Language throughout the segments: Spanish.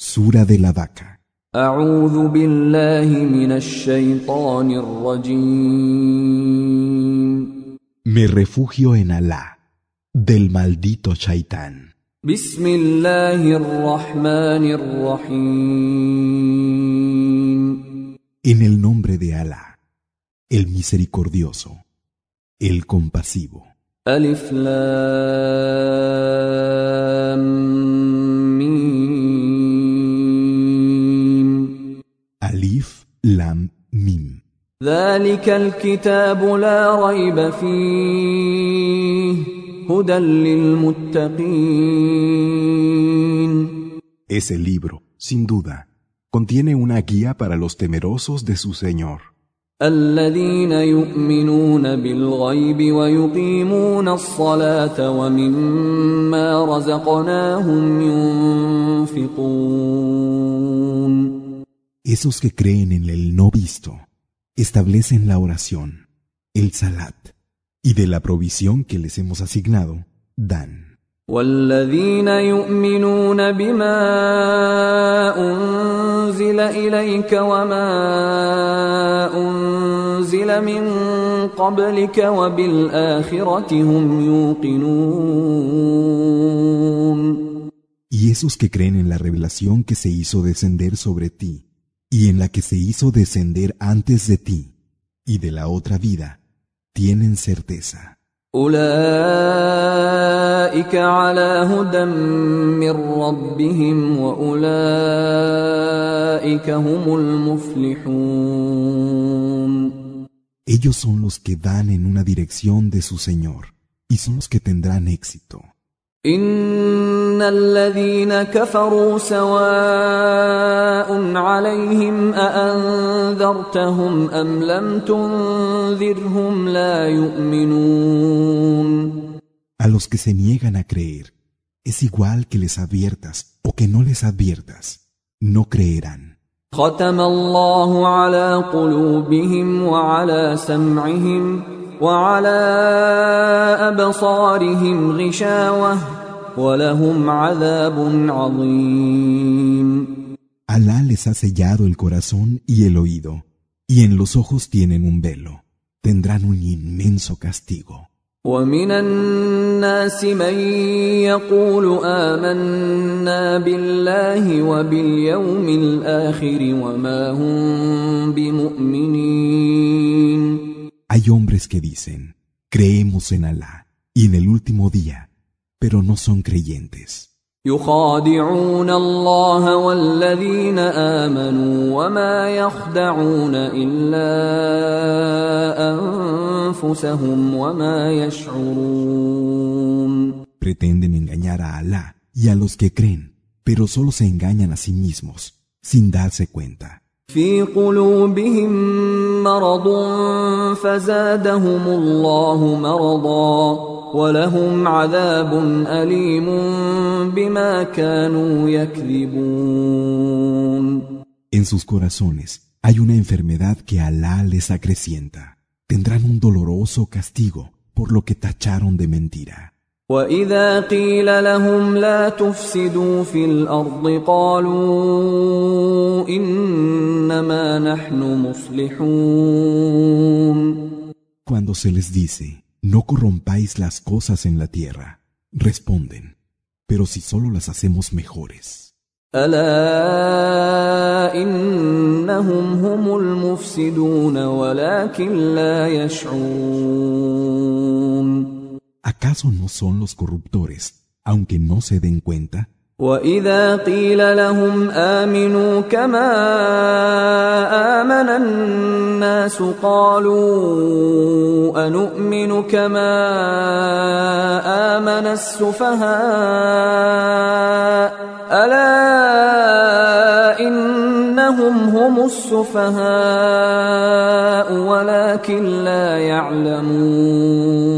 Sura de la Vaca. Me refugio en Alá, del maldito Shaitán. En el nombre de Alá, el misericordioso, el compasivo. Ese libro, sin duda, contiene una guía para los temerosos de su Señor. Esos que creen en el no visto establecen la oración, el salat, y de la provisión que les hemos asignado, dan. والذين يؤمنون بما أنزل إليك وما أنزل من قبلك وبالآخرة هم يوقنون Y esos que creen en la revelación que se hizo descender sobre ti, y en la que se hizo descender antes de ti, y de la otra vida, tienen certeza. أولئك على هدى من ربهم وأولئك هم المفلحون Ellos son los que dan en una dirección de su Señor, y son los que tendrán éxito. إن الذين كفروا سواء عليهم أأنذرتهم أم لم تنذرهم لا يؤمنون A los que se niegan a creer, es igual que les adviertas o que no les adviertas, no creerán. ختم الله على قلوبهم وعلى سمعهم وعلى أبصارهم غشاوة ولهم عذاب عظيم Alá les ha sellado el corazón y el oído, y en los ojos tienen un velo. Tendrán un inmenso castigo. ومن الناس من يقول آمنا بالله وباليوم الآخر وما هم بمؤمنين Hay hombres que dicen, creemos en Alá y en el último día, pero no son creyentes. يخادعون الله والذين آمنوا وما يخدعون إلا أنفسهم وما يشعرون Pretenden engañar a Alá y a los que creen, pero solo se engañan a sí mismos, sin darse cuenta. في قلوبهم مرض فزادهم الله مرضا ولهم عذاب أليم بما كانوا يكذبون En sus corazones hay una enfermedad que Alá les acrecienta. Tendrán un doloroso castigo por lo que tacharon de mentira. وإذا قيل لهم لا تفسدوا في الأرض قالوا إنما نحن مصلحون Cuando se les dice, no corrompáis las cosas en la tierra, responden, pero si solo las hacemos mejores. ألا إنهم هم المفسدون ولكن لا يشعرون ¿Acaso no son los corruptores, aunque no se den cuenta? وإذا قيل لهم آمنوا كما آمن الناس قالوا أنؤمن كما آمن السفهاء ألا إنهم هم السفهاء ولكن لا يعلمون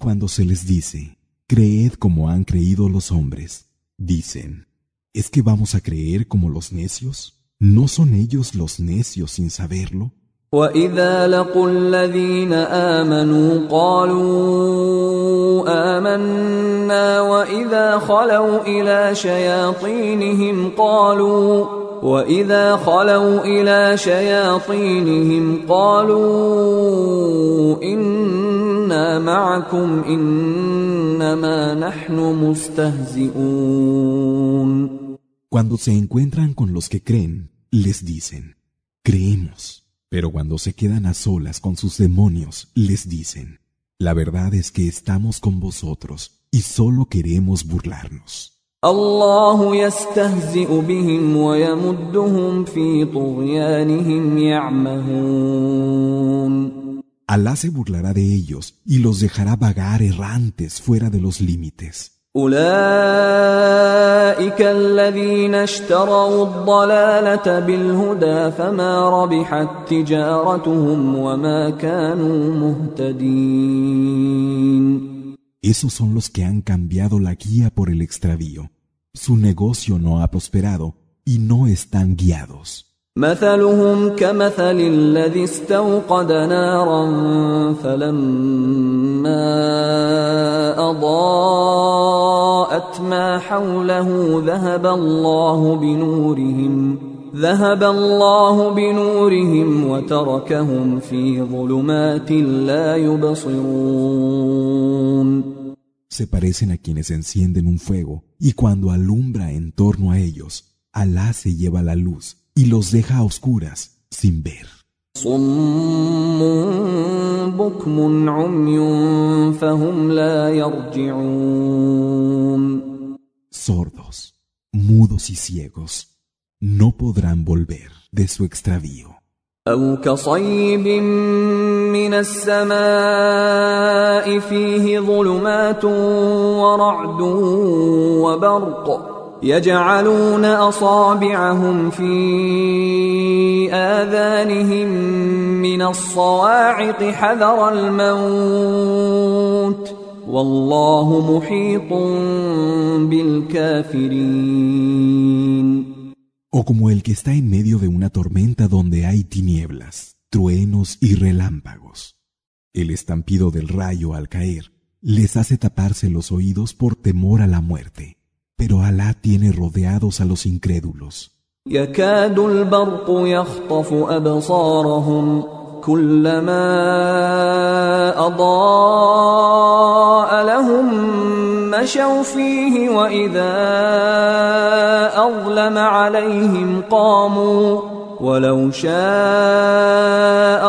cuando se les dice, creed como han creído los hombres, dicen, ¿es que vamos a creer como los necios? ¿No son ellos los necios sin saberlo? واذا لقوا الذين امنوا قالوا امنا واذا خلوا الى شياطينهم قالوا واذا خلوا الى شياطينهم قالوا انا معكم انما نحن مستهزئون Cuando se encuentran con los que creen, les dicen, creemos. Pero cuando se quedan a solas con sus demonios, les dicen, la verdad es que estamos con vosotros y solo queremos burlarnos. الله يستهزئ بهم ويمدهم في طغيانهم يعمهون Alá se burlará de ellos y los dejará vagar errantes fuera de los límites. أولئك الذين اشتروا الضلالة بالهدى فما ربحت تجارتهم وما كانوا مهتدين Esos son los que han cambiado la guía por el extravío. Su negocio no ha prosperado y no están guiados. مثلهم كمثل الذي استوقد نارا فلما أضاءت ما حوله ذهب الله بنورهم ذهب الله بنورهم وتركهم في ظلمات لا يبصرون Se parecen a quienes encienden un fuego y cuando alumbra en torno a ellos, Alá se lleva la luz y los deja a oscuras sin ver. صم بكم عمي فهم لا يرجعون Sordos, mudos y ciegos, No podrán volver de su extravío. أو كصيب من السماء فيه ظلمات ورعد وبرق يجعلون أصابعهم في آذانهم من الصواعق حذر الموت والله محيط بالكافرين O como el que está en medio de una tormenta donde hay tinieblas, truenos y relámpagos. El estampido del rayo al caer les hace taparse los oídos por temor a la muerte. Pero Alá tiene rodeados a los incrédulos. مشوا فيه وإذا أظلم عليهم قاموا ولو شاء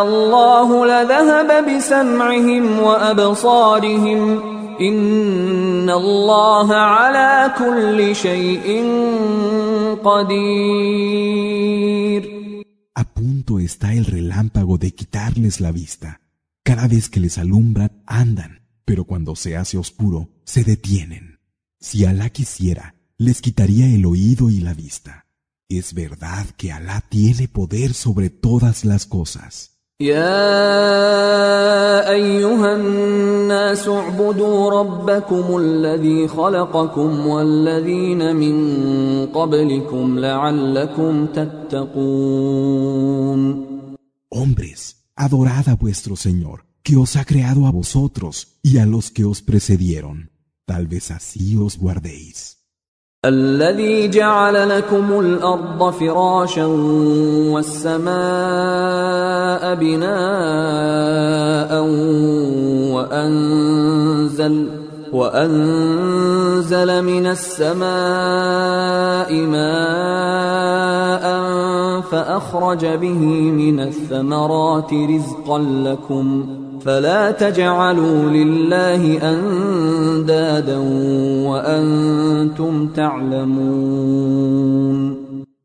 الله لذهب بسمعهم وأبصارهم إن الله على كل شيء قدير A punto está el relámpago de quitarles la vista. Cada vez que les alumbran, andan, pero cuando se hace oscuro, se detienen. Si Alá quisiera, les quitaría el oído y la vista. Es verdad que Alá tiene poder sobre todas las cosas. يا ايها الناس اعبدوا ربكم الذي خلقكم والذين من قبلكم لعلكم تتقون Hombres, adorad a vuestro Señor, que os ha creado a vosotros y a los que os precedieron. Tal vez así os guardéis. الذي جعل لكم الأرض فراشا والسماء بناء وانزل وأنزل من السماء ماء فأخرج به من الثمرات رزقا لكم فلا تجعلوا لله اندادا وانتم تعلمون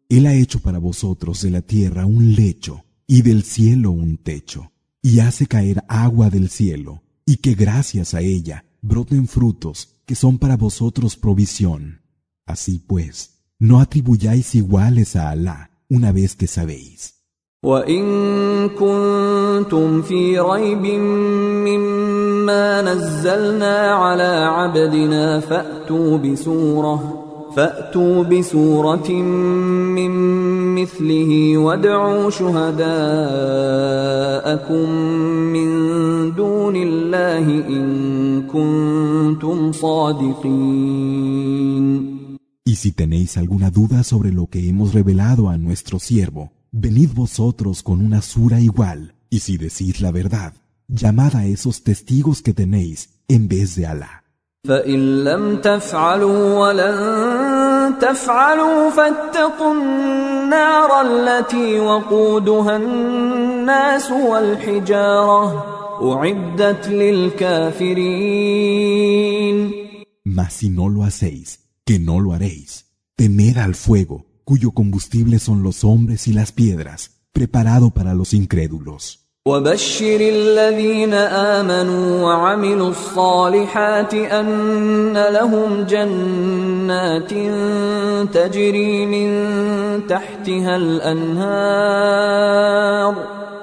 Él ha hecho para vosotros de la tierra un lecho y del cielo un techo, y hace caer agua del cielo, y que gracias a ella broten frutos que son para vosotros provisión. Así pues, no atribuyáis iguales a Alá una vez que sabéis. وان كنتم في ريب مما نزلنا على عبدنا فاتوا بسوره فاتوا بسوره من مثله وادعوا شهداءكم من دون الله إن كنتم صادقين Y si tenéis alguna duda sobre lo que hemos revelado a nuestro siervo, venid vosotros con una sura igual, y si decís la verdad, llamad a esos testigos que tenéis en vez de Alá. فإن لم تفعلوا ولن تفعلوا فاتقوا النار التي وقودها الناس والحجارة أعدت للكافرين Mas si no lo hacéis, que no lo haréis, temed al fuego, cuyo combustible son los hombres y las piedras, preparado para los incrédulos. وبشر الذين آمنوا وعملوا الصالحات أن لهم جنات تجري من تحتها الأنهار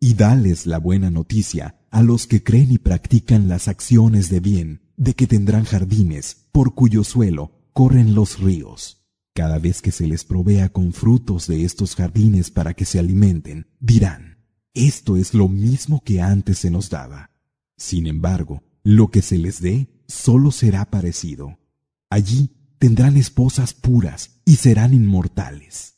Y dales la buena noticia a los que creen y practican las acciones de bien, de que tendrán jardines, por cuyo suelo corren los ríos. Cada vez que se les provea con frutos de estos jardines para que se alimenten, dirán, esto es lo mismo que antes se nos daba. Sin embargo, lo que se les dé solo será parecido. Allí tendrán esposas puras y serán inmortales.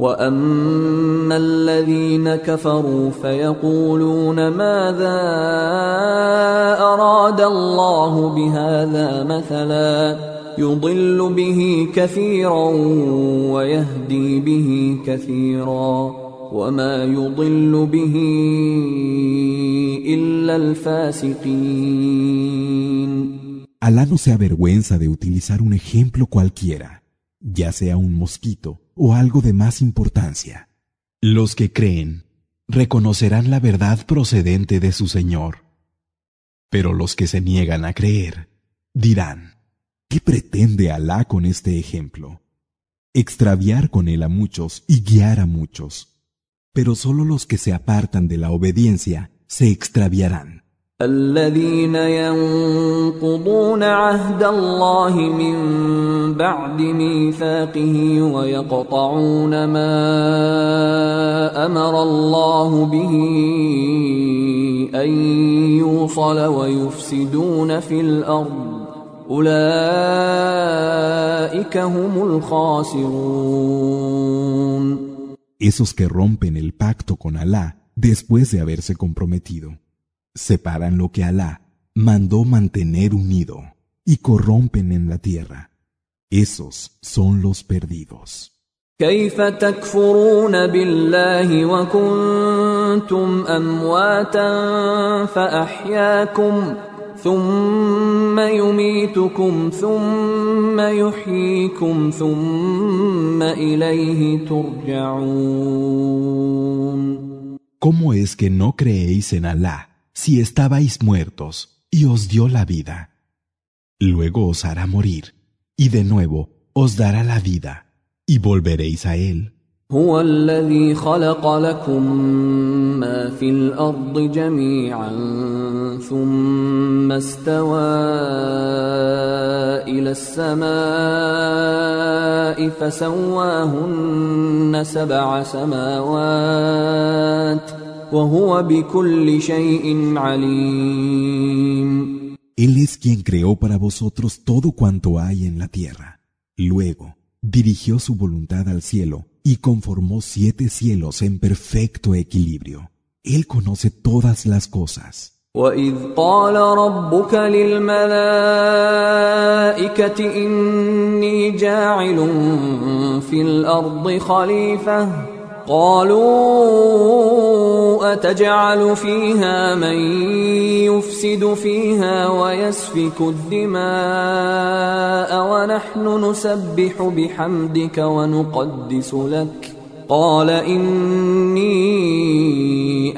واما الذين كفروا فيقولون ماذا اراد الله بهذا مثلا يضل به كثيرا ويهدي به كثيرا وما يضل به الا الفاسقين Alá no se avergüenza de utilizar un ejemplo cualquiera, ya sea un mosquito o algo de más importancia. Los que creen reconocerán la verdad procedente de su Señor. Pero los que se niegan a creer dirán, ¿qué pretende Alá con este ejemplo? Extraviar con él a muchos y guiar a muchos. Pero solo los que se apartan de la obediencia se extraviarán. الذين ينقضون عهد الله من بعد ميثاقه ويقطعون ما أمر الله به أن يوصل ويفسدون في الأرض أولئك هم الخاسرون Esos que rompen el pacto con Alá después de haberse comprometido. separan lo que Alá mandó mantener unido y corrompen en la tierra. Esos son los perdidos. كيف تكفرون بالله وكنتم امواتا فاحياكم ثم يميتكم ثم يحييكم ثم اليه ترجعون ¿Cómo es que no creéis en Alá si estabais muertos y os dio la vida? Luego os hará morir y de nuevo os dará la vida y volveréis a él. هو الذي خلق لكم ما في الارض جميعا ثم استوى الى السماء فسواهن سبع سماوات وهو بكل شيء عليم Él es quien creó para vosotros todo cuanto hay en la tierra. Luego, dirigió su voluntad al cielo y conformó siete cielos en perfecto equilibrio. Él conoce todas las cosas. وإذ قال ربك للملائكة إني جاعل في الأرض خليفة قالوا أتجعل فيها من يفسد فيها ويسفك الدماء ونحن نسبح بحمدك ونقدس لك قال إني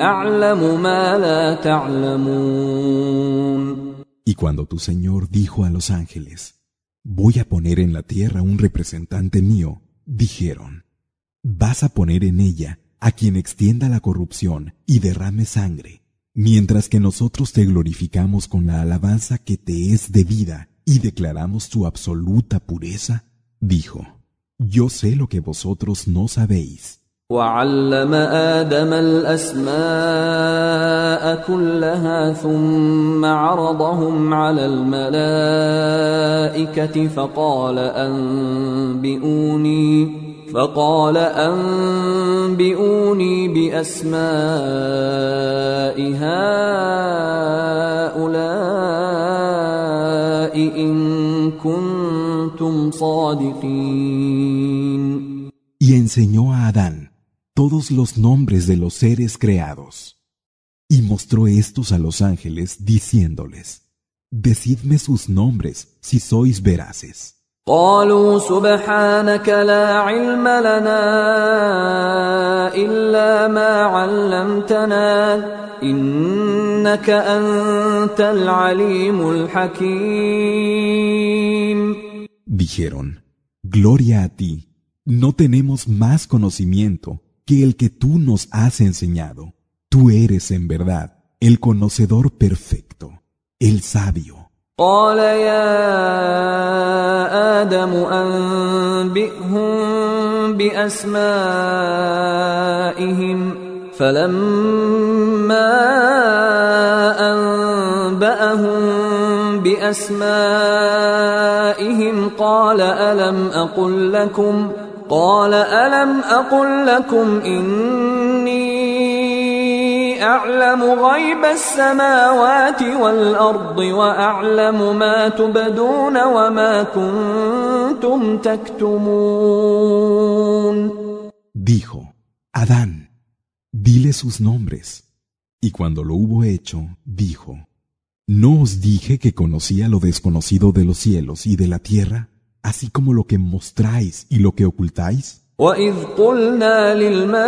أعلم ما لا تعلمون. Y cuando tu Señor dijo a los ángeles, voy a poner en la tierra un representante mío, dijeron, vas a poner en ella a quien extienda la corrupción y derrame sangre, mientras que nosotros te glorificamos con la alabanza que te es debida y declaramos tu absoluta pureza, dijo, yo sé lo que vosotros no sabéis. وعلم آدم الأسماء كلها ثم عرضهم على الملائكة فقال أنبئوني فقال أنبئوني بأسماء هؤلاء إن كنتم صادقين Y enseñó a Adán todos los nombres de los seres creados. Y mostró estos a los ángeles, diciéndoles, Decidme sus nombres si sois veraces. قالوا سبحانك لا علم لنا إلا ما علمتنا إنك أنت العليم الحكيم Dijeron, Gloria a ti, no tenemos más conocimiento que el que tú nos has enseñado. Tú eres en verdad el conocedor perfecto, el sabio. قال يا آدم أنبئهم بأسمائهم فلما أنبأهم بأسمائهم قال ألم أقل لكم قال ألم أقل لكم إني أعلم غيب السماوات والأرض وأعلم ما تبدون وما كنتم تكتمون Dijo, Adán, dile sus nombres. Y cuando lo hubo hecho, dijo, ¿No os dije que conocía lo desconocido de los cielos y de la tierra, así como lo que mostráis y lo que ocultáis? وإذ قلنا للملائكة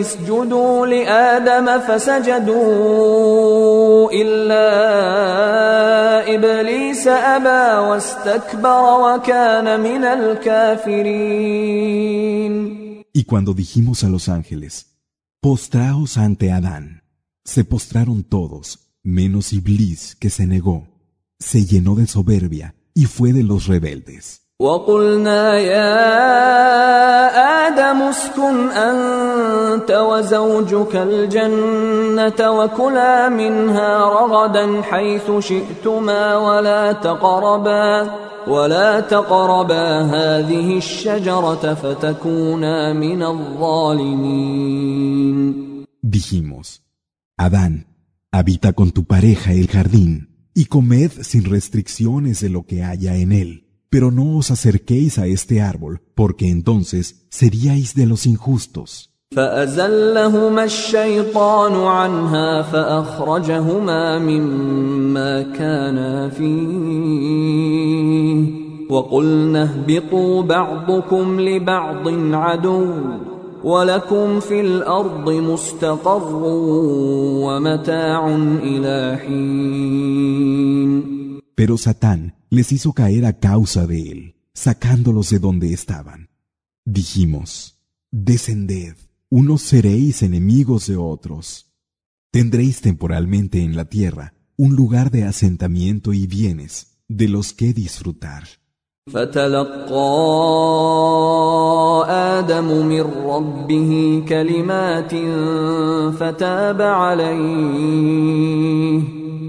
اسجدوا لآدم فسجدوا إلا إبليس أبى واستكبر وكان من الكافرين Y cuando dijimos a los ángeles, postraos ante Adán, se postraron todos, menos Iblis, que se negó, se llenó de soberbia y fue de los rebeldes. وقلنا يا آدم اسكن أنت وزوجك الجنة وكلا منها رغدا حيث شئتما ولا تقربا ولا تقربا هذه الشجرة فتكونا من الظالمين Dijimos, Adán, habita con tu pareja el jardín y comed sin restricciones de lo que haya en él. Pero no os acerquéis a este árbol, porque entonces seríais de los injustos. فأزلهما الشيطان عنها فأخرجهما مما كانا فيه وقلنا اهبطوا بعضكم لبعض عدو ولكم في الأرض مستقر ومتاع إلى حين Pero Satán les hizo caer a causa de él, sacándolos de donde estaban. Dijimos, descended, unos seréis enemigos de otros. Tendréis temporalmente en la tierra un lugar de asentamiento y bienes de los que disfrutar. فتلقى آدم من ربه كلمات فتاب عليه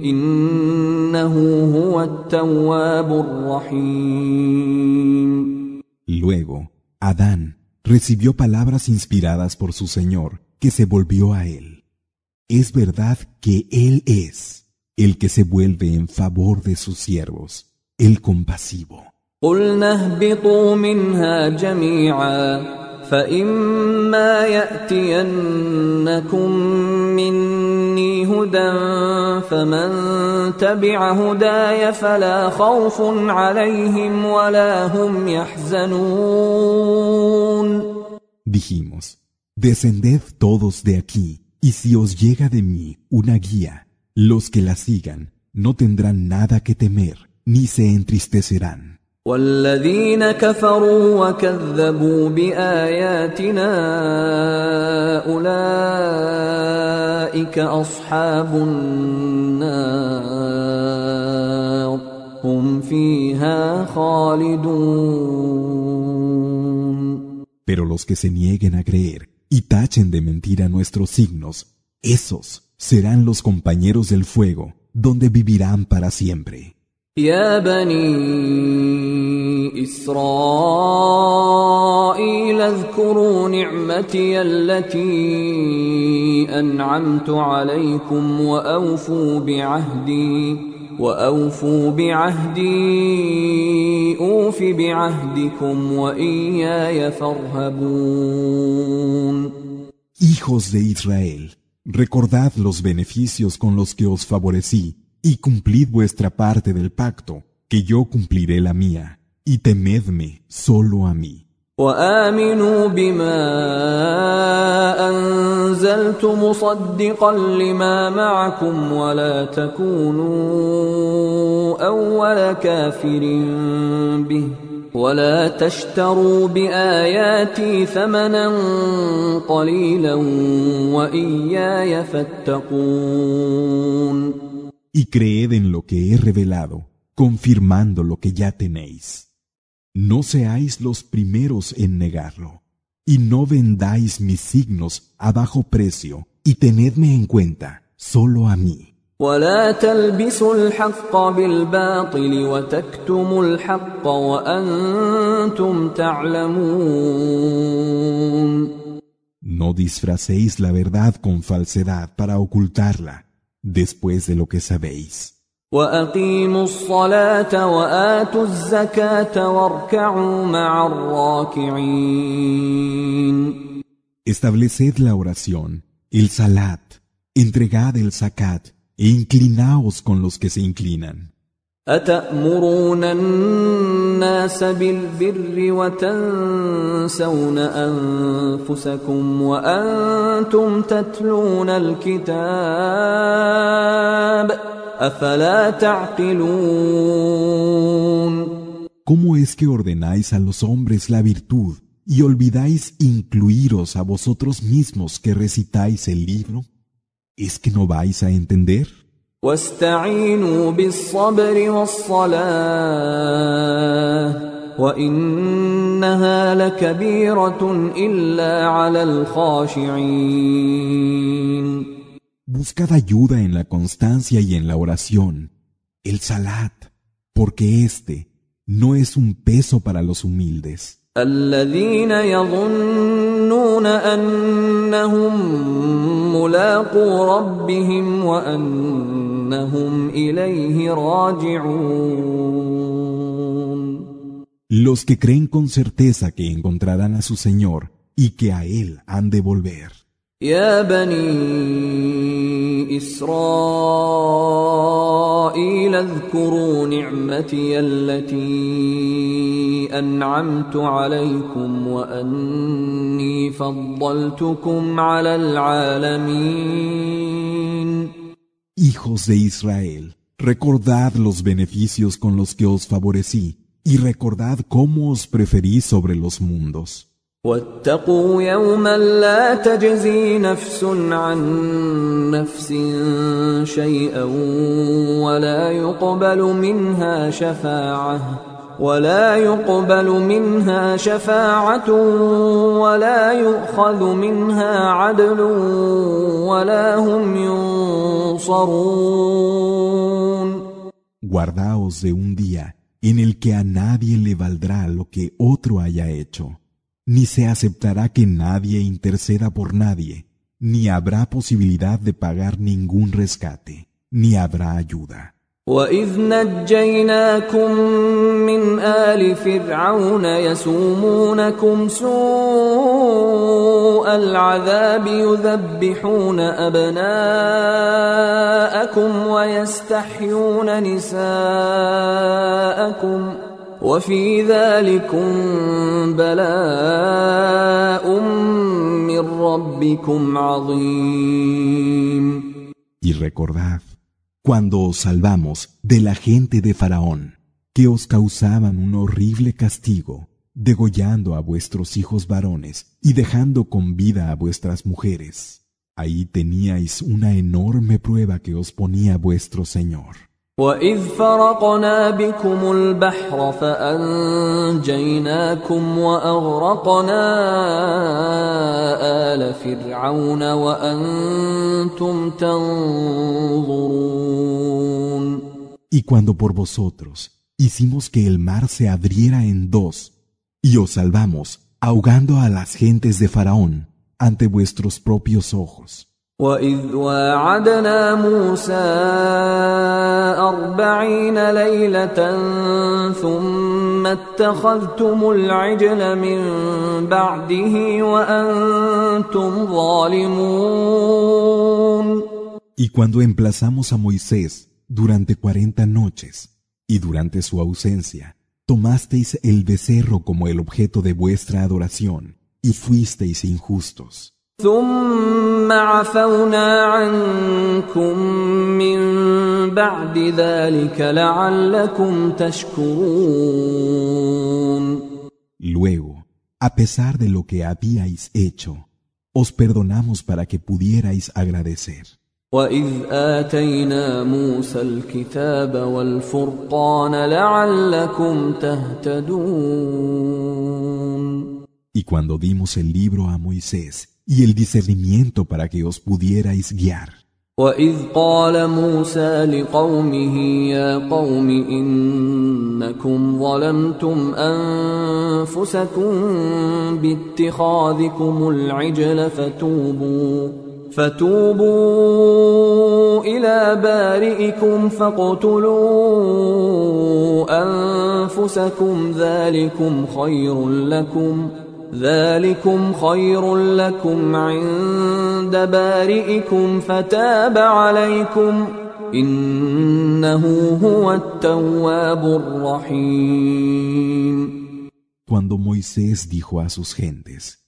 إنه هو التواب الرحيم Luego, Adán recibió palabras inspiradas por su Señor, que se volvió a él. Es verdad que Él es el que se vuelve en favor de sus siervos, el compasivo. قلنا اهبطوا منها جميعا فإما يأتينكم مني هدى فمن تبع هداي فلا خوف عليهم ولا هم يحزنون Dijimos, descended todos de aquí, y si os llega de mí una guía, los que la sigan no tendrán nada que temer, ni se entristecerán. والذين كفروا وكذبوا بآياتنا أولئك أصحاب النار هم فيها خالدون Pero los que se nieguen a creer y tachen de mentira nuestros signos, esos serán los compañeros del fuego, donde vivirán para siempre. يا بني إسرائيل اذكروا نعمتي التي أنعمت عليكم وأوفوا بعهدي وأوفوا بعهدي أوف بعهدكم وإياي فارهبون. Hijos de Israel, recordad los beneficios con los que os favorecí, y cumplid vuestra parte del pacto, que yo cumpliré la mía, y temedme solo a mí. وآمنوا بما أنزلت مصدقا لما معكم ولا تكونوا أول كافر به ولا تشتروا بآياتي ثمنا قليلا وإياي فاتقون y creed en lo que he revelado, confirmando lo que ya tenéis. No seáis los primeros en negarlo, y no vendáis mis signos a bajo precio, y tenedme en cuenta solo a mí. No disfracéis la verdad con falsedad para ocultarla después de lo que sabéis. Estableced la oración, el salat, entregad el zakat e inclinaos con los que se inclinan. أتأمرون الناس بالبر وتنسون أنفسكم وأنتم تتلون الكتاب أفلا تعقلون ¿Cómo es que ordenáis a los hombres la virtud y olvidáis incluiros a vosotros mismos que recitáis el libro? ¿Es que no vais a entender? واستعينوا بالصبر والصلاة وإنها لكبيرة إلا على الخاشعين Buscad ayuda en la constancia y en la oración, el salat, porque este no es un peso para los humildes. الذين يظنون أنهم ملاقو ربهم وأنهم إليه راجعون Los que creen con certeza que encontrarán a su Señor y que a Él han de volver. يا بني إسرائيل اذكروا نعمتي التي أنعمت عليكم وأني فضلتكم على العالمين Hijos de Israel, recordad los beneficios con los que os favorecí y recordad cómo os preferí sobre los mundos. واتقوا يوما لا تجزي نفس عن نفس شيئا ولا يقبل منها شفاعة ولا يقبل منها شفاعة ولا يؤخذ منها عدل ولا هم ينصرون. Guardaos de un día en el que a nadie le valdrá lo que otro haya hecho, ni se aceptará que nadie interceda por nadie, ni habrá posibilidad de pagar ningún rescate, ni habrá ayuda. وإذ نجيناكم من آل فرعون يسومونكم سوء العذاب يذبحون أبناءكم ويستحيون نساءكم وفي ذلكم بلاء من ربكم عظيم Y recordad cuando os salvamos de la gente de Faraón, que os causaban un horrible castigo, degollando a vuestros hijos varones y dejando con vida a vuestras mujeres. Ahí teníais una enorme prueba que os ponía vuestro Señor. Y cuando por vosotros hicimos que el mar se abriera en dos, y os salvamos, ahogando a las gentes de Faraón ante vuestros propios ojos. واعدنا موسى ثم اتخذتم العجل من بعده ظالمون Y cuando emplazamos a Moisés durante cuarenta noches, y durante su ausencia, tomasteis el becerro como el objeto de vuestra adoración, y fuisteis injustos. ثم عفونا عنكم من بعد ذلك لعلكم تشكرون Luego, a pesar de lo que habíais hecho, os perdonamos para que pudierais agradecer. وإذ آتينا موسى الكتاب والفرقان لعلكم تهتدون Y cuando dimos el libro a Moisés y el discernimiento para que os pudierais guiar. وإذ قال موسى لقومه يا قوم إنكم ظلمتم أنفسكم باتخاذكم العجل فتوبوا فتوبوا إلى بارئكم فاقتلوا أنفسكم ذلكم خير لكم ۖ ذلكم خير لكم عند بارئكم فتاب عليكم إنه هو التواب الرحيم Cuando Moisés dijo a sus gentes,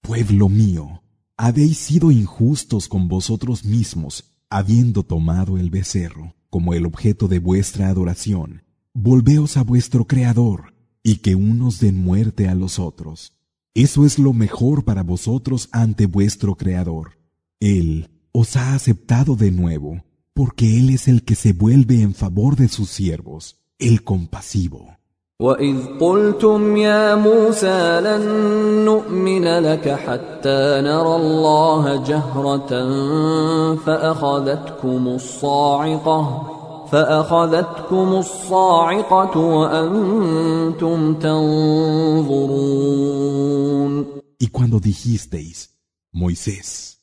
Pueblo mío, habéis sido injustos con vosotros mismos, habiendo tomado el becerro como el objeto de vuestra adoración, volveos a vuestro Creador, y que unos den muerte a los otros. Eso es lo mejor para vosotros ante vuestro Creador. Él os ha aceptado de nuevo, porque Él es el que se vuelve en favor de sus siervos, el compasivo. وإذ قلتم يا موسى لن نؤمن لك حتى نرى الله جهرة فأخذتكم الصاعقة فأخذتكم الصاعقة وأنتم تنظرون Y cuando dijisteis, Moisés,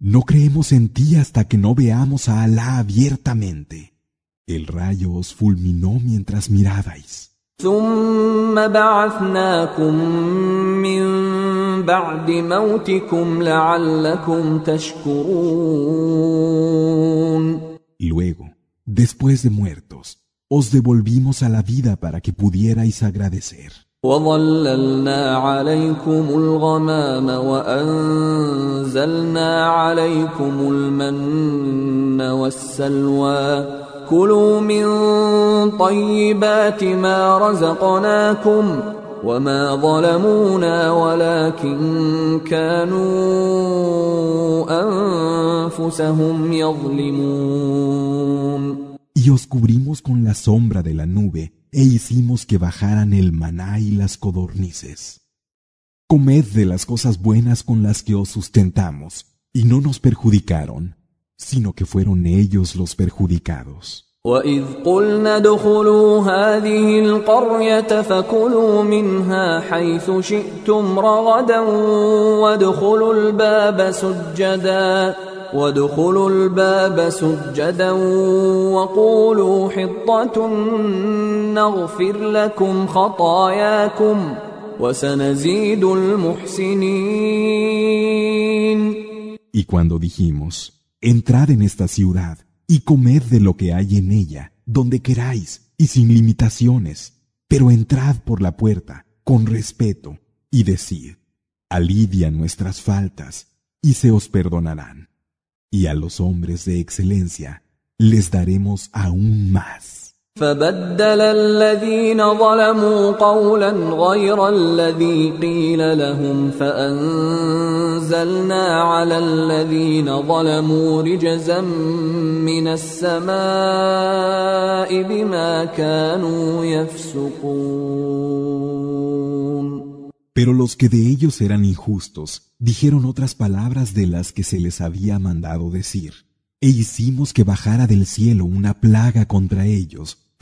no creemos en ti hasta que no veamos a Alá abiertamente, el rayo os fulminó mientras mirabais. ثم بعثناكم من بعد موتكم لعلكم تشكرون Luego, después de muertos, os devolvimos a la vida para que pudierais agradecer. وظللنا عليكم الغمام وأنزلنا عليكم المن والسلوى كلوا من طيبات ما رزقناكم وما ظلمونا ولكن كانوا أنفسهم يظلمون Y os cubrimos con la sombra de la nube e hicimos que bajaran el maná y las codornices. Comed de las cosas buenas con las que os sustentamos, y no nos perjudicaron, sino que fueron ellos los perjudicados. وإذ قلنا ادخلوا هذه القرية فكلوا منها حيث شئتم رغدا وادخلوا الباب سجدا وادخلوا الباب سجدا وقولوا حطة نغفر لكم خطاياكم وسنزيد المحسنين Y cuando dijimos, entrad en esta ciudad y comed de lo que hay en ella, donde queráis y sin limitaciones, pero entrad por la puerta con respeto y decid, alivia nuestras faltas y se os perdonarán. Y a los hombres de excelencia les daremos aún más. فبدل الذين ظلموا قولا غير الذي قيل لهم فانزلنا على الذين ظلموا رجزا من السماء بما كانوا يفسقون Pero los que de ellos eran injustos dijeron otras palabras de las que se les había mandado decir, e hicimos que bajara del cielo una plaga contra ellos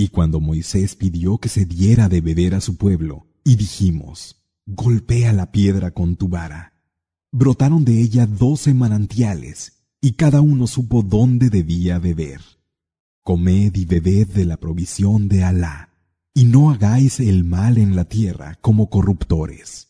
Y cuando Moisés pidió que se diera de beber a su pueblo, y dijimos, golpea la piedra con tu vara, brotaron de ella doce manantiales, y cada uno supo dónde debía beber. Comed y bebed de la provisión de Alá, y no hagáis el mal en la tierra como corruptores.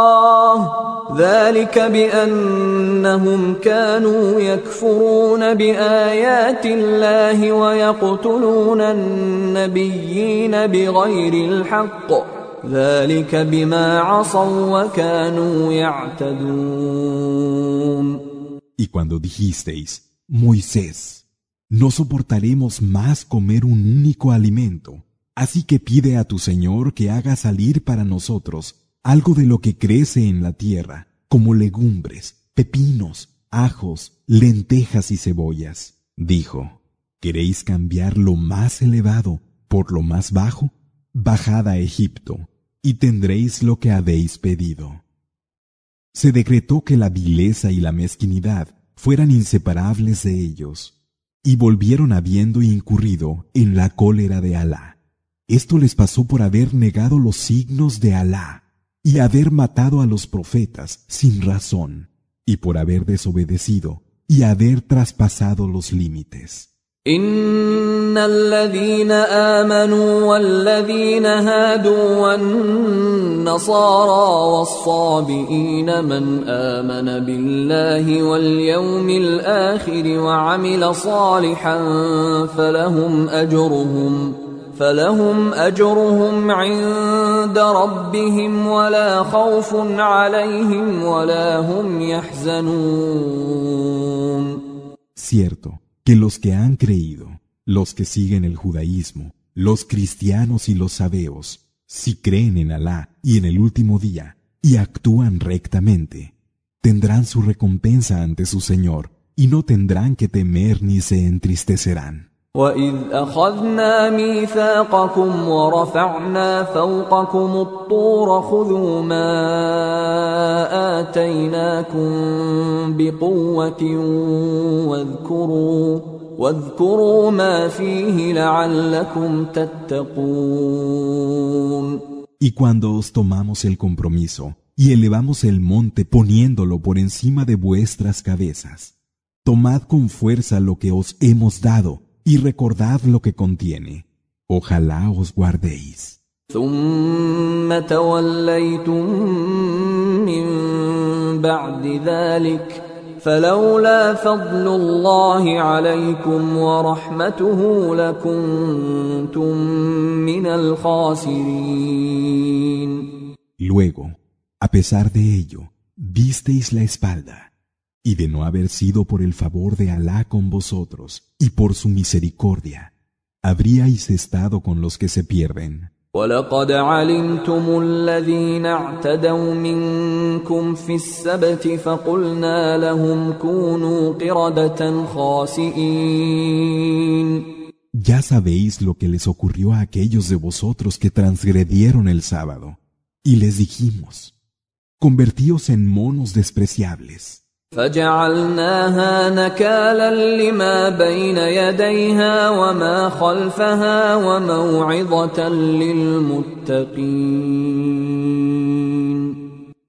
ذلك بأنهم كانوا يكفرون بآيات الله ويقتلون النبيين بغير الحق ذلك بما عصوا وكانوا يعتدون Y cuando dijisteis, Moisés, no soportaremos más comer un único alimento, así que pide a tu Señor que haga salir para nosotros algo de lo que crece en la tierra, como legumbres, pepinos, ajos, lentejas y cebollas. Dijo, ¿queréis cambiar lo más elevado por lo más bajo? Bajad a Egipto, y tendréis lo que habéis pedido. Se decretó que la vileza y la mezquinidad fueran inseparables de ellos, y volvieron habiendo incurrido en la cólera de Alá. Esto les pasó por haber negado los signos de Alá y haber matado a los profetas sin razón, y por haber desobedecido y haber traspasado los límites. إن الذين آمنوا والذين هادوا والنصارى والصابئين من آمن بالله واليوم الآخر وعمل صالحا فلهم أجرهم فلهم أجرهم عند ربهم ولا خوف عليهم ولا هم يحزنون Cierto que los que han creído, los que siguen el judaísmo, los cristianos y los sabeos, si creen en Alá y en el último día y actúan rectamente, tendrán su recompensa ante su Señor y no tendrán que temer ni se entristecerán. وإذ أخذنا ميثاقكم ورفعنا فوقكم الطور خذوا ما آتيناكم بقوة واذكروا واذكروا ما فيه لعلكم تتقون Y cuando os tomamos el compromiso y elevamos el monte poniéndolo por encima de vuestras cabezas, tomad con fuerza lo que os hemos dado y recordad lo que contiene. Ojalá os guardéis. ثم توليتم من بعد ذلك فلولا فضل الله عليكم ورحمته لكنتم من الخاسرين Luego, a pesar de ello, disteis la espalda, y de no haber sido por el favor de Alá con vosotros y por su misericordia, habríais estado con los que se pierden. ولقد علمتم الذين اعتدوا منكم في السبت فقلنا لهم كونوا قردة خاسئين Ya sabéis lo que les ocurrió a aquellos de vosotros que transgredieron el sábado, y les dijimos, convertíos en monos despreciables. فجعلناها نكالا لما بين يديها وما خلفها وموعظة للمتقين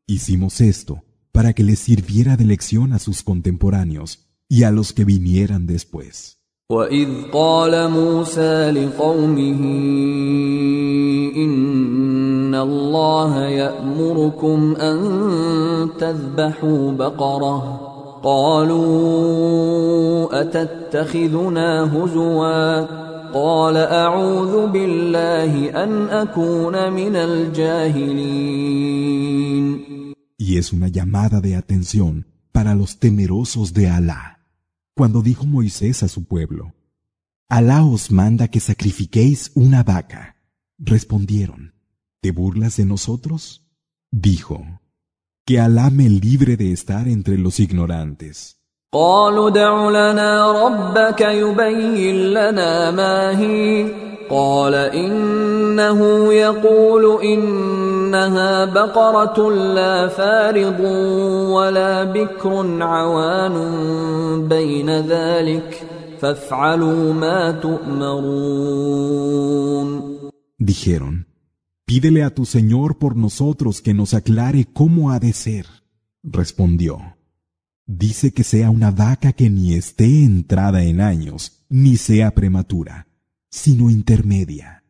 Hicimos esto para que les sirviera de lección a sus contemporáneos y a los que vinieran después. وإذ قال موسى لقومه إن الله يأمركم أن تذبحوا بقرة قالوا أتتخذنا هزوا قال أعوذ بالله أن أكون من الجاهلين Y es una llamada de atención para los temerosos de Alá. Cuando dijo Moisés a su pueblo, Alá os manda que sacrifiquéis una vaca. Respondieron, ¿te burlas de nosotros? Dijo, que Alá me libre de estar entre los ignorantes. قالوا ادع لنا ربك يبين لنا ما هي. قال إنه يقول إنها بقرة لا فارض ولا بكر عوان بين ذلك. فافعلوا ما تؤمرون. Dijeron, pídele a tu Señor por nosotros que nos aclare cómo ha de ser. Respondió, dice que sea una vaca que ni esté entrada en años, ni sea prematura, sino intermedia.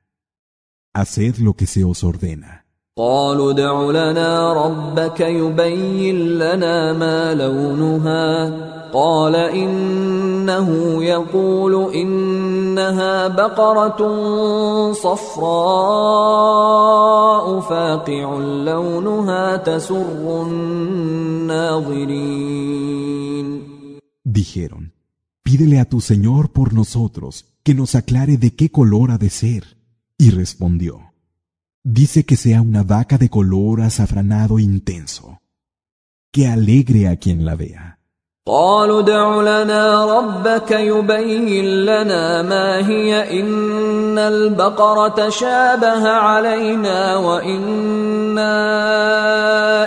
Haced lo que se os ordena. قالوا ادع لنا ربك يبين لنا ما لونها قال إنه يقول إنها بقرة صفراء فاقع لونها تسر الناظرين Dijeron, pídele a tu Señor por nosotros que nos aclare de qué color ha de ser. Y respondió, dice que sea una vaca de color azafranado intenso, que alegre a quien la vea. قالوا ادع لنا ربك يبين لنا ما هي إن البقرة شابه علينا وإنا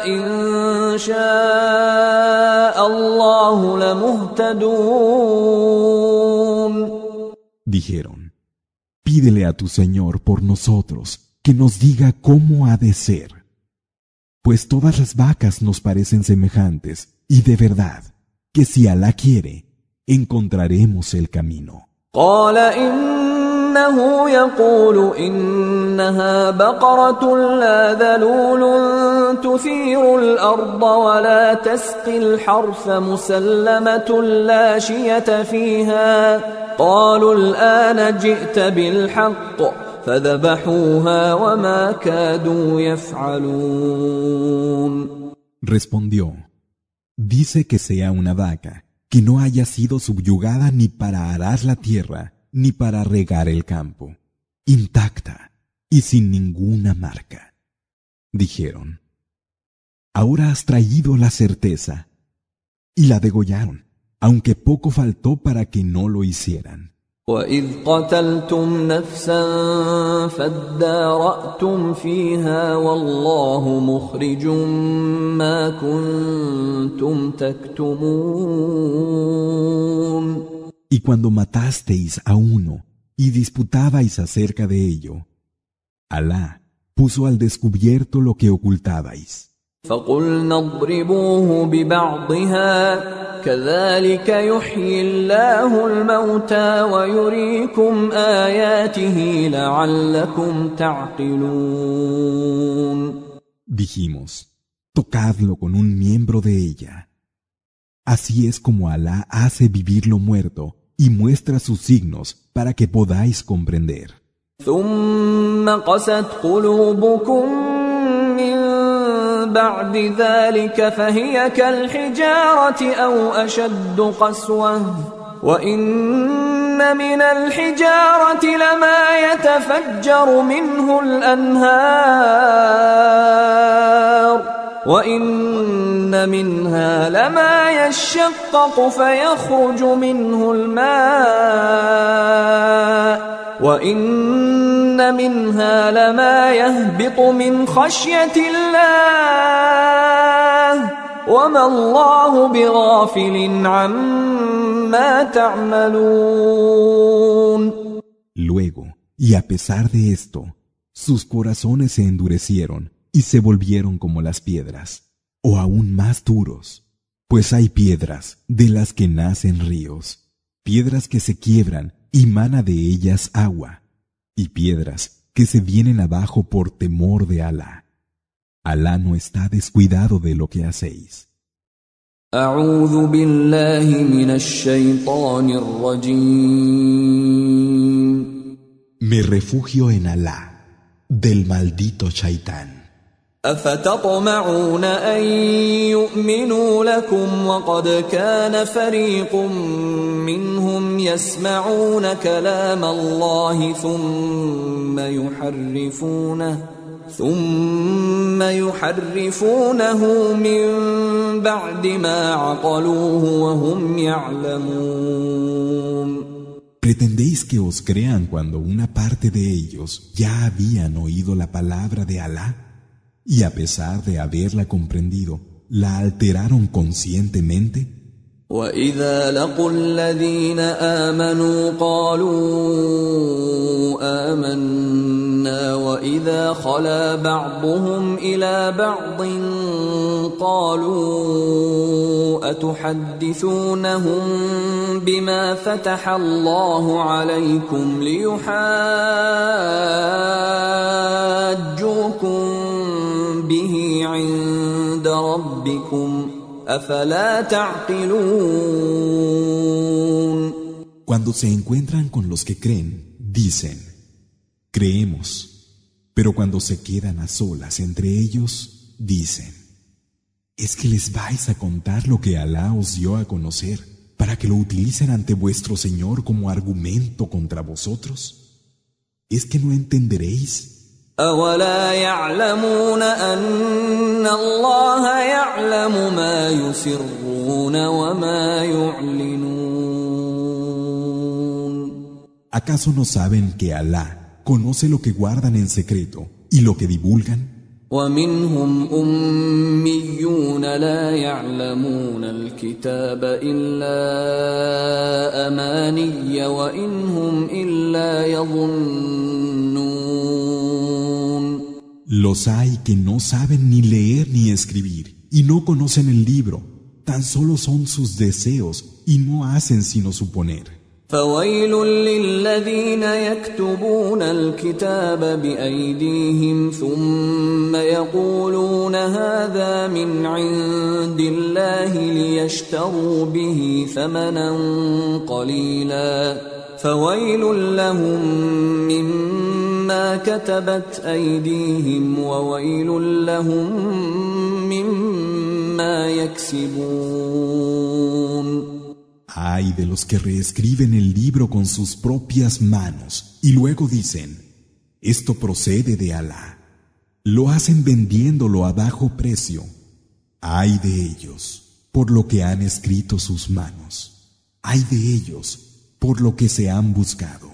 إن شاء الله لمهتدون Dijeron, pídele a tu Señor por nosotros que nos diga cómo ha de ser, pues todas las vacas nos parecen semejantes y de verdad que si Alá quiere, encontraremos el camino. قال إنه يقول إنها بقرة لا ذلول تثير الأرض ولا تسقي الحرث مسلمة لا شية فيها قالوا الآن جئت بالحق Respondió, dice que sea una vaca, que no haya sido subyugada ni para arar la tierra, ni para regar el campo, intacta y sin ninguna marca. Dijeron, ahora has traído la certeza. Y la degollaron, aunque poco faltó para que no lo hicieran. وإذ قتلتم نفسا فادارأتم فيها والله مخرج ما كنتم تكتمون Y cuando matasteis a uno y disputabais acerca de ello, Alá puso al descubierto lo que ocultabais. فقلنا اضربوه ببعضها كذلك يحيي الله الموتى ويريكم آياته لعلكم تعقلون Dijimos, tocadlo con un miembro de ella. Así es como Alá hace vivir lo muerto y muestra sus signos para que podáis comprender. ثم قست قلوبكم من بعد ذلك فهي كالحجارة أو أشد قسوة. وإن من الحجارة لما يتفجر منه الأنهار. وإن منها لما يشقق فيخرج منه الماء وإن منها لما يهبط من خشية الله وما الله بغافل عما تعملون Luego, y a pesar de esto, sus corazones se endurecieron y se volvieron como las piedras, o aún más duros, pues hay piedras de las que nacen ríos, piedras que se quiebran y mana de ellas agua, y piedras que se vienen abajo por temor de Alá. Alá no está descuidado de lo que hacéis. Me refugio en Alá, del maldito Shaitán. أفتطمعون أن يؤمنوا لكم وقد كان فريق منهم يسمعون كلام الله ثم يحرفونه ثم يحرفونه من بعد ما عقلوه وهم يعلمون. ¿Pretendéis que os crean cuando una parte de ellos ya habían oído la palabra de Alá? Y a pesar de haberla comprendido, la alteraron conscientemente? وإذا لقوا الذين آمنوا قالوا آمنا وإذا خلا بعضهم إلى بعض قالوا أتحدثونهم بما فتح الله عليكم ليحاجوكم به عند ربكم أفلا تعقلون Cuando se encuentran con los que creen, dicen, creemos, pero cuando se quedan a solas entre ellos, dicen, ¿es que les vais a contar lo que Alá os dio a conocer para que lo utilicen ante vuestro Señor como argumento contra vosotros? ¿Es que no entenderéis? أولا يعلمون أن الله يعلم ما يسرون وما يعلنون ¿Acaso no saben que Alá conoce lo que guardan en secreto y lo que divulgan? ومنهم أميون لا يعلمون الكتاب إلا أماني وإن هم إلا يظنون Los hay que no saben ni leer ni escribir y no conocen el libro, tan solo son sus deseos y no hacen sino suponer. فويل للذين يكتبون الكتاب بأيديهم ثم يقولون هذا من عند الله ليشتروا به ثمنا قليلا فويل لهم مما كتبت أيديهم وويل لهم مما يكسبون Ay de los que reescriben el libro con sus propias manos y luego dicen, esto procede de Alá. Lo hacen vendiéndolo a bajo precio. Ay de ellos por lo que han escrito sus manos. Ay de ellos por lo que se han buscado.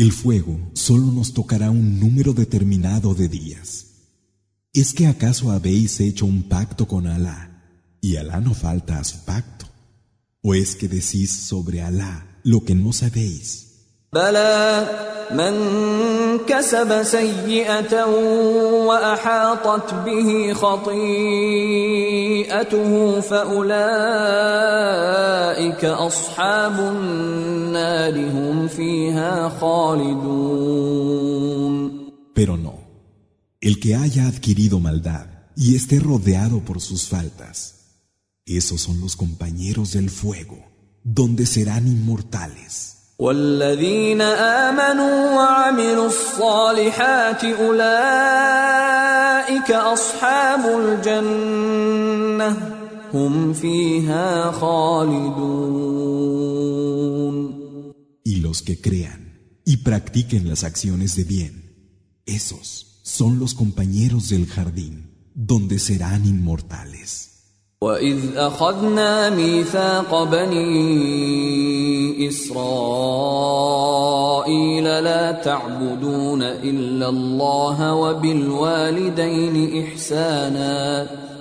el fuego solo nos tocará un número determinado de días. ¿Es que acaso habéis hecho un pacto con Alá y Alá no falta a su pacto? ¿O es que decís sobre Alá lo que no sabéis? بلى من كسب سيئه واحاطت به خطيئته فاولئك اصحاب النار هم فيها خالدون Pero no, el que haya adquirido maldad y esté rodeado por sus faltas, esos son los compañeros del fuego, donde serán inmortales. والذين امنوا وعملوا الصالحات اولئك اصحاب الجنه هم فيها خالدون Y los que crean y practiquen las acciones de bien, esos son los compañeros del jardín, donde serán inmortales. واذ اخذنا ميثاق بني اسرائيل لا تعبدون الا الله وبالوالدين احسانا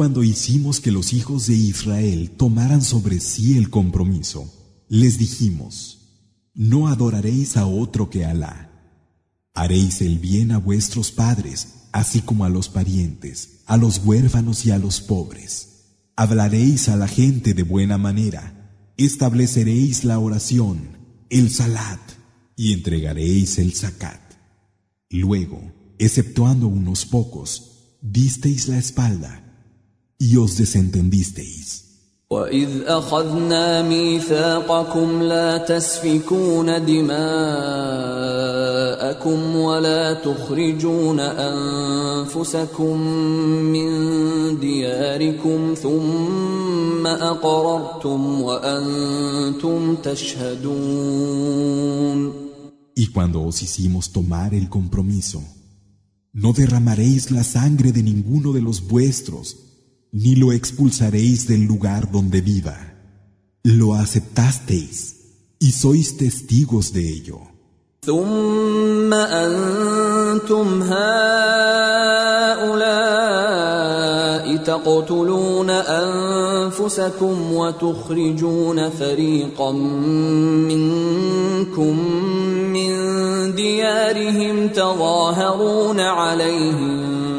cuando hicimos que los hijos de Israel tomaran sobre sí el compromiso, les dijimos, no adoraréis a otro que Alá. Haréis el bien a vuestros padres, así como a los parientes, a los huérfanos y a los pobres. Hablaréis a la gente de buena manera, estableceréis la oración, el salat, y entregaréis el zakat. Luego, exceptuando unos pocos, disteis la espalda y os desentendisteis. وإذ أخذنا ميثاقكم لا تسفكون دماءكم ولا تخرجون أنفسكم من دياركم ثم أقررتم وأنتم تشهدون Y cuando os hicimos tomar el compromiso, no derramaréis la sangre de ninguno de los vuestros, ni lo expulsaréis del lugar donde viva. Lo aceptasteis y sois testigos de ello. ثم أنتم هؤلاء تقتلون أنفسكم وتخرجون فريقا منكم من ديارهم تظاهرون عليهم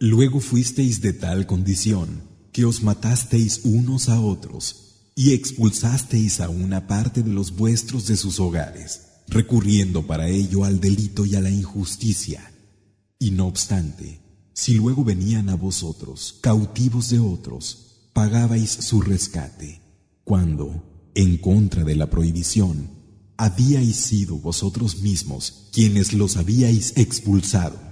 Luego fuisteis de tal condición que os matasteis unos a otros y expulsasteis a una parte de los vuestros de sus hogares, recurriendo para ello al delito y a la injusticia. Y no obstante, si luego venían a vosotros cautivos de otros, pagabais su rescate, cuando, en contra de la prohibición, habíais sido vosotros mismos quienes los habíais expulsado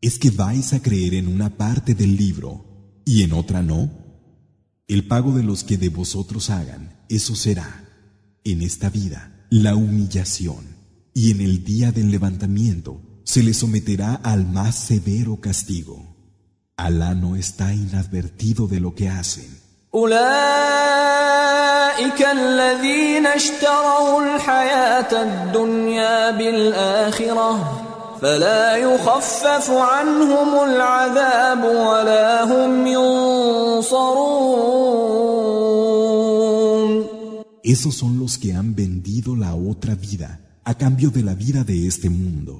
¿Es que vais a creer en una parte del libro y en otra no? El pago de los que de vosotros hagan, eso será, en esta vida, la humillación, y en el día del levantamiento se les someterá al más severo castigo. Alá no está inadvertido de lo que hacen. أولئك الذين اشتروا الحياة الدنيا بالآخرة فلا يخفف عنهم العذاب ولا هم ينصرون Esos son los que han vendido la otra vida a cambio de la vida de este mundo.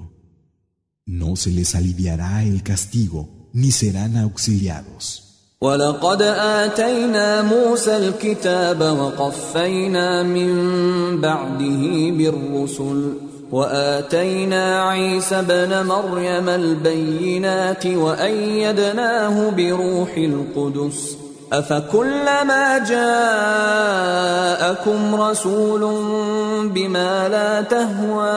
No se les aliviará el castigo ni serán auxiliados. ولقد آتينا موسى الكتاب وقفينا من بعده بالرسل وآتينا عيسى ابن مريم البينات وأيدناه بروح القدس. أفكلما جاءكم رسول بما لا تهوى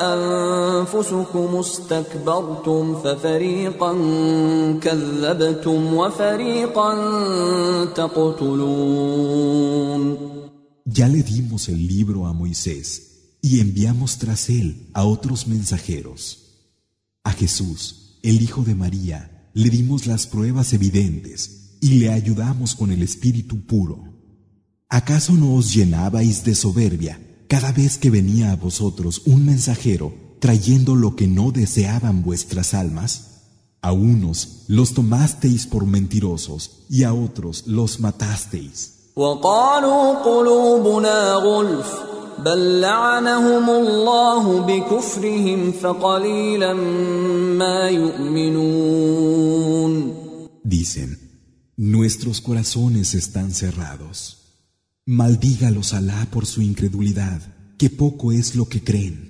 أنفسكم استكبرتم ففريقا كذبتم وفريقا تقتلون. Ya le dimos el libro a Moisés y enviamos tras él a otros mensajeros. A Jesús, el Hijo de María, le dimos las pruebas evidentes y le ayudamos con el espíritu puro. ¿Acaso no os llenabais de soberbia cada vez que venía a vosotros un mensajero trayendo lo que no deseaban vuestras almas? A unos los tomasteis por mentirosos y a otros los matasteis. Dicen, nuestros corazones están cerrados. Maldígalos Alá por su incredulidad, que poco es lo que creen.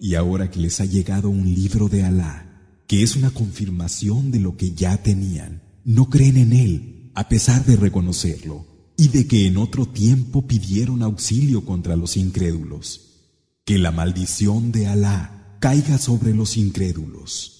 Y ahora que les ha llegado un libro de Alá, que es una confirmación de lo que ya tenían, no creen en él, a pesar de reconocerlo, y de que en otro tiempo pidieron auxilio contra los incrédulos. Que la maldición de Alá caiga sobre los incrédulos.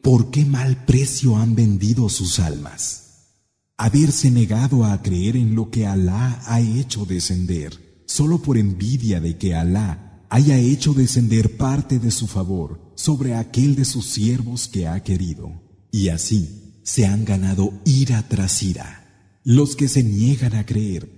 ¿Por qué mal precio han vendido sus almas? Haberse negado a creer en lo que Alá ha hecho descender, solo por envidia de que Alá haya hecho descender parte de su favor sobre aquel de sus siervos que ha querido. Y así se han ganado ira tras ira. Los que se niegan a creer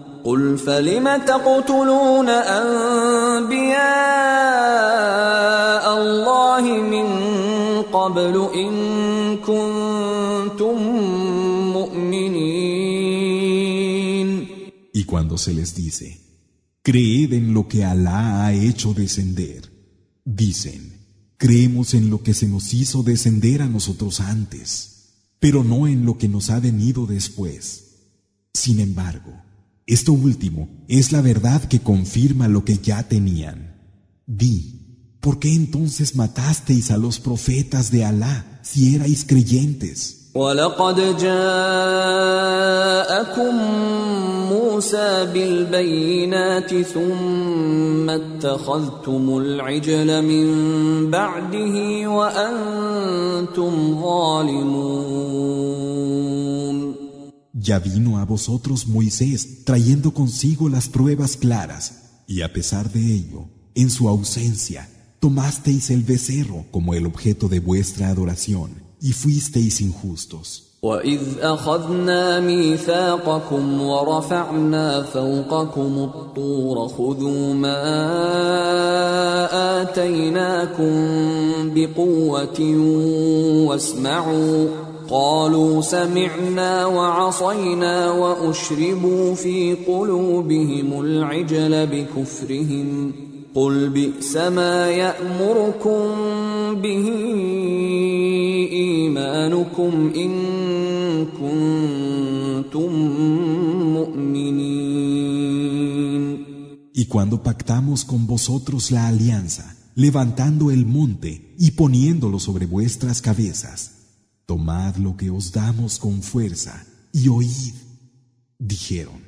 قل فلم تقتلون انبياء الله من قبل ان كنتم مؤمنين Y cuando se les dice, creed en lo que Alá ha hecho descender, dicen, creemos en lo que se nos hizo descender a nosotros antes, pero no en lo que nos ha venido después. Sin embargo, Esto último es la verdad que confirma lo que ya tenían. Di, ¿por qué entonces matasteis a los profetas de Alá si erais creyentes? ولقد جاءكم موسى بالبينات ثم اتخذتم العجل من بعده وانتم ظالمون Ya vino a vosotros Moisés trayendo consigo las pruebas claras, y a pesar de ello, en su ausencia, tomasteis el becerro como el objeto de vuestra adoración y fuisteis injustos. وإذ أخذنا ميثاقكم ورفعنا فوقكم الطور خذوا ما آتيناكم بقوة واسمعوا قالوا سمعنا وعصينا وأشربوا في قلوبهم العجل بكفرهم قل بئس ما يأمركم به إيمانكم إن كنتم مؤمنين Y cuando pactamos con vosotros la alianza, levantando el monte y poniéndolo sobre vuestras cabezas, tomad lo que os damos con fuerza y oíd. Dijeron,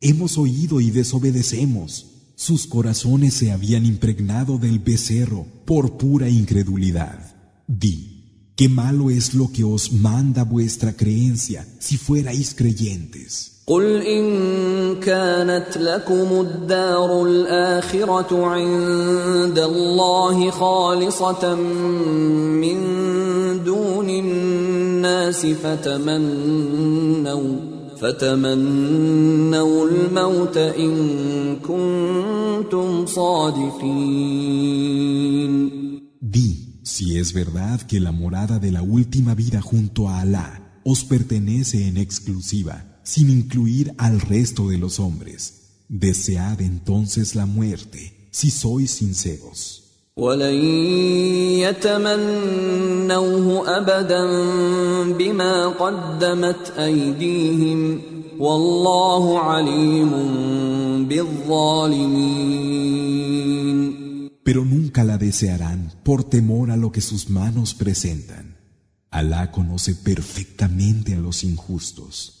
hemos oído y desobedecemos. Sus corazones se habían impregnado del becerro por pura incredulidad. Di, qué malo es lo que os manda vuestra creencia si fuerais creyentes. قل إن كانت لكم الدار الآخرة عند الله خالصة من دون الناس فتمنوا فتمنوا الموت إن كنتم صادقين Di, si es verdad que la morada de la última vida junto a Alá os pertenece en exclusiva, sin incluir al resto de los hombres, desead entonces la muerte, si sois sinceros. ولن يتمنوه ابدا بما قدمت ايديهم والله عليم بالظالمين Pero nunca la desearán por temor a lo que sus manos presentan. Alá conoce perfectamente a los injustos.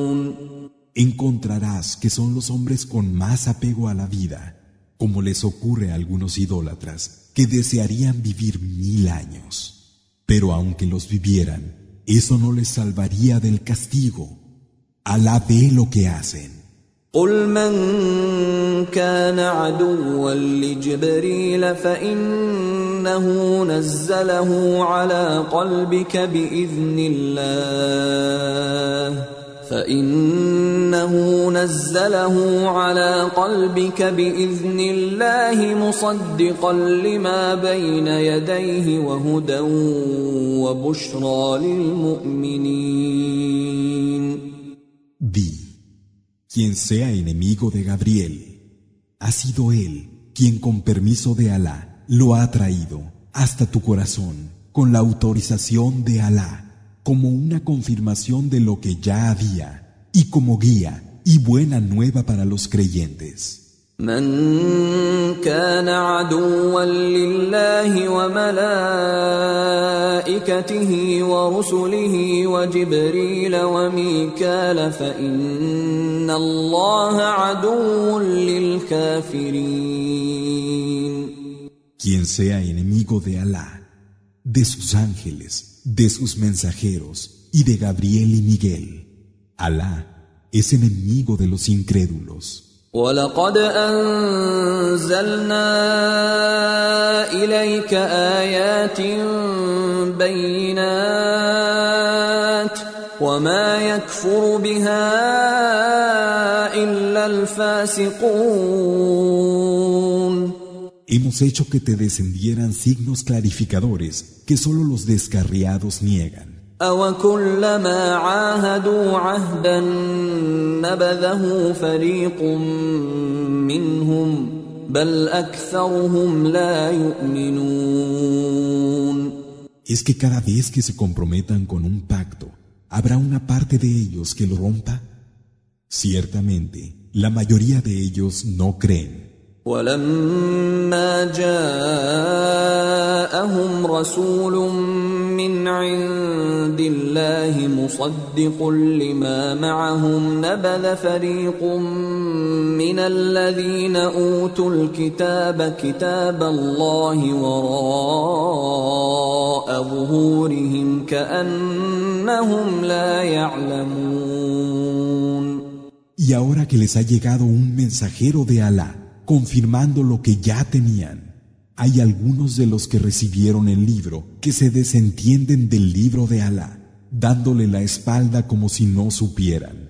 Encontrarás que son los hombres con más apego a la vida, como les ocurre a algunos idólatras, que desearían vivir mil años. Pero aunque los vivieran, eso no les salvaría del castigo. Alá ve lo que hacen. قل من كان عدوا لجبريل فإنه نزله على قلبك بإذن الله فإنه نزله على قلبك بإذن الله مصدقا لما بين يديه وهدى وبشرى للمؤمنين Di, quien sea enemigo de Gabriel, ha sido él quien con permiso de Alá lo ha traído hasta tu corazón con la autorización de Alá como una confirmación de lo que ya había y como guía y buena nueva para los creyentes. من كان عدوا لله وملائكته ورسله وجبريل وميكال فإن الله عدو للكافرين Quien sea enemigo de Alá, de sus ángeles, de sus mensajeros y de Gabriel y Miguel, Alá es enemigo de los incrédulos. ولقد أنزلنا إليك آيات بينات وما يكفر بها إلا إلا الفاسقون Hemos hecho que te descendieran signos clarificadores que solo los descarriados niegan. أوكلما عاهدوا عهدا نبذه فريق منهم بل أكثرهم لا يؤمنون ¿Es que cada vez que se comprometan con un pacto, habrá una parte de ellos que lo rompa? Ciertamente, la mayoría de ellos no creen. ولما جاءهم رسول من عند الله مصدق لما معهم نبذ فريق من الذين أوتوا الكتاب كتاب الله وراء ظهورهم كأنهم لا يعلمون. Y ahora que les ha llegado un mensajero de Alá, confirmando lo que ya tenían. Hay algunos de los que recibieron el libro que se desentienden del libro de Alá, dándole la espalda como si no supieran.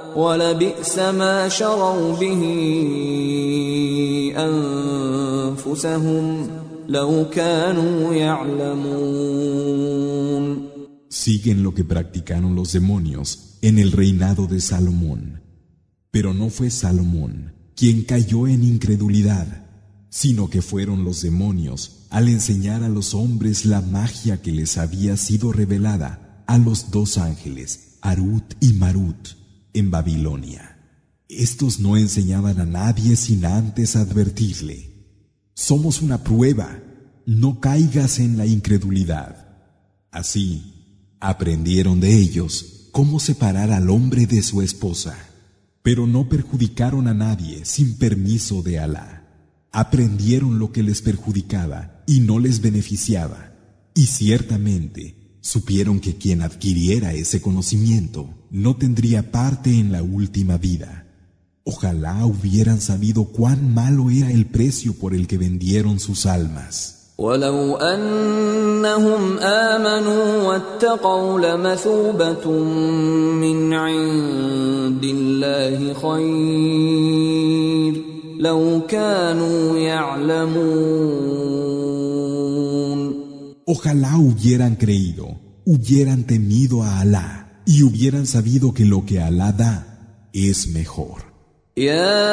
ولبئس ما شروا به انفسهم لو كانوا يعلمون Siguen lo que practicaron los demonios en el reinado de Salomón. Pero no fue Salomón quien cayó en incredulidad, sino que fueron los demonios al enseñar a los hombres la magia que les había sido revelada a los dos ángeles, Arut y Marut en Babilonia. Estos no enseñaban a nadie sin antes advertirle, somos una prueba, no caigas en la incredulidad. Así, aprendieron de ellos cómo separar al hombre de su esposa, pero no perjudicaron a nadie sin permiso de Alá. Aprendieron lo que les perjudicaba y no les beneficiaba, y ciertamente supieron que quien adquiriera ese conocimiento no tendría parte en la última vida. Ojalá hubieran sabido cuán malo era el precio por el que vendieron sus almas. Ojalá hubieran creído, hubieran temido a Alá y hubieran sabido que lo que Alá da es mejor. يا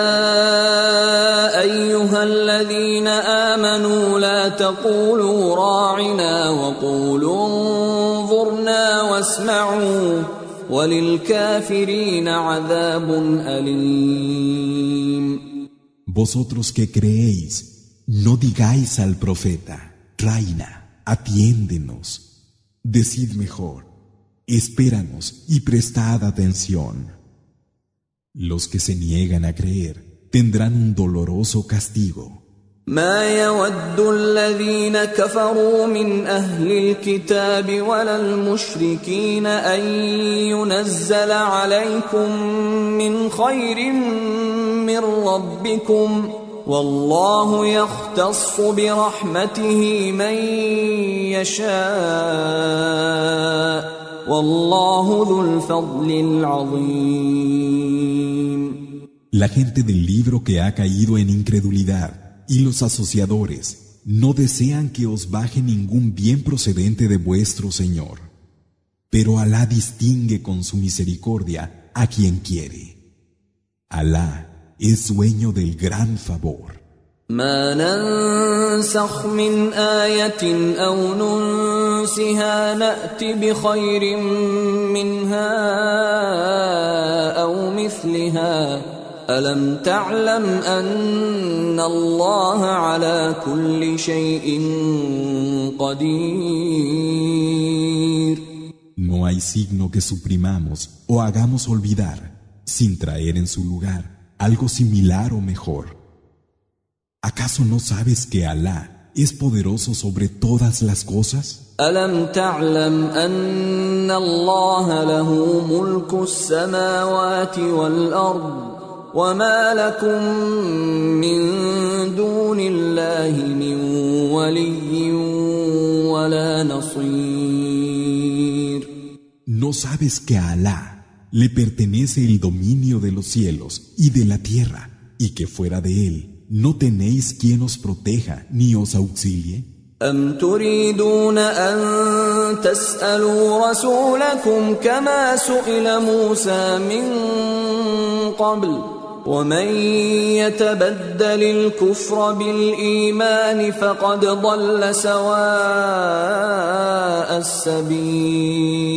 ايها الذين امنوا لا تقولوا راعنا وقولوا انظرنا واسمعوا وللكافرين عذاب اليم Vosotros que creéis, no digáis al profeta, Raina atiéndenos. Decid mejor, espéranos y prestad atención. Los que se niegan a creer tendrán un doloroso castigo. ما يود الذين كفروا من أهل الكتاب ولا المشركين أن ينزل عليكم من خير من ربكم والله يختص برحمته من يشاء La gente del libro que ha caído en incredulidad y los asociadores no desean que os baje ningún bien procedente de vuestro Señor. Pero Alá distingue con su misericordia a quien quiere. Alá es dueño del gran favor. ما ننسخ من آية أو ننسها نأت بخير منها أو مثلها ألم تعلم أن الله على كل شيء قدير No hay signo que suprimamos o hagamos olvidar sin traer en su lugar algo similar o mejor. ¿Acaso no sabes que Alá es poderoso sobre todas las cosas? ألم تعلم أن الله له ملك السماوات والأرض وما لكم من دون الله من ولي ولا نصير ¿No sabes que a Alá le pertenece el dominio de los cielos y de la tierra y que fuera de él no tenéis quien os proteja ni os auxilie? أم تريدون أن تسألوا رسولكم كما سئل موسى من قبل ومن يتبدل الكفر بالإيمان فقد ضل سواء السبيل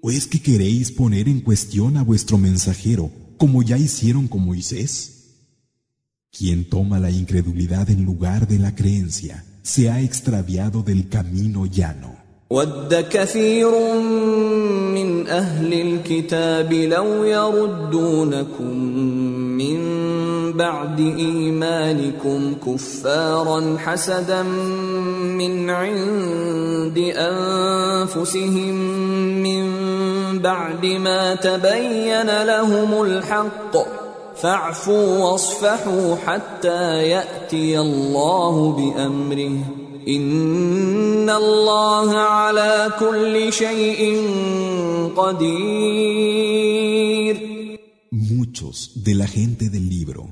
¿O es que queréis poner en cuestión a vuestro mensajero como ya hicieron con Moisés? Quien toma la incredulidad en lugar de la creencia se ha extraviado del camino llano. ود كثير من أهل الكتاب لو يردونكم من بعد إيمانكم كفارا حسدا من عند أنفسهم من بعد ما تبين لهم الحق فاعفوا واصفحوا حتى يأتي الله بأمره إن الله على كل شيء قدير Muchos de la gente del libro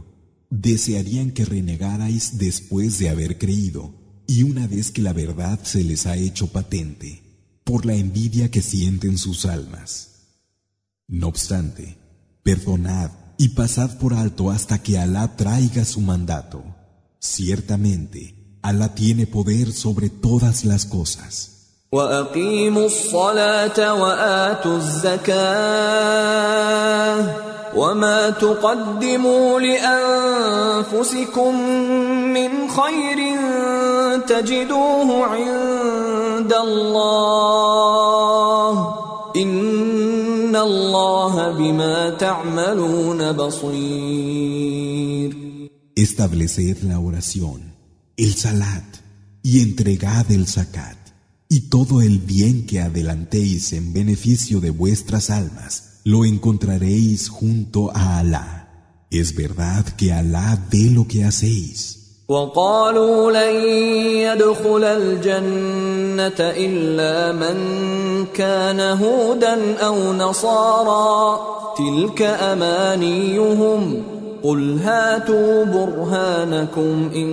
desearían que renegarais después de haber creído y una vez que la verdad se les ha hecho patente por la envidia que sienten sus almas. No obstante, perdonad y pasad por alto hasta que Alá traiga su mandato. Ciertamente, Alá tiene poder sobre todas las cosas. وأقيموا الصلاة وآتوا الزكاة وما تقدموا لأنفسكم من خير تجدوه عند الله إن Estableced la oración, el salat y entregad el zakat y todo el bien que adelantéis en beneficio de vuestras almas lo encontraréis junto a Alá. Es verdad que Alá ve lo que hacéis. وقالوا لن يدخل الجنة إلا من كان هودا أو نصارى تلك أمانيهم قل هاتوا برهانكم إن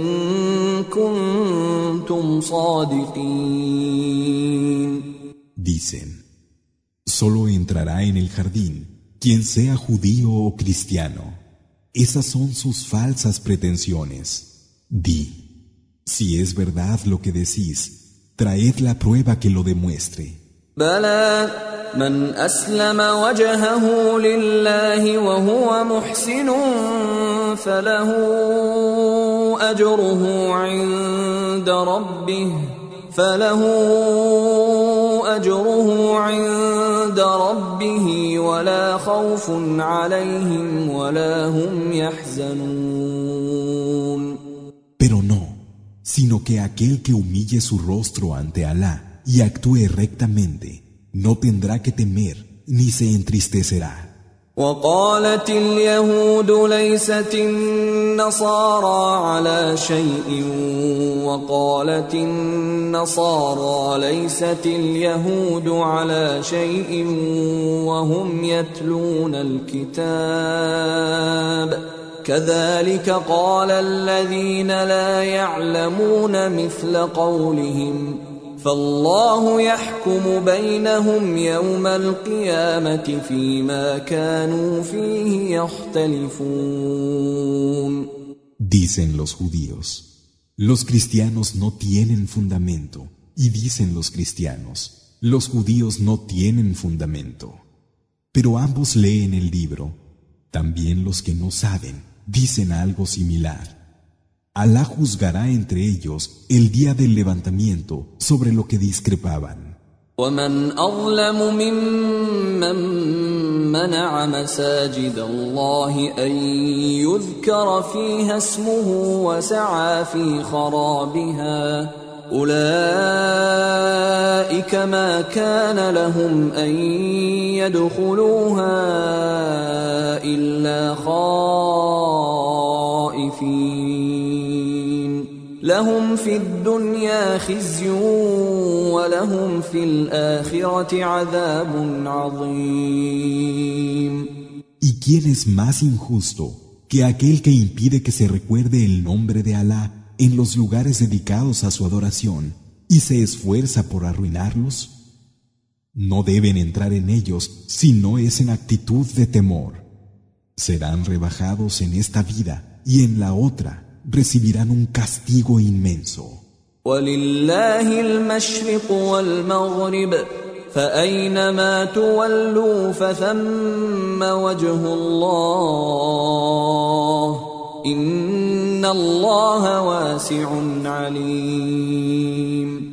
كنتم صادقين Dicen, solo entrará en el jardín quien sea judío o cristiano. Esas son sus falsas pretensiones. Di, si es verdad lo que decís, traed la prueba que lo demuestre. بلى من أسلم وجهه لله وهو محسن فله أجره عند ربه فله أجره عند ربه ولا خوف عليهم ولا هم يحزنون sino que aquel que humille su rostro ante Alá y actúe rectamente, no tendrá que temer ni se entristecerá. وقالت اليهود ليست النصارى على شيء وقالت النصارى ليست اليهود على شيء وهم يتلون الكتاب كذلك قال الذين لا يعلمون مثل قولهم فالله يحكم بينهم يوم القيامة فيما كانوا فيه يختلفون Dicen los judíos, los cristianos no tienen fundamento. Y dicen los cristianos, los judíos no tienen fundamento. Pero ambos leen el libro. También los que no saben Dicen algo similar. Alá juzgará entre ellos el día del levantamiento sobre lo que discrepaban. ومن أظلم ممن منع مساجد الله أن يذكر فيها اسمه وسعى في خرابها أولئك ما كان لهم أن يدخلوها إلا خائفين لهم في الدنيا خزي ولهم في الآخرة عذاب عظيم ¿Y quién es más injusto que aquel que impide que se recuerde el nombre de Alá en los lugares dedicados a su adoración y se esfuerza por arruinarlos? No deben entrar en ellos si no es en actitud de temor. Serán rebajados en esta vida y en la otra recibirán un castigo inmenso. ولله المشرق والمغرب فأينما تولوا فثم وجه الله إن الله واسع عليم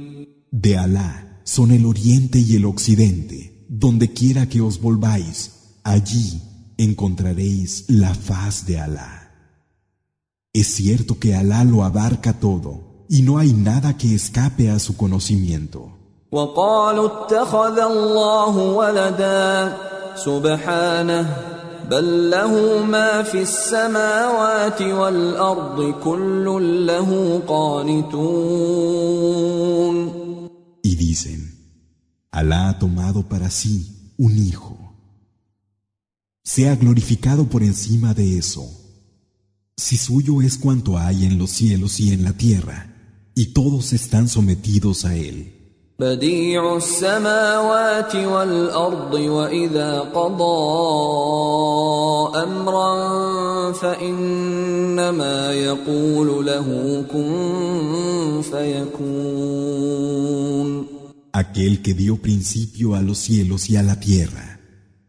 De Alá son el oriente y el occidente. Donde quiera que os volváis, allí encontraréis la faz de Alá. Es cierto que Alá lo abarca todo y no hay nada que escape a su conocimiento. وقالوا اتخذ الله ولدا سبحانه بل له ما في السماوات والأرض كل له قانتون Y dicen, Alá ha tomado para sí un hijo. Sea glorificado por encima de eso. Si suyo es cuanto hay en los cielos y en la tierra, y todos están sometidos a él. بديع السماوات والأرض وإذا قضى أمرا فإنما يقول له كن فيكون Aquel que dio principio a los cielos y a la tierra,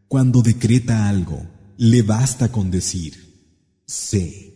cuando decreta algo, le basta con decir, sé,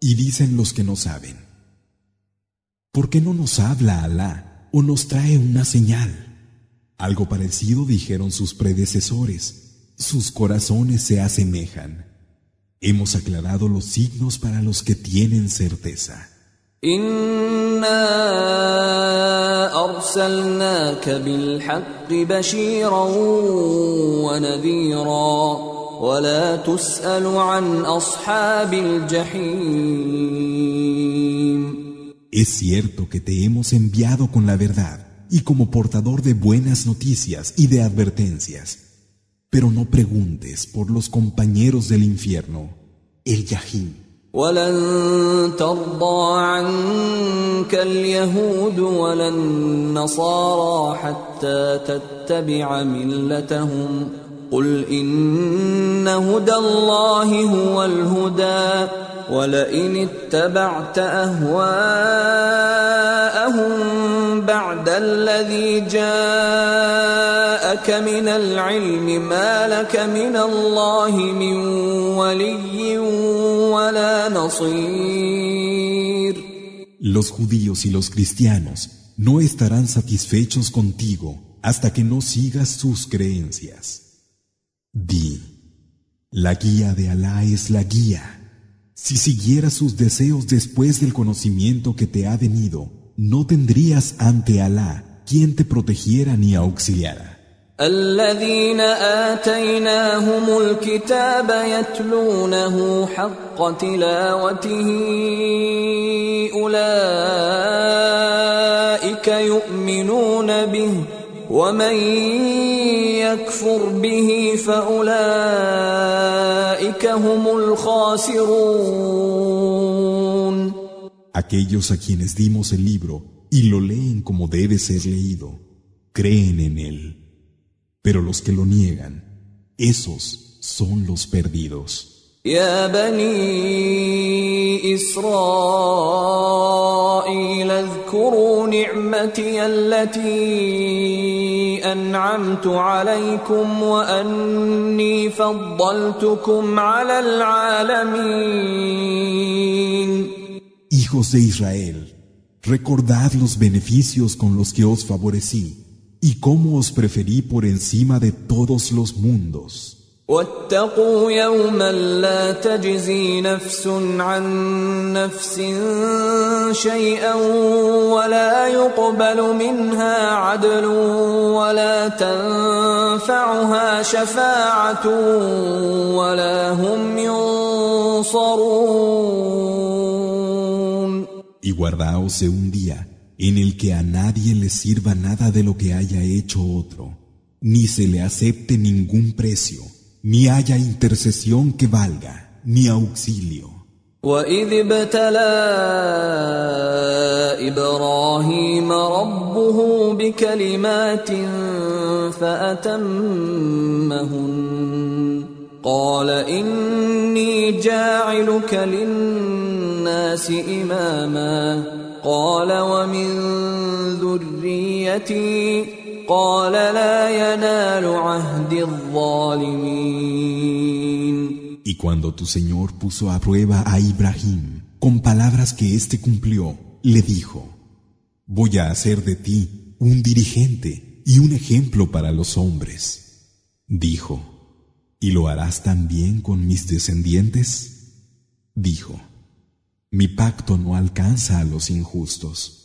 Y dicen los que no saben, ¿por qué no nos habla Alá o nos trae una señal? Algo parecido dijeron sus predecesores, sus corazones se asemejan. Hemos aclarado los signos para los que tienen certeza. إنا أرسلناك بالحق بشيرا ونذيرا ولا تسأل عن أصحاب الجحيم Es cierto que te hemos enviado con la verdad y como portador de buenas noticias y de advertencias. Pero no preguntes por los compañeros del infierno, el Yahim. ولن ترضى عنك اليهود ولا النصارى حتى تتبع ملتهم قل ان هدى الله هو الهدى ولئن اتبعت اهواءهم بعد الذي جاءك من العلم ما لك من الله من ولي ولا نصير Los judíos y los cristianos no estarán satisfechos contigo hasta que no sigas sus creencias. Di, la guía de Alá es la guía. Si siguieras sus deseos después del conocimiento que te ha venido, no tendrías ante Alá quien te protegiera ni auxiliara. الذين آتيناهم الكتاب يتلونه حق تلاوته أولئك يؤمنون به ومن يكفر به فأولئك هم الخاسرون Aquellos a quienes dimos el libro y lo leen como debe ser leído, creen en él. Pero los que lo niegan, esos son los perdidos. يا بني إسرائيل اذكروا نعمتي التي أنعمت عليكم وأني فضلتكم على العالمين Hijos de Israel, recordad los beneficios con los que os favorecí y cómo os preferí por encima de todos los mundos. واتقوا يوما لا تجزي نفس عن نفس شيئا ولا يقبل منها عدل ولا تنفعها شفاعة ولا هم ينصرون Y guardaos de un día en el que a nadie le sirva nada de lo que haya hecho otro, ni se le acepte ningún precio. Ni haya intercesión que valga, ni auxilio. وإذ ابتلى إبراهيم ربه بكلمات فأتمهن قال إني جاعلك للناس إماما قال ومن ذريتي قال لا ينال عهد الظالمين Y cuando tu Señor puso a prueba a Ibrahim con palabras que éste cumplió, le dijo, Voy a hacer de ti un dirigente y un ejemplo para los hombres. Dijo, ¿y lo harás también con mis descendientes? Dijo, mi pacto no alcanza a los injustos.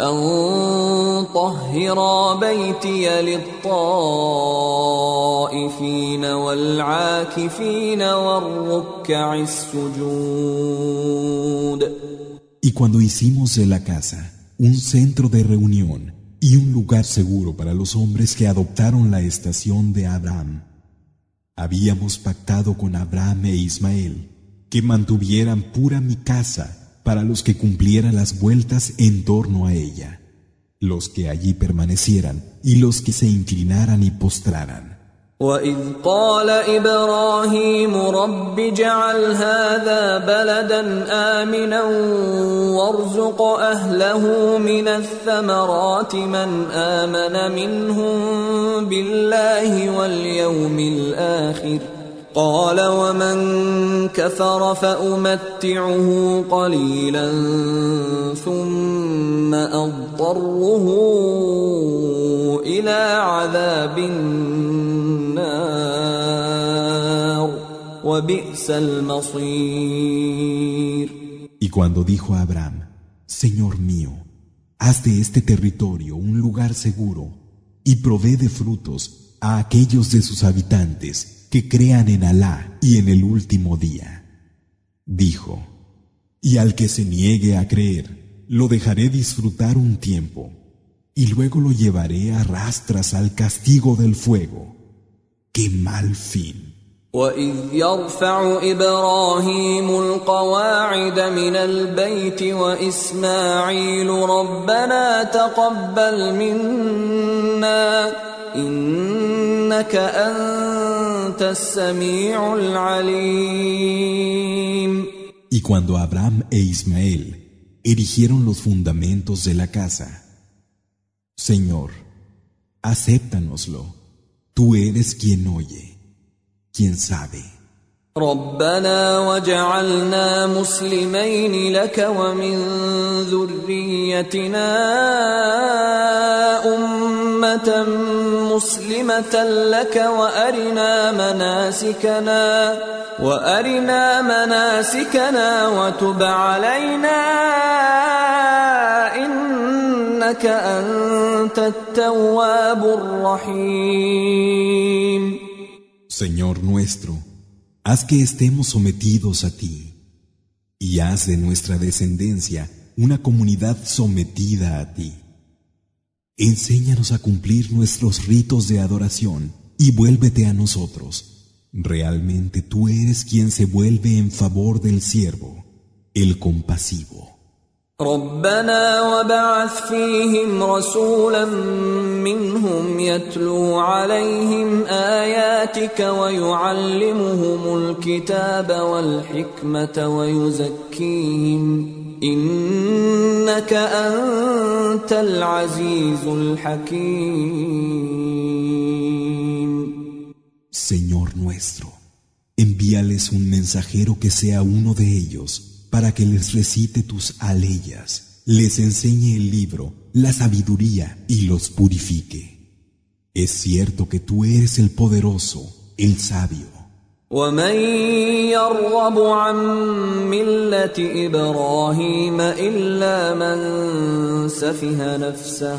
أن طهرا بيتي للطائفين والعاكفين والركع السجود Y cuando hicimos de la casa un centro de reunión y un lugar seguro para los hombres que adoptaron la estación de Abraham, habíamos pactado con Abraham e Ismael que mantuvieran pura mi casa para los que cumplieran las vueltas en torno a ella, los que allí permanecieran y los que se inclinaran y postraran. وإذ قال إبراهيم رب اجعل هذا بلدا آمنا وارزق أهله من الثمرات من آمن منهم بالله واليوم الآخر قال ومن كفر فأمتعه قليلا ثم أضطره إلى عذاب النار وبئس المصير Y cuando dijo a Abraham, Señor mío, haz de este territorio un lugar seguro y provee de frutos a aquellos de sus habitantes que crean en Alá y en el último día. Dijo, y al que se niegue a creer, lo dejaré disfrutar un tiempo, y luego lo llevaré a rastras al castigo del fuego. ¡Qué mal fin! وإذ يرفع إبراهيم القواعد من البيت وإسماعيل ربنا تقبل منا إنك أنت السميع العليم Y cuando Abraham e Ismael erigieron los fundamentos de la casa, Señor, acéptanoslo, tú eres quien oye, quien sabe. ربنا وجعلنا مسلمين لك ومن ذريتنا أمة مسلمة لك وأرنا مناسكنا وأرنا مناسكنا وتب علينا إنك أنت التواب الرحيم. Señor nuestro, haz que estemos sometidos a ti, y haz de nuestra descendencia una comunidad sometida a ti. Enséñanos a cumplir nuestros ritos de adoración y vuélvete a nosotros. Realmente tú eres quien se vuelve en favor del siervo, el compasivo. ربنا وبعث فيهم رسولا منهم يتلو عليهم آياتك ويعلمهم الكتاب والحكمة ويزكيهم إنك أنت العزيز الحكيم. Señor nuestro, envíales un mensajero que sea uno de ellos para que les recite tus aleyas, les enseñe el libro, la sabiduría y los purifique. Es cierto que tú eres el poderoso, el sabio. ومن يرغب عن ملة إبراهيم إلا من سفه نفسه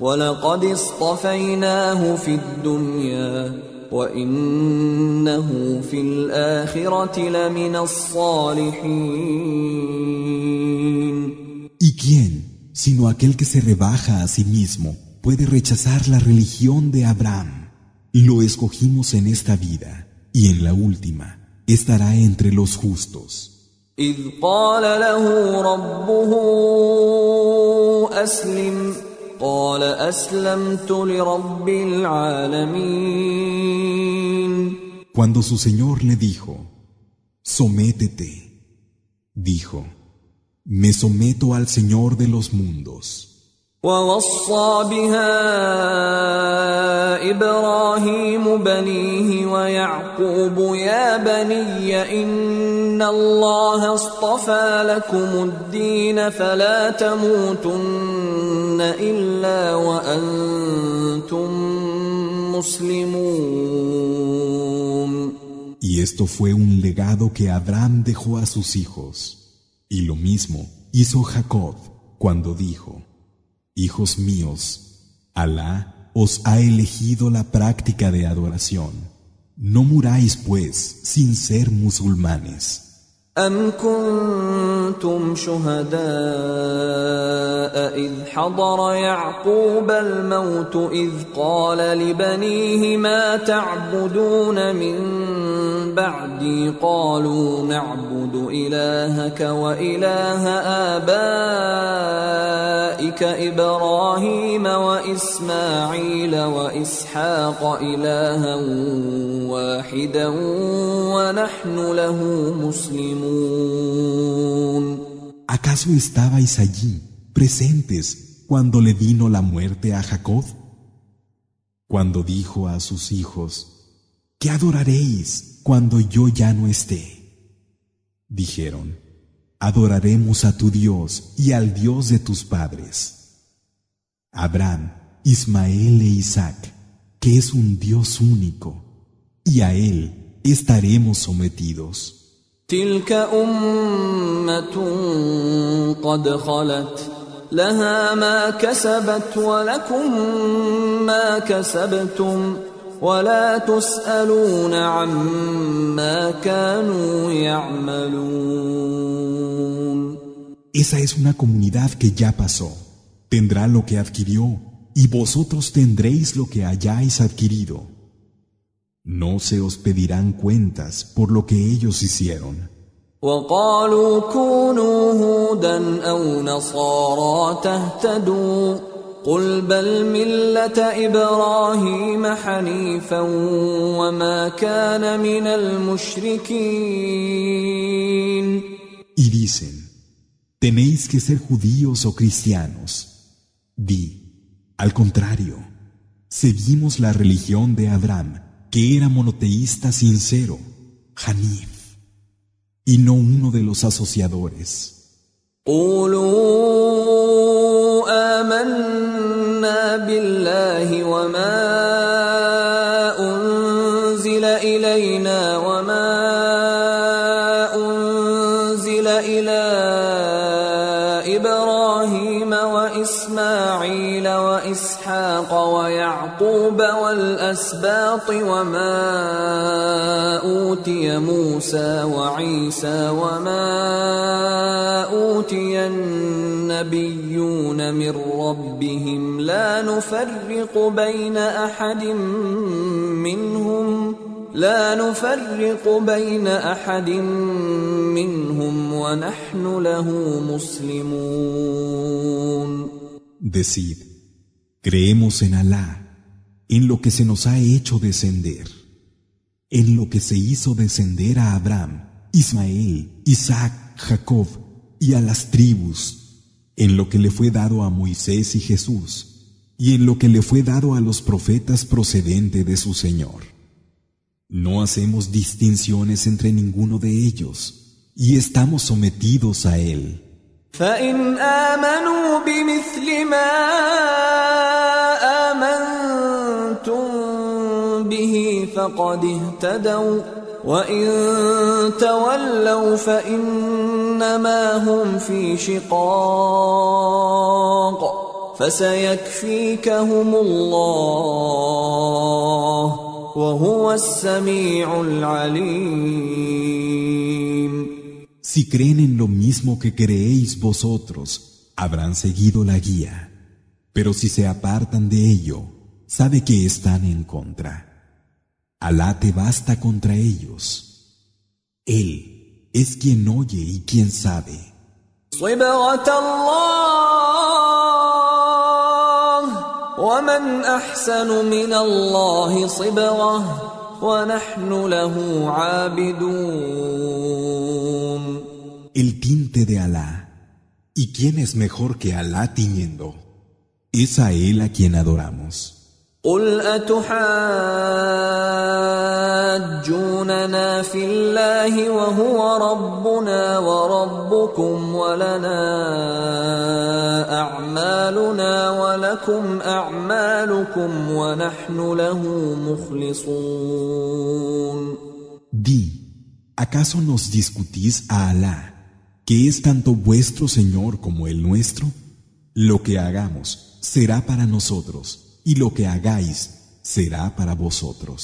ولقد اصطفيناه في الدنيا وإنه في الآخرة لمن الصالحين ¿Y quién, sino aquel que se rebaja a sí mismo, puede rechazar la religión de Abraham? Lo escogimos en esta vida y en la última estará entre los justos. إذ قال له ربه أسلم قال أسلمت لرب العالمين Cuando su Señor le dijo, sométete, dijo, me someto al Señor de los mundos. ووصى بها إبراهيم بنيه ويعقوب يا بني إن الله اصطفى لكم الدين فلا تموتن إلا وأنتم مسلمون Y esto fue un legado que Abraham dejó a sus hijos. Y lo mismo hizo Jacob cuando dijo, Hijos míos, Alá os ha elegido la práctica de adoración. No muráis, pues, sin ser musulmanes. أم كنتم شهداء إذ حضر يعقوب الموت إذ قال لبنيه ما تعبدون من بعدي؟ قالوا نعبد إلهك وإله آبائك إبراهيم وإسماعيل وإسحاق إلها واحدا ونحن له مسلمون ¿Acaso estabais allí, presentes, cuando le vino la muerte a Jacob? Cuando dijo a sus hijos, ¿qué adoraréis cuando yo ya no esté? Dijeron, adoraremos a tu Dios y al Dios de tus padres. Abraham, Ismael e Isaac, que es un Dios único, y a él estaremos sometidos. تلك أمة قد خلت لها ما كسبت ولكم ما كسبتم ولا تسألون عما كانوا يعملون Esa es una comunidad que ya pasó. Tendrá lo que adquirió, y vosotros tendréis lo que hayáis adquirido. No se os pedirán cuentas por lo que ellos hicieron. وقالوا كونوا هودا أو نصارى تهتدوا قل بل ملة إبراهيم حنيفا وما كان من المشركين Y dicen, tenéis que ser judíos o cristianos. Di, al contrario, seguimos la religión de Abraham, que era monoteísta sincero, Hanif, y no uno de los asociadores. قولوا آمنا بالله وما ويعقوب والأسباط وما أوتي موسى وعيسى وما أوتي النبيون من ربهم لا نفرق بين أحد منهم لا نفرق بين أحد منهم ونحن له مسلمون. Decid, creemos en Alá, en lo que se nos ha hecho descender, en lo que se hizo descender a Abraham, Ismael, Isaac, Jacob y a las tribus, en lo que le fue dado a Moisés y Jesús, y en lo que le fue dado a los profetas procedente de su Señor. No hacemos distinciones entre ninguno de ellos, y estamos sometidos a Él. فقد اهتدوا وإن تولوا فإنما هم في شقاق فسيكفيكهم الله وهو السميع العليم Si creen en lo mismo que creéis vosotros, habrán seguido la guía. Pero si se apartan de ello, sabe que están en contra. Alá te basta contra ellos. Él es quien oye y quien sabe. El tinte de Alá. ¿Y quién es mejor que Alá tiñendo? Es a Él a quien adoramos. قل أتحاجوننا في الله وهو ربنا وربكم ولنا أعمالنا ولكم أعمالكم ونحن له مخلصون Di, ¿acaso nos discutís a Alá, que es tanto vuestro Señor como el nuestro? Lo que hagamos será para nosotros, y lo que hagáis será para vosotros.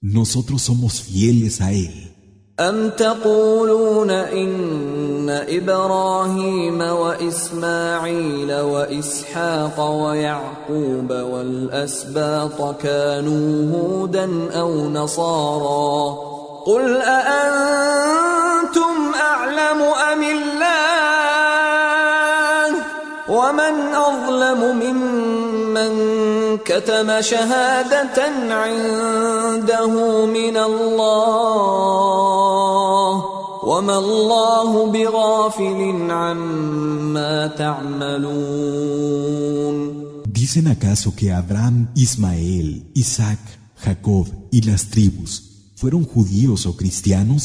Nosotros somos fieles a Él. أم تقولون إن إبراهيم وإسماعيل وإسحاق ويعقوب والأسباط كانوا هودا أو نصارى قل أأنتم أعلم أم الله ومن أظلم ممن كتم شهادة عنده من الله وما الله بغافل عما تعملون ¿Dicen acaso que Abraham, Ismael, Isaac, Jacob y las tribus fueron judíos o cristianos?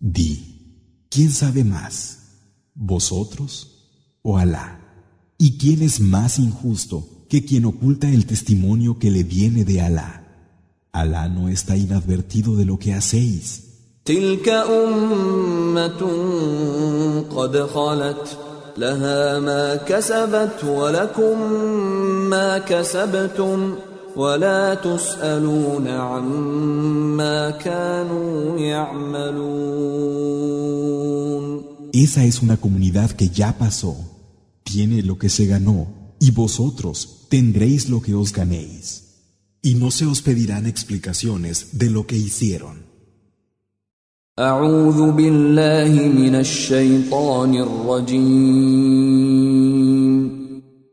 Di, ¿quién sabe más? ¿Vosotros o Alá? ¿Y quién es más injusto que quien oculta el testimonio que le viene de Alá? Alá no está inadvertido de lo que hacéis. تلك أمة قد خلت لها ما كسبت ولكم ما كسبتم ولا تسألون عما كانوا يعملون Esa es una comunidad que ya pasó, tiene lo que se ganó y vosotros tendréis lo que os ganéis. Y no se os pedirán explicaciones de lo que hicieron.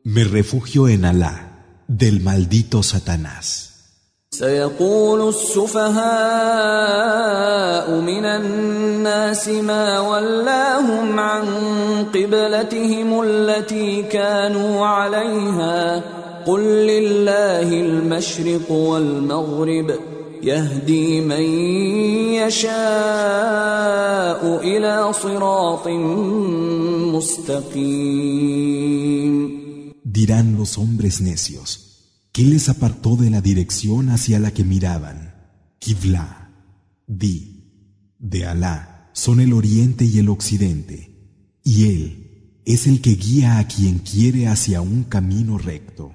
Me refugio en Alá, del maldito Satanás. سيقول السفهاء من الناس ما ولاهم عن قبلتهم التي كانوا عليها قل لله المشرق والمغرب يهدي من يشاء إلى صراط مستقيم. Dirán los hombres necios, ¿qué les apartó de la dirección hacia la que miraban? Kibla, di, de Alá son el oriente y el occidente, y Él es el que guía a quien quiere hacia un camino recto.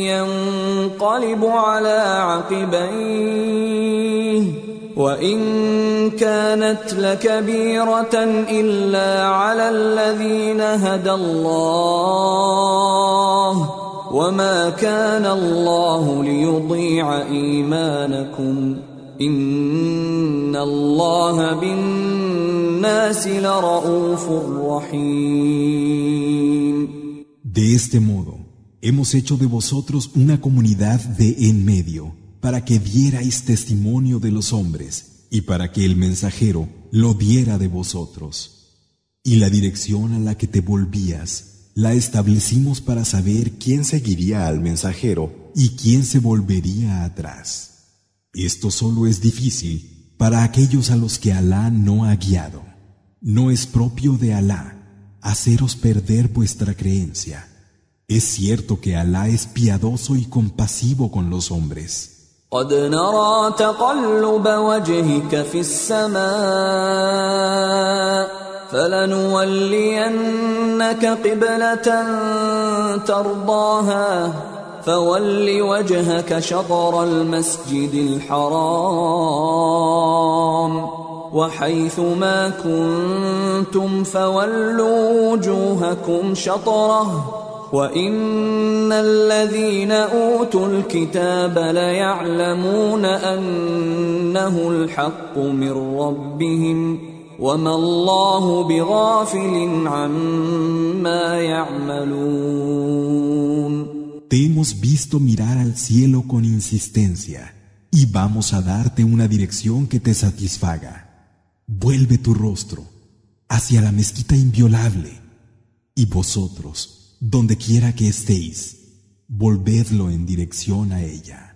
ينقلب على عقبيه. وإن كانت لكبيرة إلا على الذين هدى الله. وما كان الله ليضيع إيمانكم. إن الله بالناس لرءوف رحيم. De este modo, hemos hecho de vosotros una comunidad de en medio, para que dierais testimonio de los hombres y para que el mensajero lo diera de vosotros. Y la dirección a la que te volvías la establecimos para saber quién seguiría al mensajero y quién se volvería atrás. Esto solo es difícil para aquellos a los que Alá no ha guiado. No es propio de Alá haceros perder vuestra creencia. Es cierto que Alá es piadoso y compasivo con los hombres. قد نرى تقلب وجهك في السماء فلنولينك قبلة ترضاها فول وجهك شطر المسجد الحرام وحيث ما كنتم فولوا وجوهكم شطره وان الذين اوتوا الكتاب ليعلمون انه الحق من ربهم وما الله بغافل عما يعملون Te hemos visto mirar al cielo con insistencia y vamos a darte una dirección que te satisfaga. Vuelve tu rostro hacia la mezquita inviolable y vosotros, donde quiera que estéis, volvedlo en dirección a ella.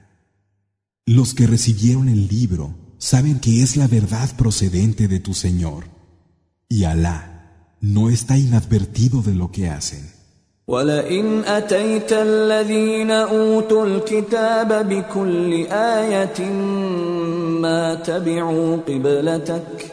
Los que recibieron el libro saben que es la verdad procedente de tu Señor, y Alá no está inadvertido de lo que hacen. ولئن اتيت الذين اوتوا الكتاب بكل ايه ما تبعوا قبلتك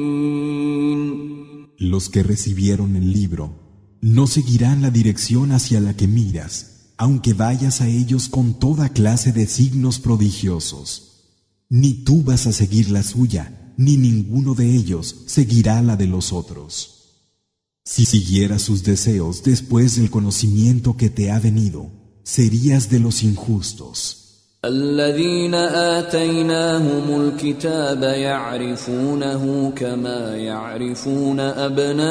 Los que recibieron el libro no seguirán la dirección hacia la que miras, aunque vayas a ellos con toda clase de signos prodigiosos. Ni tú vas a seguir la suya, ni ninguno de ellos seguirá la de los otros. Si siguieras sus deseos después del conocimiento que te ha venido, serías de los injustos. الذين آتيناهم الكتاب يعرفونه كما يعرفون أبناءهم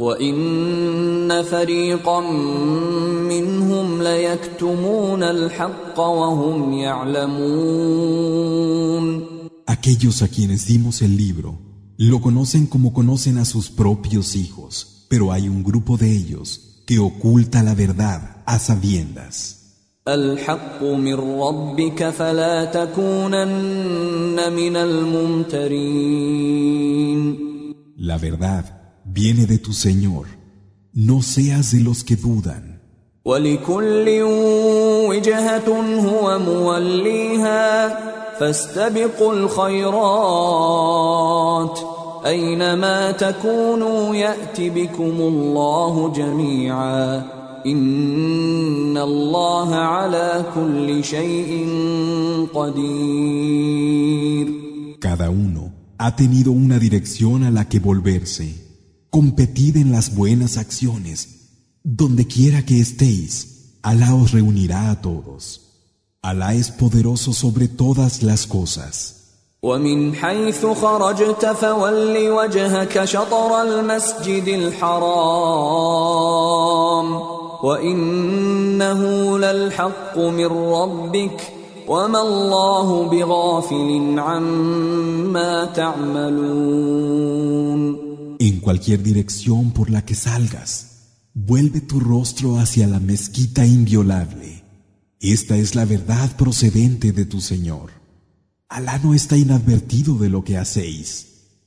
وان فريقا منهم ليكتمون الحق وهم يعلمون Aquellos a quienes dimos el libro lo conocen como conocen a sus propios hijos, pero hay un grupo de ellos que oculta la verdad a sabiendas. الحق من ربك فلا تكونن من الممترين La verdad viene de tu Señor. No seas de los que dudan. ولكل وجهة هو موليها فاستبقوا الخيرات أينما تكونوا يأت بكم الله جميعا إن الله على كل شيء قدير Cada uno ha tenido una dirección a la que volverse. Competid en las buenas acciones. Donde quiera que estéis, Alá os reunirá a todos. Alá es poderoso sobre todas las cosas. ومن حيث خرجت فول وجهك شطر المسجد الحرام وانه للحق من ربك وما الله بغافل عما تعملون En cualquier dirección por la que salgas, vuelve tu rostro hacia la mezquita inviolable. Esta es la verdad procedente de tu Señor. Alá no está inadvertido de lo que hacéis.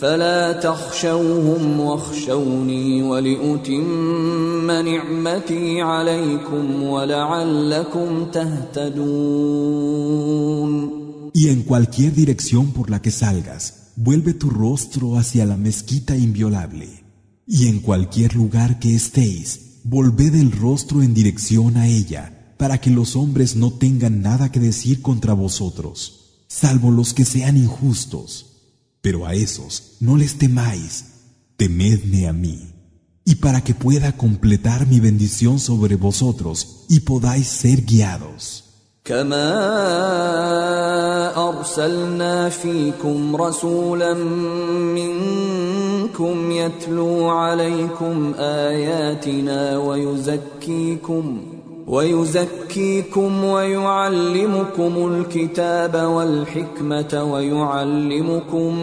فلا تخشوهم واخشوني ولأتم نعمتي عليكم ولعلكم تهتدون Y en cualquier dirección por la que salgas, vuelve tu rostro hacia la mezquita inviolable. Y en cualquier lugar que estéis, volved el rostro en dirección a ella, para que los hombres no tengan nada que decir contra vosotros, salvo los que sean injustos. Pero a esos no les temáis, temedme a mí, y para que pueda completar mi bendición sobre vosotros y podáis ser guiados. كما ارسلنا فيكم رسولا منكم يتلو عليكم اياتنا ويزكيكم ويزكيكم ويعلمكم الكتاب والحكمه ويعلمكم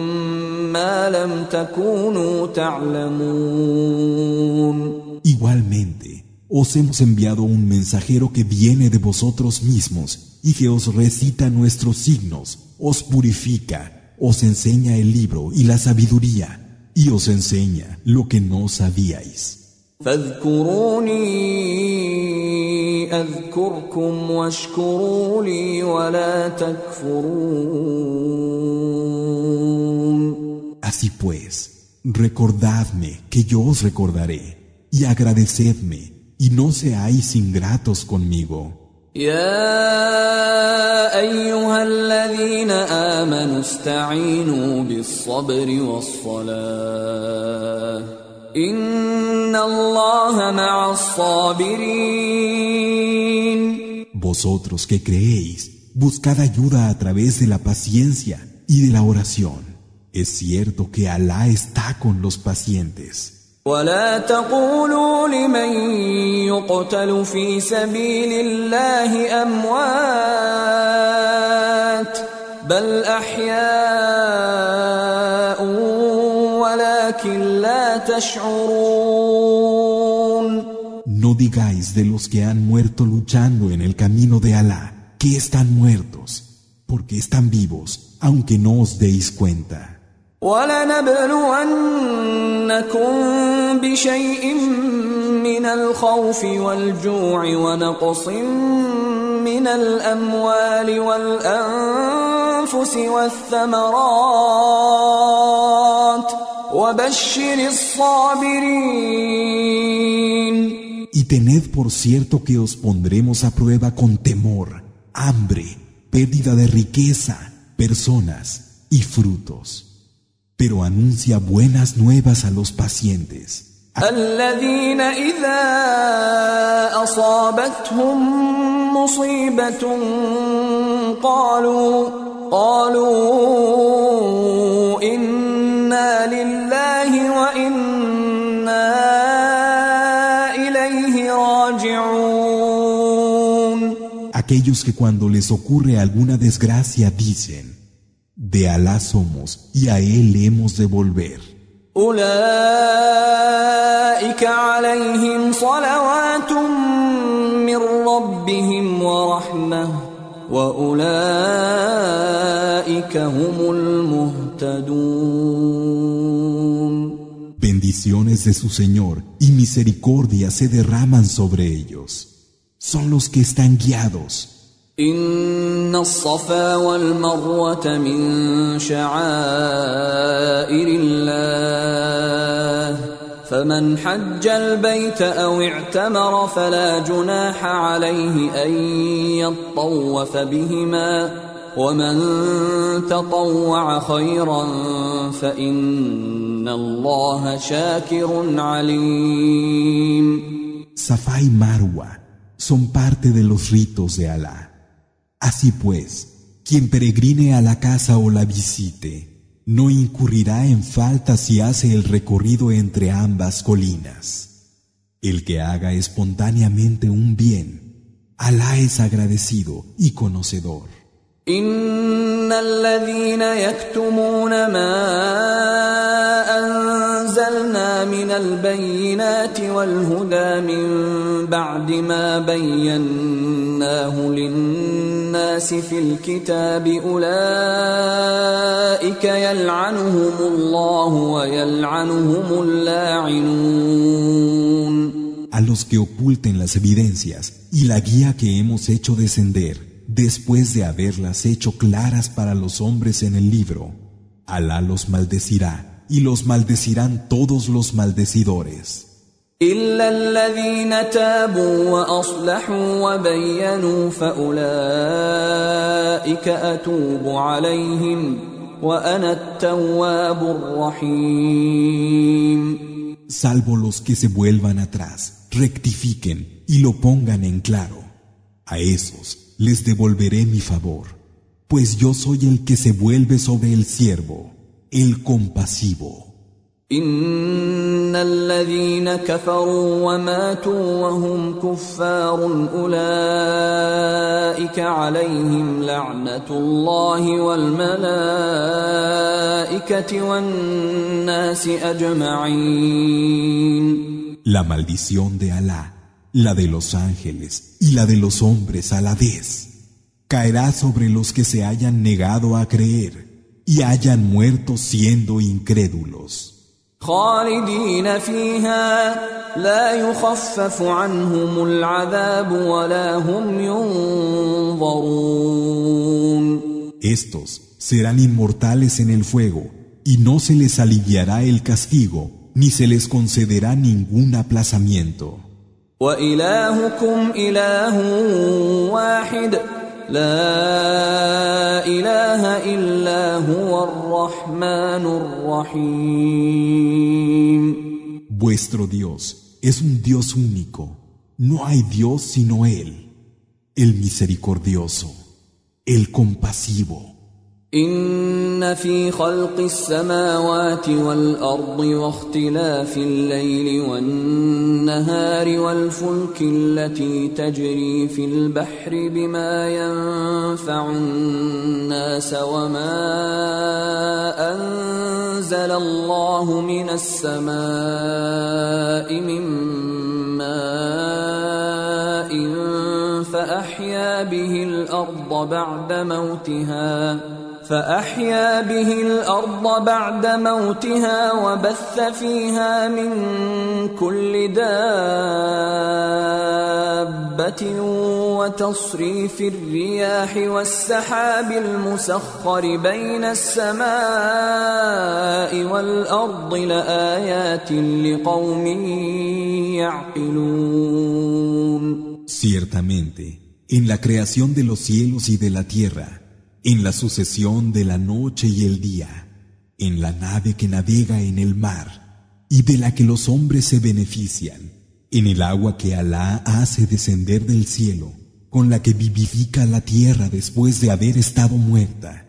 ما لم تكونوا تعلمون Igualmente, os hemos enviado un mensajero que viene de vosotros mismos y que os recita nuestros signos, os purifica, os enseña el libro y la sabiduría, y os enseña lo que no sabíais. فاذكروني اذكركم واشكروا لي ولا تكفرون Así pues, recordadme que yo os recordaré, y agradecedme, y no seáis ingratos conmigo. يا ايها الذين امنوا استعينوا بالصبر والصلاه ان الله مع الصابرين Vosotros que creéis, buscad ayuda a través de la paciencia y de la oración. Es cierto que Alá está con los pacientes. ولا تقولوا لمن يقتل في سبيل الله اموات بل احياء ولكن لا تشعرون No digáis de los que han muerto luchando en el camino de Alá que están muertos, porque están vivos, aunque no os deis cuenta. ولنبلونكم بشيء من الخوف والجوع ونقص من الاموال والانفس والثمرات وبشر الصابرين Y tened por cierto que os pondremos a prueba con temor, hambre, pérdida de riqueza, personas y frutos. Pero anuncia buenas nuevas a los pacientes. الذين إذا أصابتهم مصيبة قالوا قالوا إنا لله aquellos que cuando les ocurre alguna desgracia dicen, de Alá somos y a Él hemos de volver. Bendiciones de su Señor y misericordia se derraman sobre ellos. Son los que están guiados. إن الصفا والمروة من شعائر الله فمن حج البيت أو اعتمر فلا جناح عليه أن يطوف بهما ومن تطوع خيرا فإن الله شاكر عليم y Marwa son parte de los ritos de Alá. Así pues, quien peregrine a la casa o la visite, no incurrirá en falta si hace el recorrido entre ambas colinas. El que haga espontáneamente un bien, Alá es agradecido y conocedor. إن الذين يكتمون ما أنزلنا من البينات والهدى من بعد ما بيناه للناس في الكتاب أولئك يلعنهم الله ويلعنهم اللاعنون A los que oculten las evidencias y la guía que hemos hecho descender, después de haberlas hecho claras para los hombres en el libro, Alá los maldecirá y los maldecirán todos los maldecidores. إلا الذين تابوا وأصلحوا وبينوا فأولئك أتوب عليهم وأنا التواب الرحيم Salvo los que se vuelvan atrás, rectifiquen y lo pongan en claro. A esos les devolveré mi favor, pues yo soy el que se vuelve sobre el siervo, el compasivo. إن الذين كفروا وماتوا وهم كفار أولئك عليهم لعنة الله والملائكة والناس أجمعين La maldición de Alá, la de los ángeles y la de los hombres a la vez, caerá sobre los que se hayan negado a creer y hayan muerto siendo incrédulos. خالدين فيها لا يخفف عنهم العذاب ولا هم ينظرون Estos serán inmortales en el fuego, y no se les aliviará el castigo, ni se les concederá ningún aplazamiento. وإلهكم إله واحد لا إله إلا هو الرحمن الرحيم Vuestro Dios es un Dios único, no hay Dios sino Él, el misericordioso, el compasivo. إن في خلق السماوات والأرض واختلاف الليل والنهار والفلك التي تجري في البحر بما ينفع الناس وما أنزل الله من السماء من ماء فأحيا به الأرض بعد موتها فأحيا به الأرض بعد موتها وبث فيها من كل دابة وتصريف الرياح والسحاب المسخر بين السماء والأرض لآيات لقوم يعقلون. Ciertamente, en la creación de los cielos y de la tierra, en la sucesión de la noche y el día, en la nave que navega en el mar y de la que los hombres se benefician, en el agua que Alá hace descender del cielo, con la que vivifica la tierra después de haber estado muerta,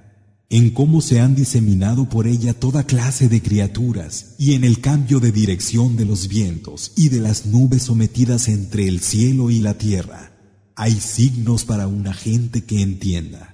en cómo se han diseminado por ella toda clase de criaturas y en el cambio de dirección de los vientos y de las nubes sometidas entre el cielo y la tierra. Hay signos para una gente que entienda.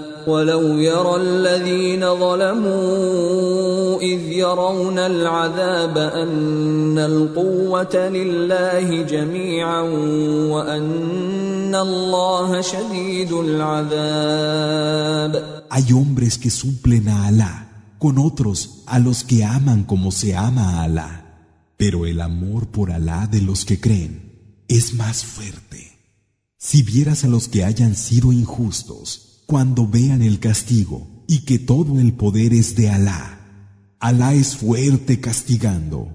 ولو يرى الذين ظلموا إذ يرون العذاب أن القوة لله جميعا وأن الله شديد العذاب Hay hombres que suplen a Alá con otros a los que aman como se ama a Alá. Pero el amor por Alá de los que creen es más fuerte. Si vieras a los que hayan sido injustos, cuando vean el castigo y que todo el poder es de Alá. Alá es fuerte castigando.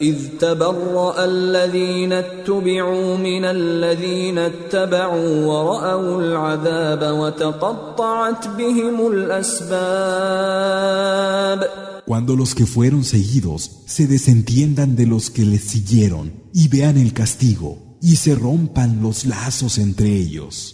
إذ تبرأ الذين اتبعوا من الذين اتبعوا ورأوا العذاب وتقطعت بهم الأسباب Cuando los que fueron seguidos se desentiendan de los que les siguieron y vean el castigo y se rompan los lazos entre ellos.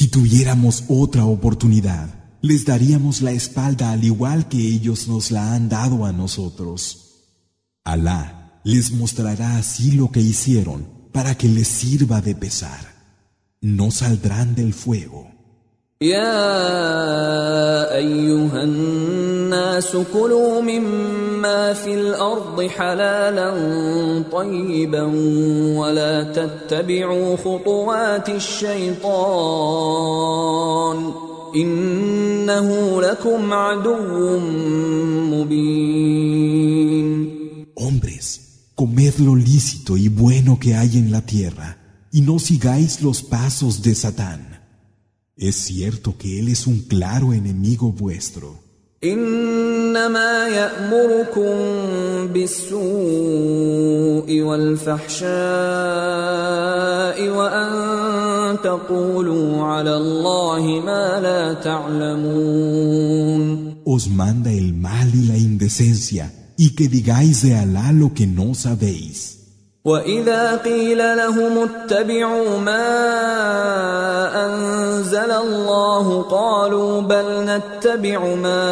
Si tuviéramos otra oportunidad, les daríamos la espalda al igual que ellos nos la han dado a nosotros. Alá les mostrará así lo que hicieron para que les sirva de pesar. No saldrán del fuego. مما في الارض حلالا طيبا ولا تتبعوا خطوات الشيطان انه لكم عدو مبين Hombres, comed lo lícito y bueno que hay en la tierra, y no sigáis los pasos de Satán. Es cierto que él es un claro enemigo vuestro. انما يامركم بالسوء والفحشاء وان تقولوا على الله ما لا تعلمون Os manda el mal y la indecencia y que digáis de Alá lo que no sabéis. واذا قيل لهم اتبعوا ما انزل الله قالوا بل نتبع ما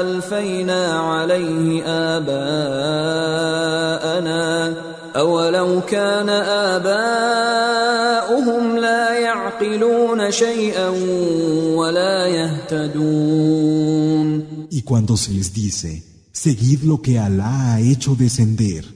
الفينا عليه اباءنا اولو كان اباؤهم لا يعقلون شيئا ولا يهتدون Y cuando se les dice, seguid lo que Alá ha hecho descender,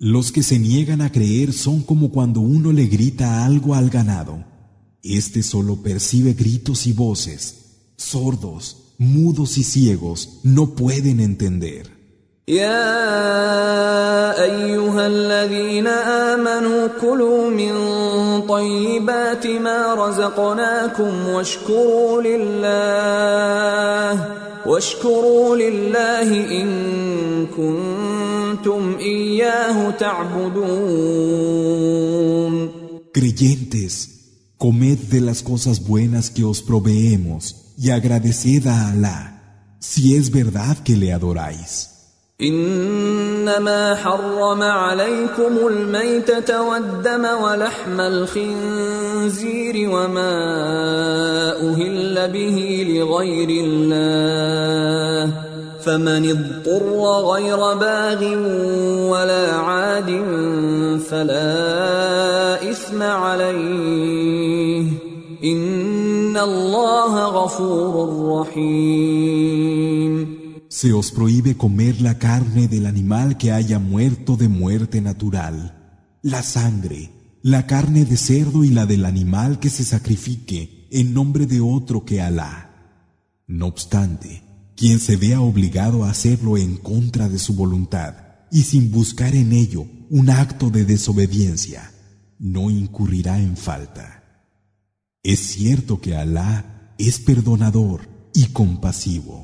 Los que se niegan a creer son como cuando uno le grita algo al ganado. Este solo percibe gritos y voces. Sordos, mudos y ciegos no pueden entender. يا ايها الذين امنوا كلوا من طيبات ما رزقناكم واشكروا لله واشكروا لله إن كنتم إياه تعبدون Creyentes, comed de las cosas buenas que os proveemos y agradeced a Alá, si es verdad que le adoráis. إنما حرم عليكم الميتة والدم ولحم الخنزير وما أهل به لغير الله فمن اضطر غير باغ ولا عاد فلا إثم عليه إن الله غفور رحيم Se os prohíbe comer la carne del animal que haya muerto de muerte natural, la sangre, la carne de cerdo y la del animal que se sacrifique en nombre de otro que Alá. No obstante, quien se vea obligado a hacerlo en contra de su voluntad y sin buscar en ello un acto de desobediencia, no incurrirá en falta. Es cierto que Alá es perdonador y compasivo.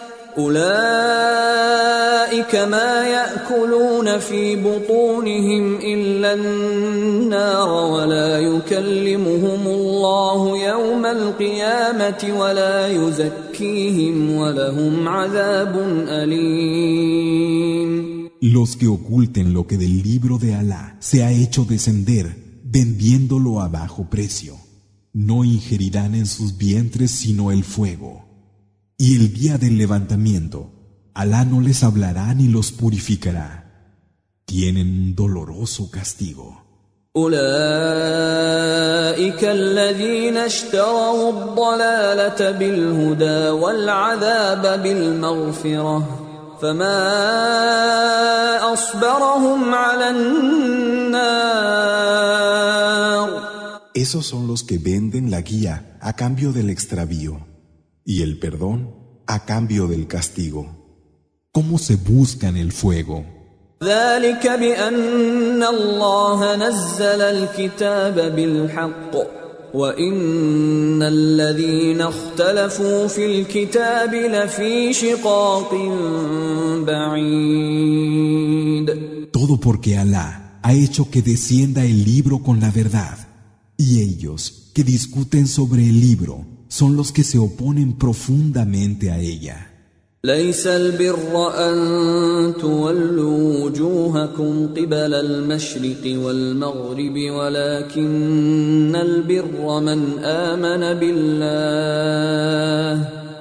اولئك ما ياكلون في بطونهم الا النار ولا يكلمهم الله يوم القيامه ولا يزكيهم ولهم عذاب اليم Los que oculten lo que del libro de Alá se ha hecho descender, vendiéndolo a bajo precio, no ingerirán en sus vientres sino el fuego. Y el día del levantamiento, Alá no les hablará ni los purificará. Tienen un doloroso castigo. أولئك الذين اشتروا الضلالة بالهدى والعذاب بالمغفرة فما أصبرهم على النار Esos son los que venden la guía a cambio del extravío y el perdón a cambio del castigo. ¿Cómo se buscan el fuego? ذلك بأن الله نزل الكتاب بالحق وإن الذين اختلفوا في الكتاب لفي شقاق بعيد Todo porque Alá ha hecho que descienda el libro con la verdad. Y ellos que discuten sobre el libro son los que se oponen profundamente a ella. ليس البر أن تولوا وجوهكم قبل المشرق والمغرب ولكن البر من آمن بالله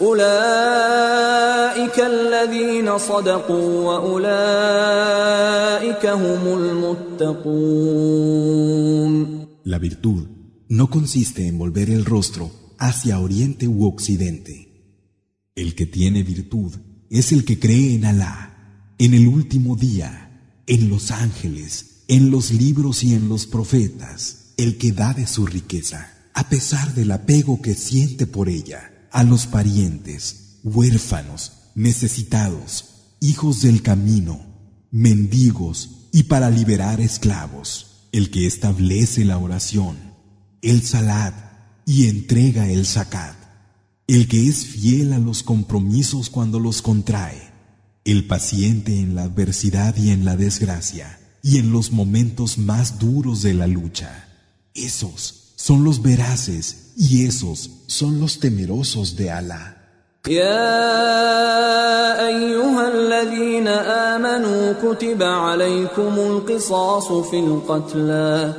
أولئك الذين صدقوا وأولئك هم المتقون La virtud no consiste en volver el rostro hacia oriente u occidente. El que tiene virtud es el que cree en Alá, en el último día, en los ángeles, en los libros y en los profetas, el que da de su riqueza, a pesar del apego que siente por ella, a los parientes, huérfanos, necesitados, hijos del camino, mendigos y para liberar esclavos, el que establece la oración, el salat y entrega el zakat, el que es fiel a los compromisos cuando los contrae, el paciente en la adversidad y en la desgracia, y en los momentos más duros de la lucha. Esos son los veraces y esos son los temerosos de Alá. يا أيها الذين آمنوا كتب عليكم القصاص في القتلى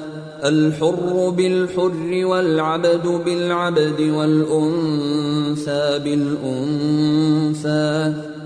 الحر بالحر والعبد بالعبد والأنثى بالأنثى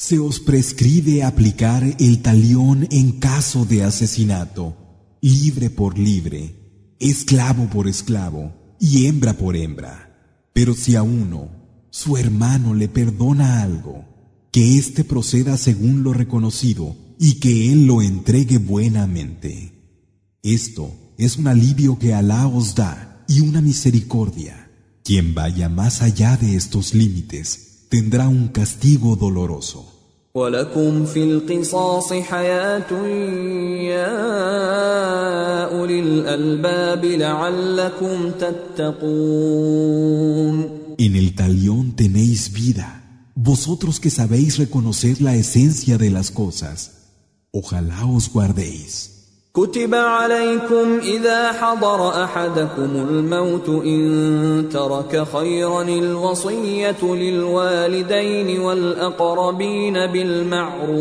se os prescribe aplicar el talión en caso de asesinato, libre por libre, esclavo por esclavo y hembra por hembra. Pero si a uno, su hermano le perdona algo, que éste proceda según lo reconocido y que él lo entregue buenamente. Esto es un alivio que Alá os da y una misericordia. Quien vaya más allá de estos límites tendrá un castigo doloroso. En el talión tenéis vida vosotros que sabéis reconocer la esencia de las cosas, ojalá os guardéis. كتب عليكم إذا حضر أحدكم الموت إن ترك خيرا الوصية للوالدين والأقربين بالمعروف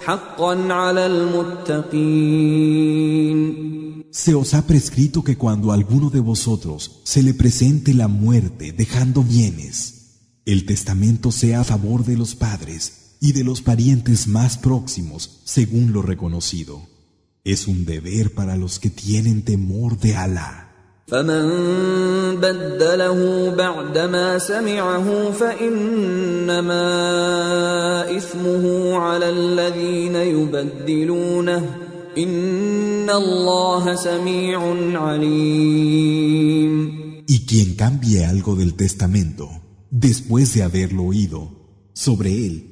حقا على المتقين Se os ha prescrito que cuando alguno de vosotros se le presente la muerte dejando bienes, el testamento sea a favor de los padres y de los parientes más próximos, según lo reconocido. Es un deber para los que tienen temor de Alá. Y quien cambie algo del testamento, después de haberlo oído, sobre él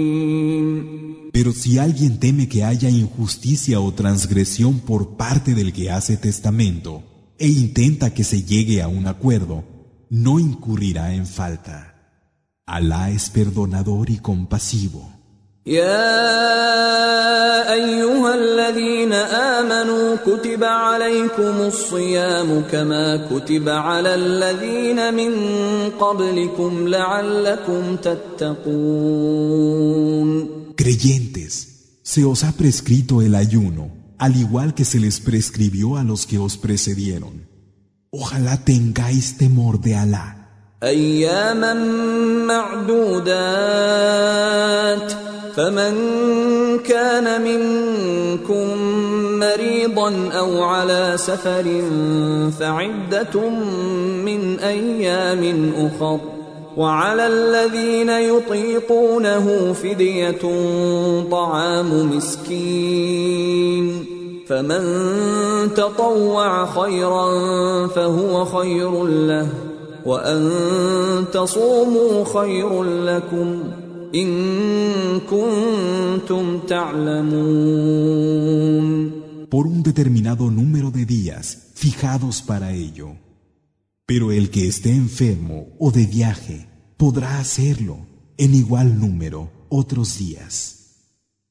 Pero si alguien teme que haya injusticia o transgresión por parte del que hace testamento e intenta que se llegue a un acuerdo, no incurrirá en falta. Alá es perdonador y compasivo. Creyentes, se os ha prescrito el ayuno, al igual que se les prescribió a los que os precedieron. Ojalá tengáis temor de Alá. أياما معدودات فمن كان منكم مريضا أو على سفر فعدة من أيام أخر وعلى الذين يطيقونه فدية طعام مسكين فمن تطوع خيرا فهو خير له وأن تصوموا خير لكم إن كنتم تعلمون Por un determinado número de días fijados para ello. Pero el que esté enfermo o de viaje podrá hacerlo en igual número otros días.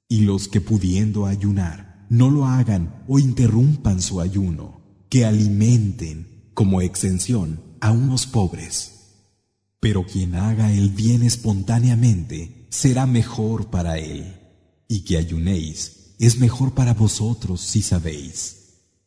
Y los que pudiendo ayunar no lo hagan o interrumpan su ayuno, que alimenten como exención a unos pobres. Pero quien haga el bien espontáneamente será mejor para él, y que ayunéis es mejor para vosotros si sabéis.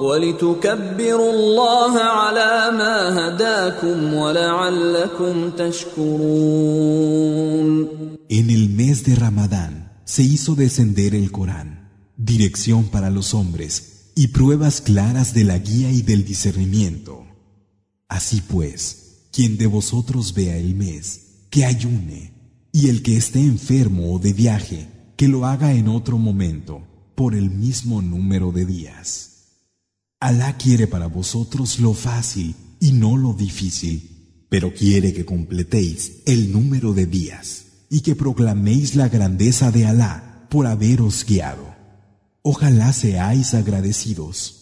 ولتكبروا الله على ما هداكم ولعلكم تشكرون En el mes de Ramadán se hizo descender el Corán, dirección para los hombres y pruebas claras de la guía y del discernimiento. Así pues, quien de vosotros vea el mes, que ayune, y el que esté enfermo o de viaje, que lo haga en otro momento, por el mismo número de días. Alá quiere para vosotros lo fácil y no lo difícil, pero quiere que completéis el número de días y que proclaméis la grandeza de Alá por haberos guiado. Ojalá seáis agradecidos.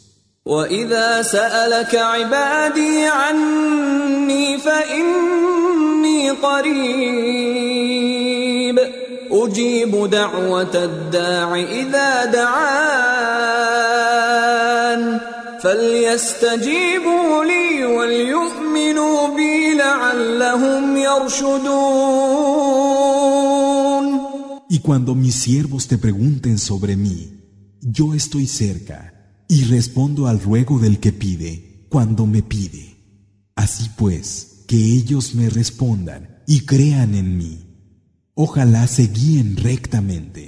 واذا سالك عبادي عني فاني قريب اجيب دعوه الداع اذا دعان فليستجيبوا لي وليؤمنوا بي لعلهم يرشدون Y cuando mis siervos te pregunten sobre mí, yo estoy cerca y respondo al ruego del que pide cuando me pide. Así pues, que ellos me respondan y crean en mí. Ojalá se guíen rectamente.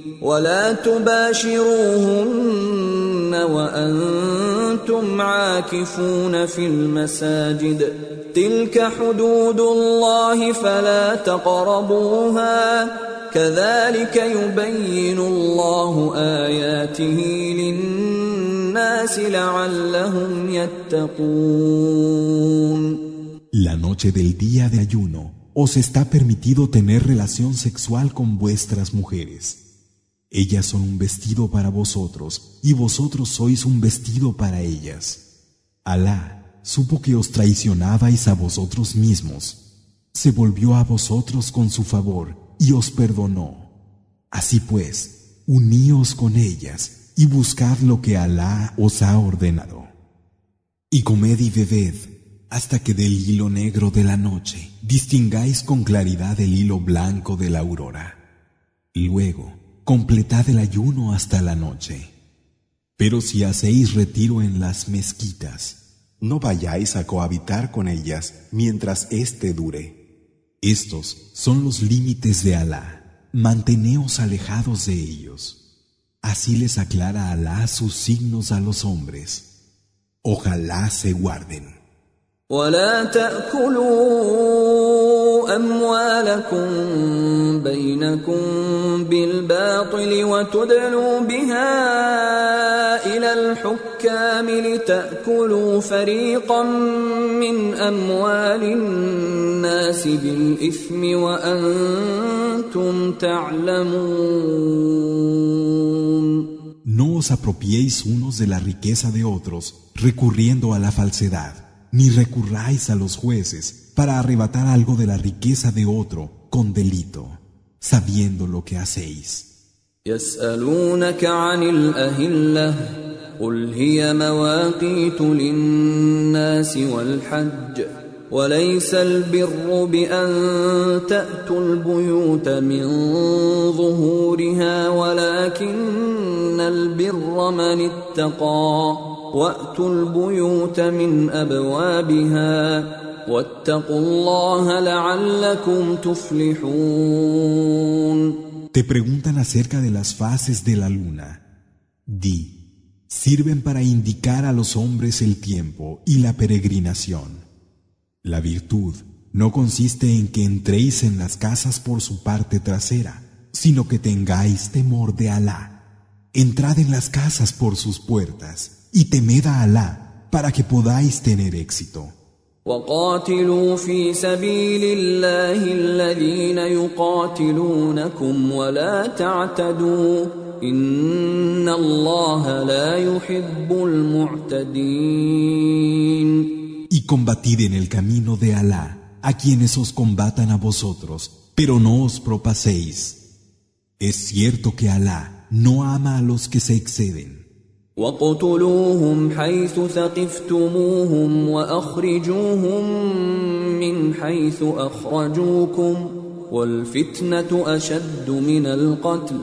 ولا تباشروهن وأنتم عاكفون في المساجد. تلك حدود الله فلا تقربوها. كذلك يبين الله آياته للناس لعلهم يتقون. La noche del día de ayuno os está permitido tener relación sexual con vuestras mujeres. Ellas son un vestido para vosotros y vosotros sois un vestido para ellas. Alá supo que os traicionabais a vosotros mismos. Se volvió a vosotros con su favor y os perdonó. Así pues, uníos con ellas y buscad lo que Alá os ha ordenado. Y comed y bebed hasta que del hilo negro de la noche distingáis con claridad el hilo blanco de la aurora. Luego, completad el ayuno hasta la noche. Pero si hacéis retiro en las mezquitas, no vayáis a cohabitar con ellas mientras éste dure. Estos son los límites de Alá. Manteneos alejados de ellos. Así les aclara Alá sus signos a los hombres. Ojalá se guarden. ولا تاكلوا اموالكم بينكم بالباطل وتدلوا بها الى الحكام لتاكلوا فريقا من اموال الناس بالاثم وانتم تعلمون No os apropiéis unos de la riqueza de otros recurriendo a la falsedad. ni recurráis a los jueces para arrebatar algo de la riqueza de otro con delito, Sabiendo lo que hacéis. يسألونك عن الأهلة قل هي مواقيت للناس والحج وليس البر بأن تأتوا البيوت من ظهورها ولكن البر من اتقى وأتوا البيوت من أبوابها واتقوا الله لعلكم تفلحون Te preguntan acerca de las fases de la luna. Di, sirven para indicar a los hombres el tiempo y la peregrinación. La virtud no consiste en que entréis en las casas por su parte trasera, sino que tengáis temor de Alá. Entrad en las casas por sus puertas y temed a Alá para que podáis tener éxito. y combatid en el camino de Alá a quienes os combatan a vosotros, pero no os propaséis. Es cierto que Alá no ama a los que se exceden. وَاقْتُلُوهُمْ حَيْثُ ثَقِفْتُمُوهُمْ وَأَخْرِجُوهُمْ مِنْ حَيْثُ أَخْرَجُوكُمْ وَالْفِتْنَةُ أَشَدُّ مِنَ الْقَتْلِ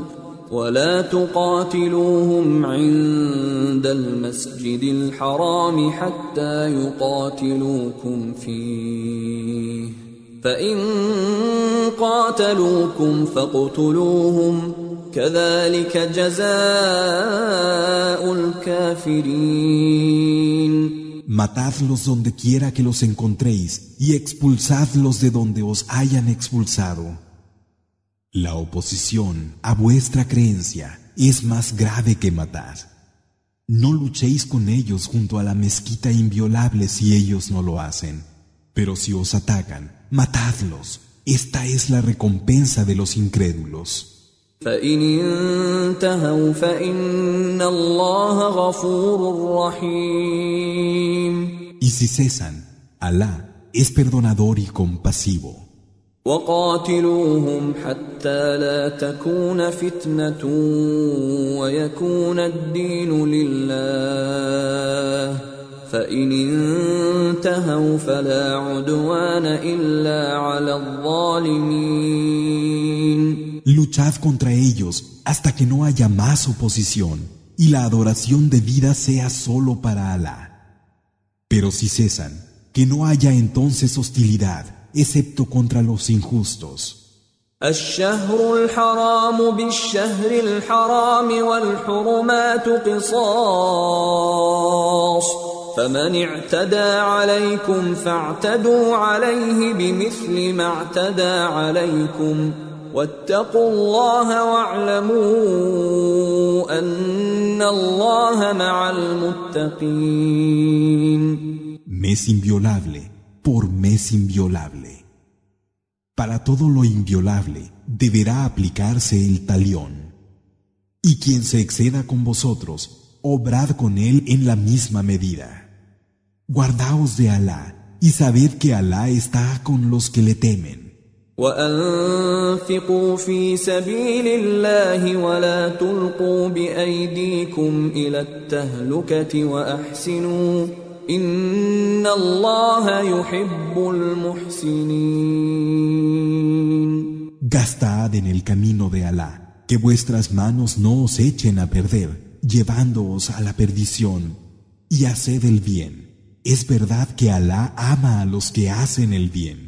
ولا تقاتلوهم عند المسجد الحرام حتى يقاتلوكم فيه فان قاتلوكم فاقتلوهم كذلك جزاء الكافرين Matadlos donde quiera que los encontréis y expulsadlos de donde os hayan expulsado. La oposición a vuestra creencia es más grave que matar. No luchéis con ellos junto a la mezquita inviolable si ellos no lo hacen. Pero si os atacan, matadlos. Esta es la recompensa de los incrédulos. Y si cesan, Alá es perdonador y compasivo. وقاتلوهم حتى لا تكون فتنة ويكون الدين لله. فإن انتهوا فلا عدوان إلا على الظالمين. Luchad contra ellos hasta que no haya más oposición y la adoración debida sea solo para Alá. Pero si cesan, que no haya entonces hostilidad excepto contra los injustos. الشهر الحرام بالشهر الحرام والحرمات قصاص فمن اعتدى عليكم فاعتدوا عليه بمثل ما اعتدى عليكم واتقوا الله واعلموا ان الله مع المتقين Mes inviolable por mes inviolable. Para todo lo inviolable deberá aplicarse el talión. Y quien se exceda con vosotros, obrad con él en la misma medida. Guardaos de Alá y sabed que Alá está con los que le temen. Gastad en el camino de Alá, que vuestras manos no os echen a perder, llevándoos a la perdición, y haced el bien. Es verdad que Alá ama a los que hacen el bien.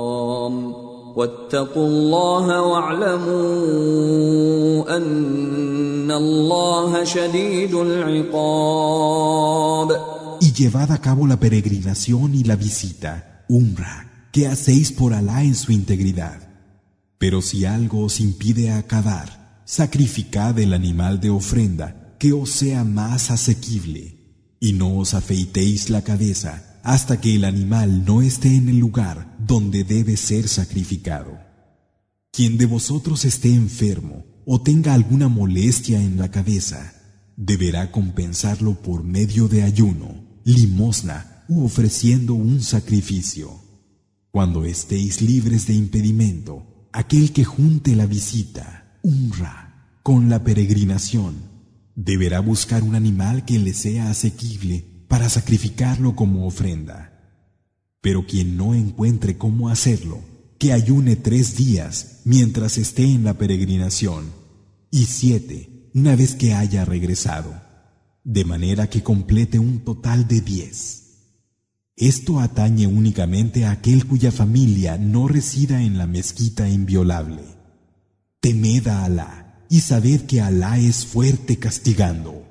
واتقوا الله واعلموا ان الله شديد العقاب Y llevad a cabo la peregrinación y la visita, umra, que hacéis por Alá en su integridad. Pero si algo os impide acabar, sacrificad el animal de ofrenda que os sea más asequible, y no os afeitéis la cabeza hasta que el animal no esté en el lugar donde debe ser sacrificado. Quien de vosotros esté enfermo o tenga alguna molestia en la cabeza, deberá compensarlo por medio de ayuno limosna u ofreciendo un sacrificio. Cuando estéis libres de impedimento, aquel que junte la visita, unra, con la peregrinación, deberá buscar un animal que le sea asequible para sacrificarlo como ofrenda. Pero quien no encuentre cómo hacerlo, que ayune tres días mientras esté en la peregrinación, y siete una vez que haya regresado de manera que complete un total de diez. Esto atañe únicamente a aquel cuya familia no resida en la mezquita inviolable. Temed a Alá y sabed que Alá es fuerte castigando.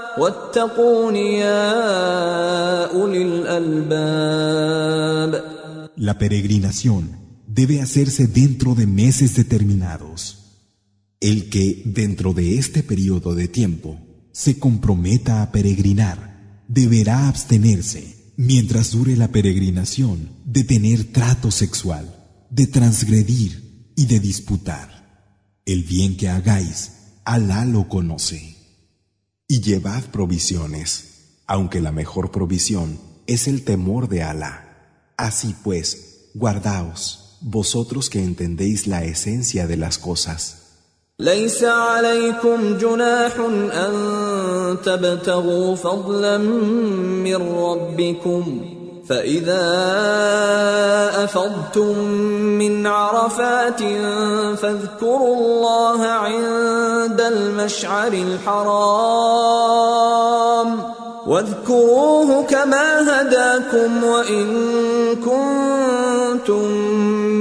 La peregrinación debe hacerse dentro de meses determinados. El que, dentro de este periodo de tiempo, se comprometa a peregrinar, deberá abstenerse, mientras dure la peregrinación, de tener trato sexual, de transgredir y de disputar. El bien que hagáis, Alá lo conoce Y llevad provisiones, aunque la mejor provisión es el temor de Alá. Así pues, guardaos, vosotros que entendéis la esencia de las cosas. ليس عليكم جناح ان تبتغوا فضلا من ربكم فإذا أفضتم من عرفات فاذكروا الله عند المشعر الحرام واذكروه كما هداكم وإن كنتم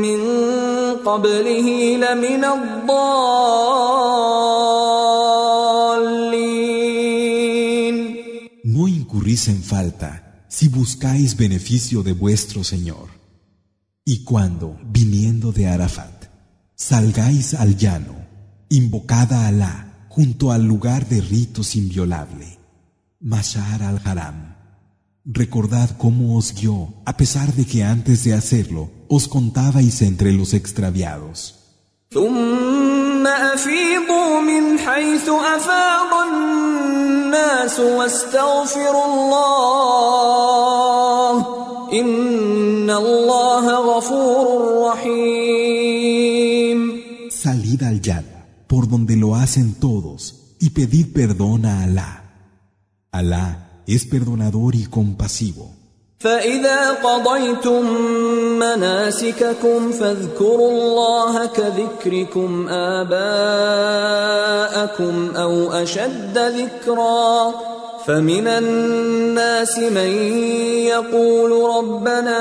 من قبله لمن No incurrís en falta. Si buscáis beneficio de vuestro Señor. Y cuando, viniendo de Arafat, salgáis al llano, invocada Alá junto al lugar de ritos inviolable, Mashar al-Haram. Recordad cómo os guió, a pesar de que antes de hacerlo os contabais entre los extraviados ثم أفيضوا من حيث أفاض الناس واستغفروا الله إن الله غفور رحيم Salid al yad, por donde lo hacen todos, y pedid perdón a Alá. Alá es perdonador y compasivo. فإذا قضيتم مناسككم فاذكروا الله كذكركم آباءكم أو أشد ذكرا فمن الناس من يقول ربنا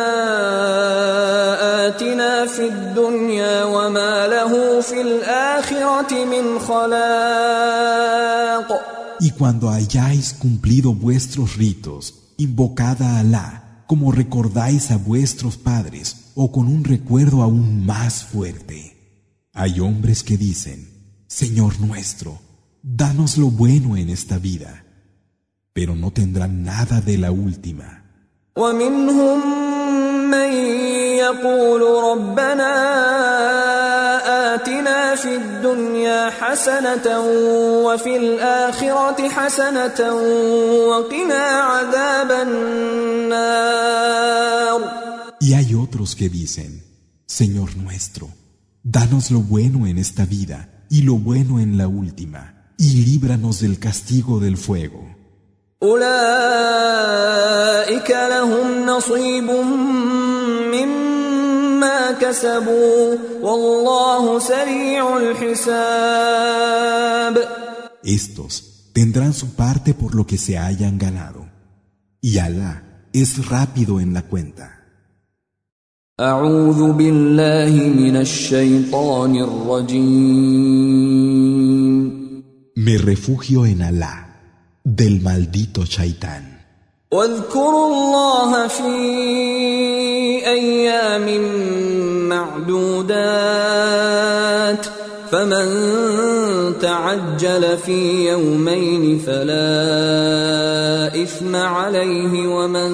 آتنا في الدنيا وما له في الآخرة من خلاق Y cuando hayáis cumplido vuestros ritos, invocad a Alá como recordáis a vuestros padres o con un recuerdo aún más fuerte. Hay hombres que dicen, Señor nuestro, danos lo bueno en esta vida, pero no tendrán nada de la última. في الدنيا حسنة وفي الآخرة حسنة وقنا عذاب النار Y hay otros que dicen, Señor nuestro, danos lo bueno en esta vida y lo bueno en la última, y líbranos del castigo del fuego. أولئك لهم نصيب مما كسبوا والله سريع الحساب Estos tendrán su parte por lo que se hayan ganado. Y Alá es rápido en la cuenta. أعوذ بالله من الشيطان الرجيم Me refugio en Alá, del maldito Shaitán. واذكروا الله في تعجل في يومين فلا إثم عليه ومن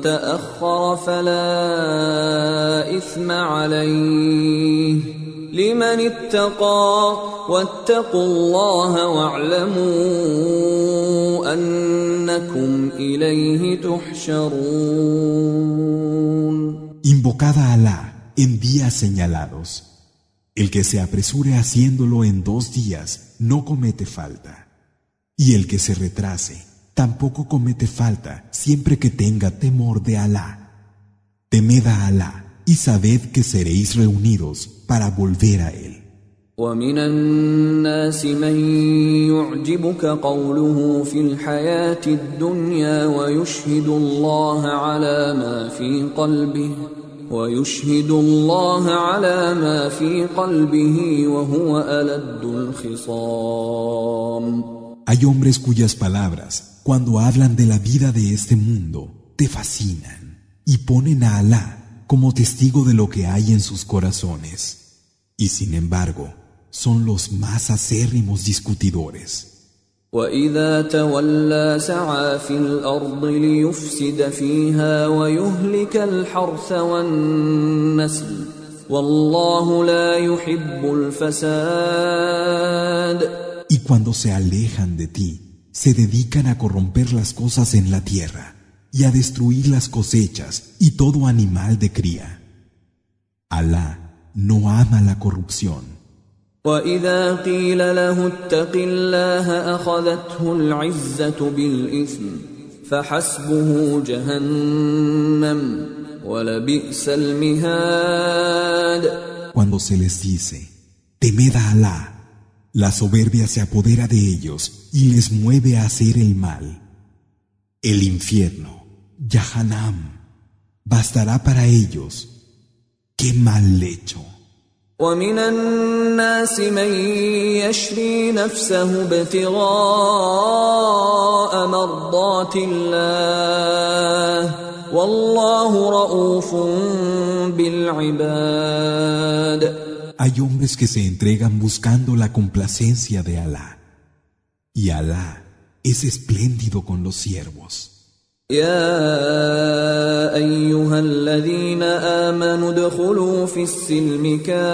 تأخر فلا إثم عليه لمن اتقى واتقوا الله واعلموا أنكم إليه تحشرون Invocad a Alá en días señalados. El que se apresure haciéndolo en dos días no comete falta. Y el que se retrase tampoco comete falta siempre que tenga temor de Alá. Temed a Alá y sabed que seréis reunidos para volver a Él. ومن الناس من يعجبك قوله في الحياة الدنيا ويشهد الله على ما في قلبه ويشهد الله على ما في قلبه وهو ألد الخصام Hay hombres cuyas palabras, cuando hablan de la vida de este mundo, te fascinan y ponen a Alá como testigo de lo que hay en sus corazones. Y sin embargo, son los más acérrimos discutidores. وإذا تولى سعى في الأرض ليفسد فيها ويهلك الحرث والنسل والله لا يحب الفساد Y cuando se alejan de ti, se dedican a corromper las cosas en la tierra y a destruir las cosechas y todo animal de cría. Alá no ama la corrupción. وإذا قيل له اتق الله أخذته العزة بالإثم فحسبه جهنم ولبئس المهاد Cuando se les dice, temed a Alá, la soberbia se apodera de ellos y les mueve a hacer el mal. El infierno, Yahanam, bastará para ellos. ¡Qué mal lecho! ومن الناس من يشري نفسه ابتغاء مرضات الله والله رؤوف بالعباد Hay hombres que se entregan buscando la complacencia de Alá. Y Alá es espléndido con los siervos. يا ايها الذين امنوا ادخلوا في السلم كافه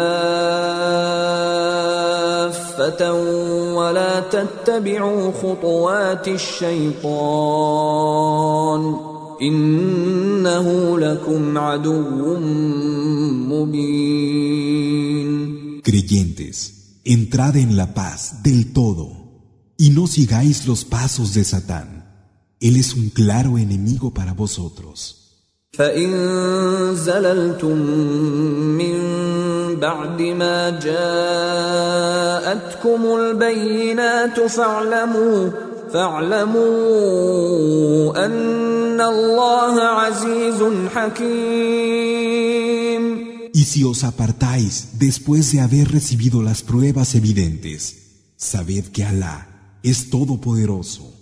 ولا تتبعوا خطوات الشيطان انه لكم عدو مبين Creyentes, entrad en la paz del todo y no sigáis los pasos de Satán. Él es un claro enemigo para vosotros. فإن زللتم من بعد ما جاءتكم البينات فاعلموا فاعلموا أن الله عزيز حكيم Y si os apartáis después de haber recibido las pruebas evidentes, sabed que Alá es todopoderoso,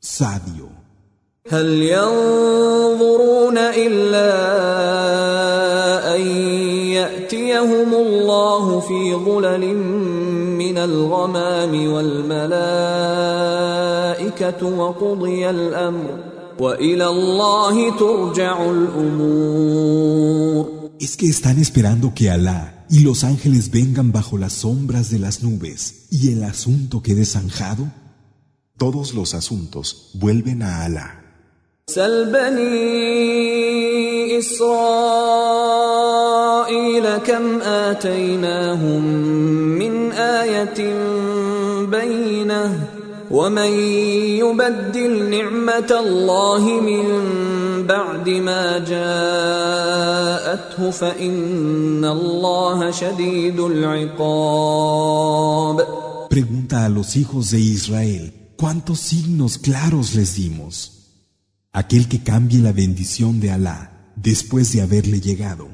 sabio. هل ينظرون إلا أن يأتيهم الله في ظلل من الغمام والملائكة وقضي الأمر وإلى الله ترجع الأمور ¿Es que están esperando que Alá y los ángeles vengan bajo las sombras de las nubes y el asunto quede zanjado? Todos los asuntos vuelven a Alá. سل بني إسرائيل كم آتيناهم من آية بينة ومن يبدل نعمة الله من بعد ما جاءته فإن الله شديد العقاب Pregunta a los hijos de Israel, ¿cuántos signos claros les dimos? aquel que cambie la bendición de Alá después de haberle llegado.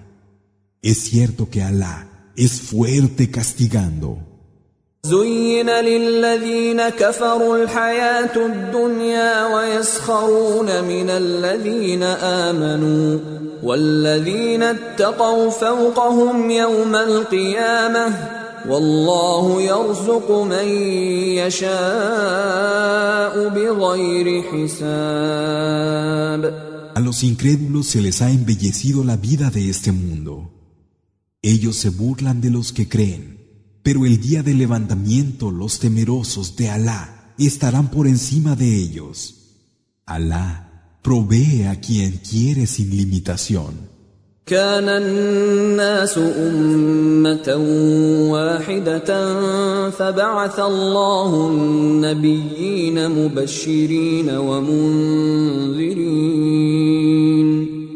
Es cierto que Alá es fuerte castigando. زين للذين كفروا الحياة الدنيا ويسخرون من الذين آمنوا والذين اتقوا فوقهم يوم القيامة والله يرزق من يشاء بغير حساب A los incrédulos se les ha embellecido la vida de este mundo. Ellos se burlan de los que creen, pero el día del levantamiento los temerosos de Alá estarán por encima de ellos. Alá provee a quien quiere sin limitación. كان الناس أمة واحدة فبعث الله النبيين مبشرين ومنذرين.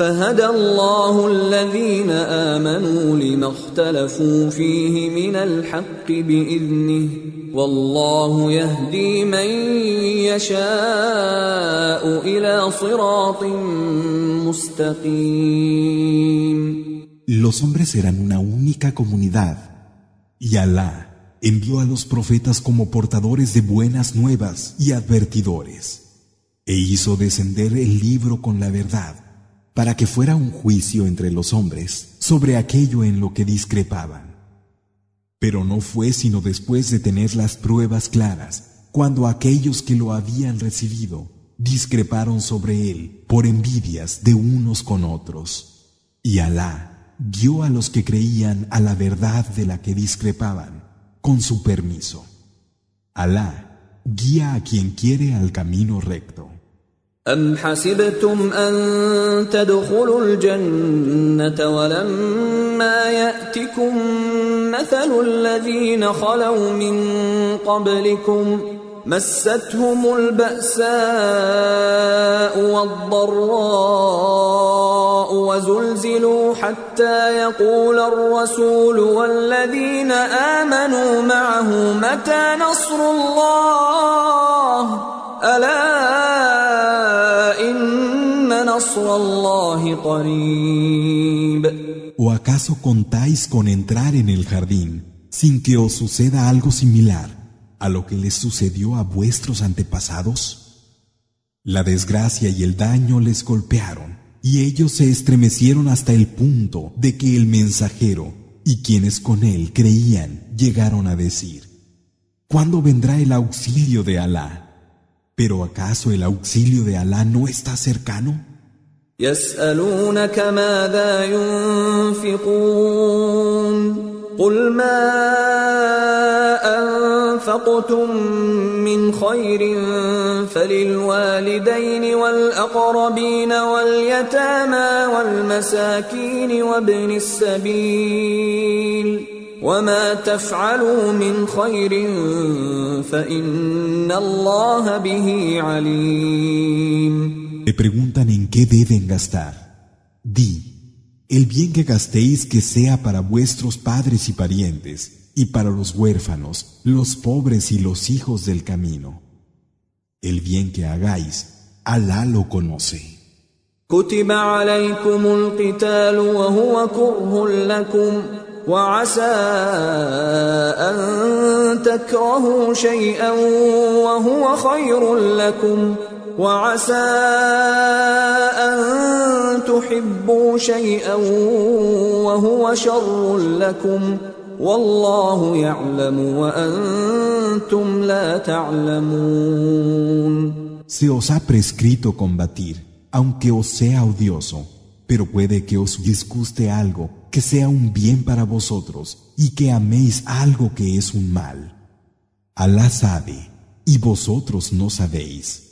فهدى الله الذين امنوا لما اختلفوا فيه من الحق باذنه والله يهدي من يشاء الى صراط مستقيم Los hombres eran una única comunidad y Alá envió a los profetas como portadores de buenas nuevas y advertidores e hizo descender el libro con la verdad para que fuera un juicio entre los hombres sobre aquello en lo que discrepaban. Pero no fue sino después de tener las pruebas claras, cuando aquellos que lo habían recibido discreparon sobre él por envidias de unos con otros. Y Alá guió a los que creían a la verdad de la que discrepaban, con su permiso. Alá guía a quien quiere al camino recto. أم حسبتم أن تدخلوا الجنة ولما يأتكم مثل الذين خلوا من قبلكم مستهم البأساء والضراء وزلزلوا حتى يقول الرسول والذين آمنوا معه متى نصر الله ¿O acaso contáis con entrar en el jardín sin que os suceda algo similar a lo que les sucedió a vuestros antepasados? La desgracia y el daño les golpearon y ellos se estremecieron hasta el punto de que el mensajero y quienes con él creían llegaron a decir, ¿cuándo vendrá el auxilio de Alá? ¿Pero acaso el auxilio de Alá no está cercano? يسألونك ماذا ينفقون قل ما أنفقتم من خير فللوالدين والأقربين واليتامى والمساكين وابن السبيل وما تفعلوا من خير فإن الله به عليم Le preguntan en qué deben gastar. Di, el bien que gastéis que sea para vuestros padres y parientes, y para los huérfanos, los pobres y los hijos del camino. El bien que hagáis, Alá lo conoce. كتب عليكم القتال وهو كره لكم وعسى أن تكرهوا شيئا وهو خير لكم وعسى أن تحبوا شيئا وهو شر لكم والله يعلم وأنتم لا تعلمون. Se os ha prescrito combatir aunque os sea odioso, pero puede que os disguste algo que sea un bien para vosotros y que améis algo que es un mal. Alá sabe, y vosotros no sabéis.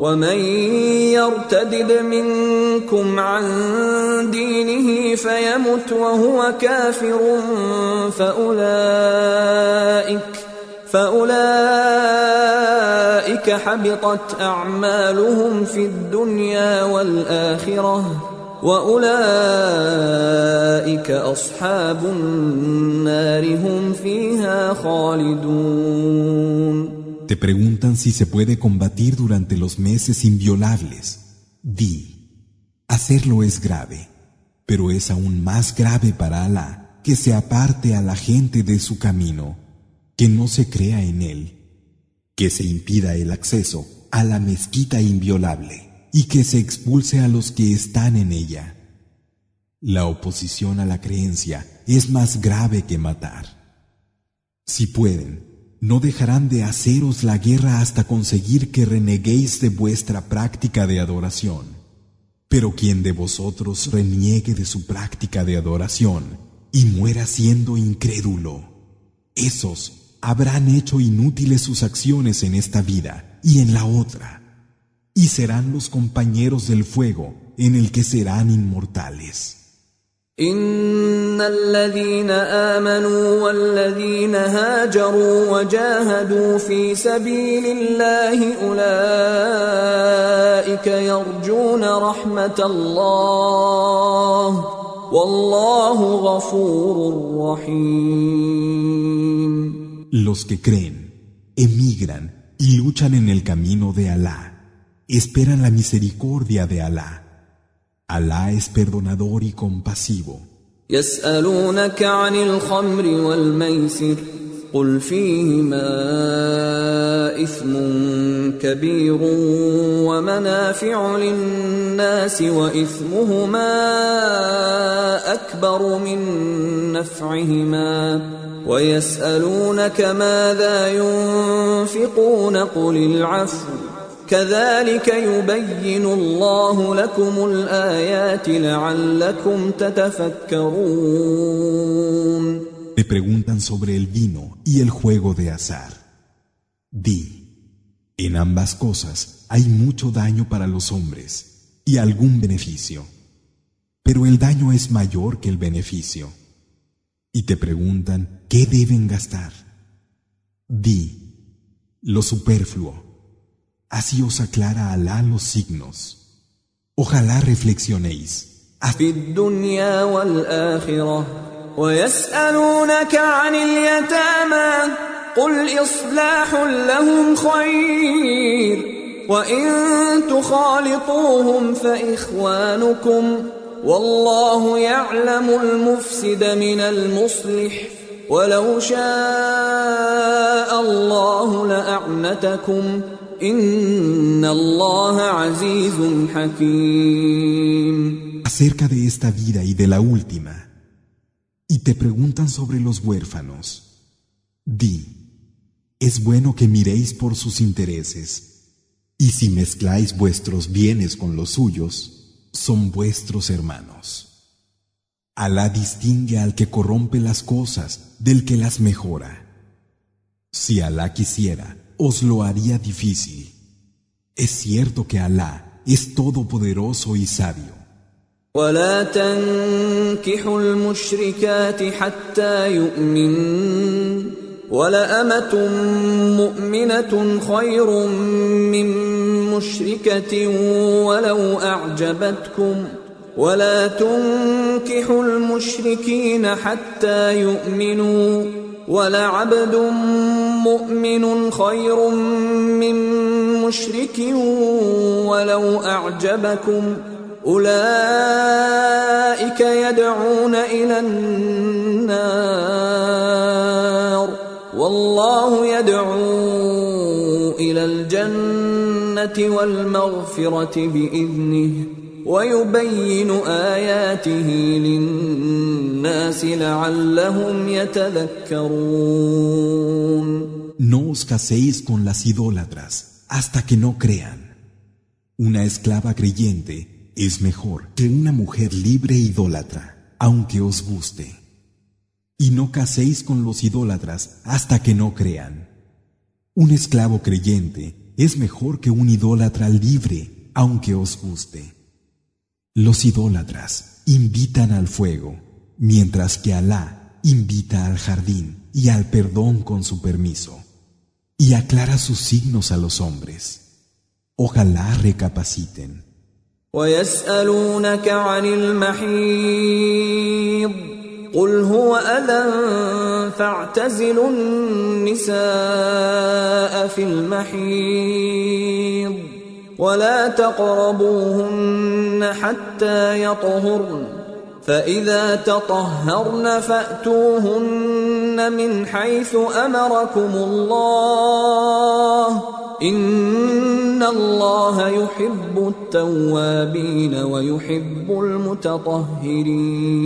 ومن يرتدد منكم عن دينه فيمت وهو كافر فأولئك فأولئك حبطت أعمالهم في الدنيا والآخرة وأولئك أصحاب النار هم فيها خالدون Te preguntan si se puede combatir durante los meses inviolables. Di, hacerlo es grave, pero es aún más grave para Alá que se aparte a la gente de su camino, que no se crea en él, que se impida el acceso a la mezquita inviolable y que se expulse a los que están en ella. La oposición a la creencia es más grave que matar. Si pueden, no dejarán de haceros la guerra hasta conseguir que reneguéis de vuestra práctica de adoración. Pero quien de vosotros reniegue de su práctica de adoración y muera siendo incrédulo, esos habrán hecho inútiles sus acciones en esta vida y en la otra, y serán los compañeros del fuego en el que serán inmortales. ان الذين امنوا والذين هاجروا وجاهدوا في سبيل الله اولئك يرجون رحمه الله والله غفور رحيم Los que creen, emigran y luchan en el camino de Alá, esperan la misericordia de Alá. Alá es perdonador y compasivo. يسألونك عن الخمر والميسر قل فيهما إثم كبير ومنافع للناس وإثمهما أكبر من نفعهما ويسألونك ماذا ينفقون قل العفو Te preguntan sobre el vino y el juego de azar. Di, en ambas cosas hay mucho daño para los hombres y algún beneficio, pero el daño es mayor que el beneficio. Y te preguntan qué deben gastar. Di, lo superfluo Así os aclara Alá los signos. Ojalá reflexionéis. في الدنيا والآخرة ويسألونك عن اليتامى قل إصلاح لهم خير وإن تخالطوهم فإخوانكم والله يعلم المفسد من المصلح ولو شاء الله لأعنتكم Acerca de esta vida y de la última, y te preguntan sobre los huérfanos, di, es bueno que miréis por sus intereses, y si mezcláis vuestros bienes con los suyos, son vuestros hermanos. Alá distingue al que corrompe las cosas del que las mejora. Si Alá quisiera, os lo haría difícil. Es cierto que Alá es todopoderoso y sabio. ولا تنكحوا المشركات حتى يؤمن ولأمة مؤمنة خير من مشركة ولو أعجبتكم ولا تنكحوا المشركين حتى يؤمنوا ولعبد مؤمن خير من مشرك ولو أعجبكم أولئك يدعون إلى النار والله يدعو إلى الجنة والمغفرة بإذنه ويبين آياته للناس لعلهم يتذكرون No os caséis con las idólatras hasta que no crean. Una esclava creyente es mejor que una mujer libre idólatra, aunque os guste. Y no caséis con los idólatras hasta que no crean. Un esclavo creyente es mejor que un idólatra libre, aunque os guste. Los idólatras invitan al fuego, mientras que Alá invita al jardín y al perdón con su permiso, y aclara sus signos a los hombres. Ojalá recapaciten. ويسألونك عن المحيض قل هو أذى فاعتزلوا النساء في المحيض ولا تقربوهن حتى يطهرن فإذا تطهرن فأتوهن من حيث أمركم الله إن الله يحب التوابين ويحب المتطهرين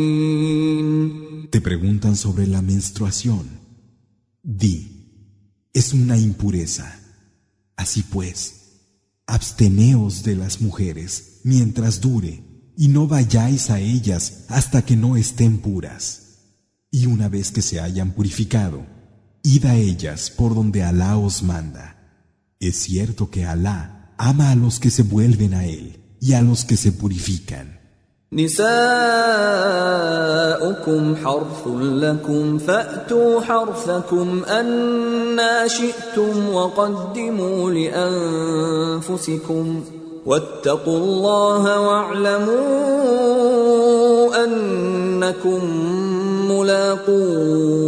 Te preguntan sobre la menstruación. Di, es una impureza. Así pues, absteneos de las mujeres mientras dure y no vayáis a ellas hasta que no estén puras. Y una vez que se hayan purificado, id a ellas por donde Alá os manda. Es cierto que Alá ama a los que se vuelven a Él y a los que se purifican. نساؤكم حرث لكم فأتوا حرثكم أنا شئتم وقدموا لأنفسكم واتقوا الله واعلموا أنكم ملاقوه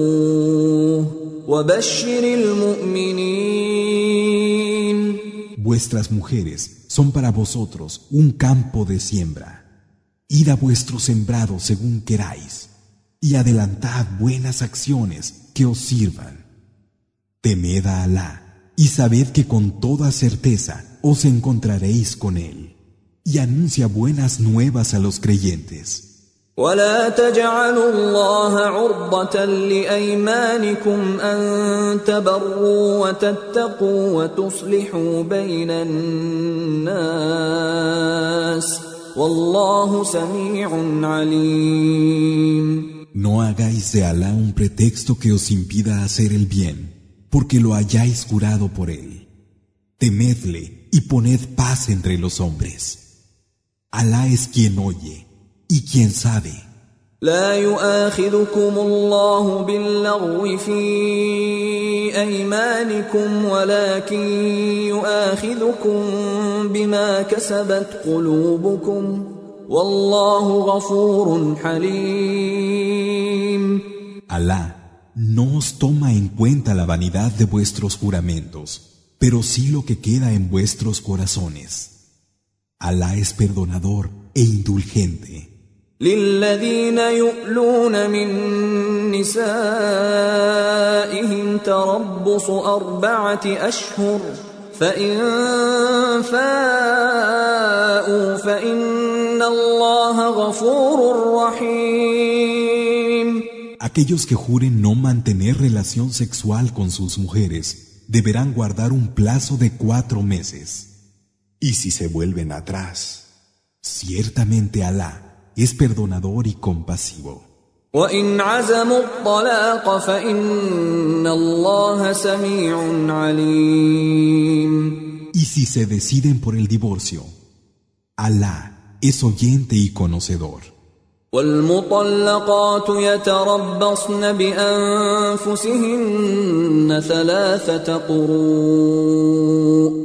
وبشر المؤمنين Vuestras mujeres son para vosotros un campo de siembra. Id a vuestro sembrado según queráis, y adelantad buenas acciones que os sirvan. Temed a Alá, y sabed que con toda certeza os encontraréis con Él. Y anuncia buenas nuevas a los creyentes. ولا تجعلوا الله عرضة لأيمانكم أن تبروا وتتقوا وتصلحوا بين الناس والله سميع عليم no hagáis de Alá un pretexto que os impida hacer el bien, porque lo hayáis jurado por él. Temedle y poned paz entre los hombres. Alá es quien oye y quién sabe. لا يؤاخذكم الله باللغو في ايمانكم ولكن يؤاخذكم بما كسبت قلوبكم والله غفور حليم Alá no os toma en cuenta la vanidad de vuestros juramentos, pero sí lo que queda en vuestros corazones. Alá es perdonador e indulgente. للذين يؤلون من نسائهم تربص أربعة أشهر فإن فاءوا فإن الله غفور رحيم Aquellos que juren no mantener relación sexual con sus mujeres deberán guardar un plazo de cuatro meses. Y si se vuelven atrás, ciertamente Alá es perdonador y compasivo. وإن عزموا الطلاق فإن الله سميع عليم Y si se deciden por el divorcio, Alá es oyente y conocedor. والمطلقات يتربصن بأنفسهن ثلاثة قروء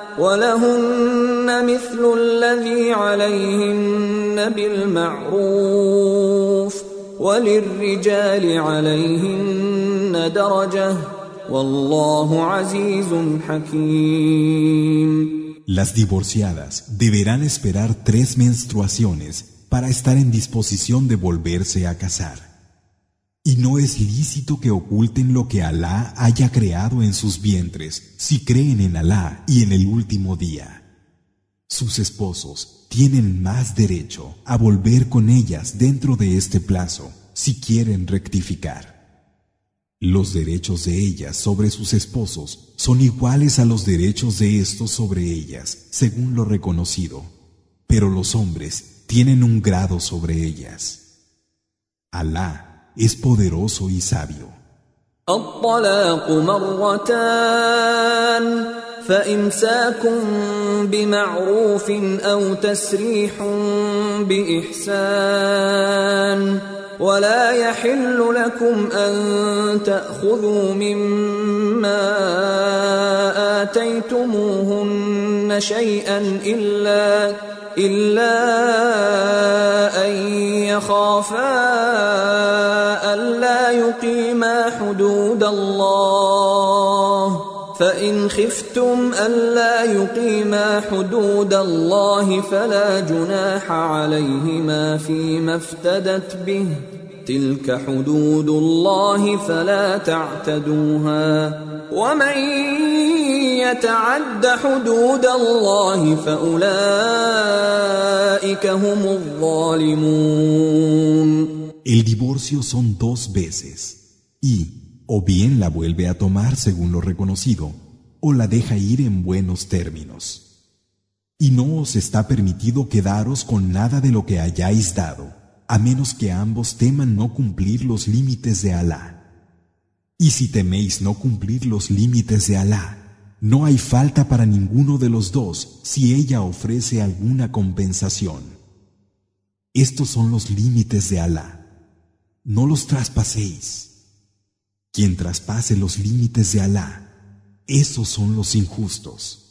ولهن مثل الذي عليهن بالمعروف وللرجال عليهن درجه والله عزيز حكيم Las divorciadas deberán esperar tres menstruaciones para estar en disposición de volverse a casar. Y no es lícito que oculten lo que Alá haya creado en sus vientres si creen en Alá y en el último día. Sus esposos tienen más derecho a volver con ellas dentro de este plazo si quieren rectificar. Los derechos de ellas sobre sus esposos son iguales a los derechos de estos sobre ellas, según lo reconocido, pero los hombres tienen un grado sobre ellas. Alá es poderoso y sabio. الطلاق مرتان فإمساكم بمعروف أو تسريح بإحسان ولا يحل لكم أن تأخذوا مما آتيتموهن شيئا إلا إلا أن يخافا ألا يقيما حدود الله. فإن خفتم ألا يقيما حدود الله فلا جناح عليهما فيما افتدت به. تلك حدود الله فلا تعتدوها ومن يتعد حدود الله فأولئك هم الظالمون El divorcio son dos veces y o bien la vuelve a tomar según lo reconocido o la deja ir en buenos términos. Y no os está permitido quedaros con nada de lo que hayáis dado, a menos que ambos teman no cumplir los límites de Alá. Y si teméis no cumplir los límites de Alá, no hay falta para ninguno de los dos si ella ofrece alguna compensación. Estos son los límites de Alá. No los traspaséis. Quien traspase los límites de Alá, esos son los injustos.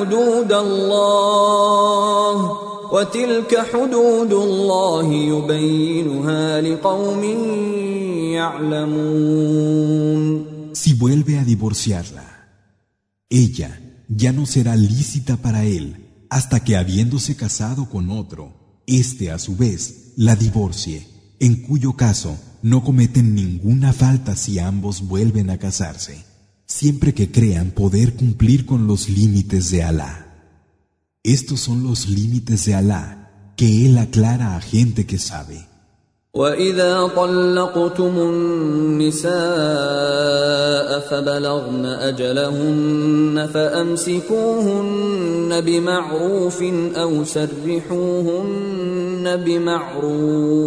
حدود الله وتلك حدود الله يبينها لقوم يعلمون Si vuelve a divorciarla, ella ya no será lícita para él hasta que habiéndose casado con otro, éste a su vez la divorcie, en cuyo caso no cometen ninguna falta si ambos vuelven a casarse, siempre que crean poder cumplir con los límites de Alá. Estos son los límites de Alá que Él aclara a gente que sabe. واذا طلقتم النساء فبلغن اجلهن فامسكوهن بمعروف او سرحوهن بمعروف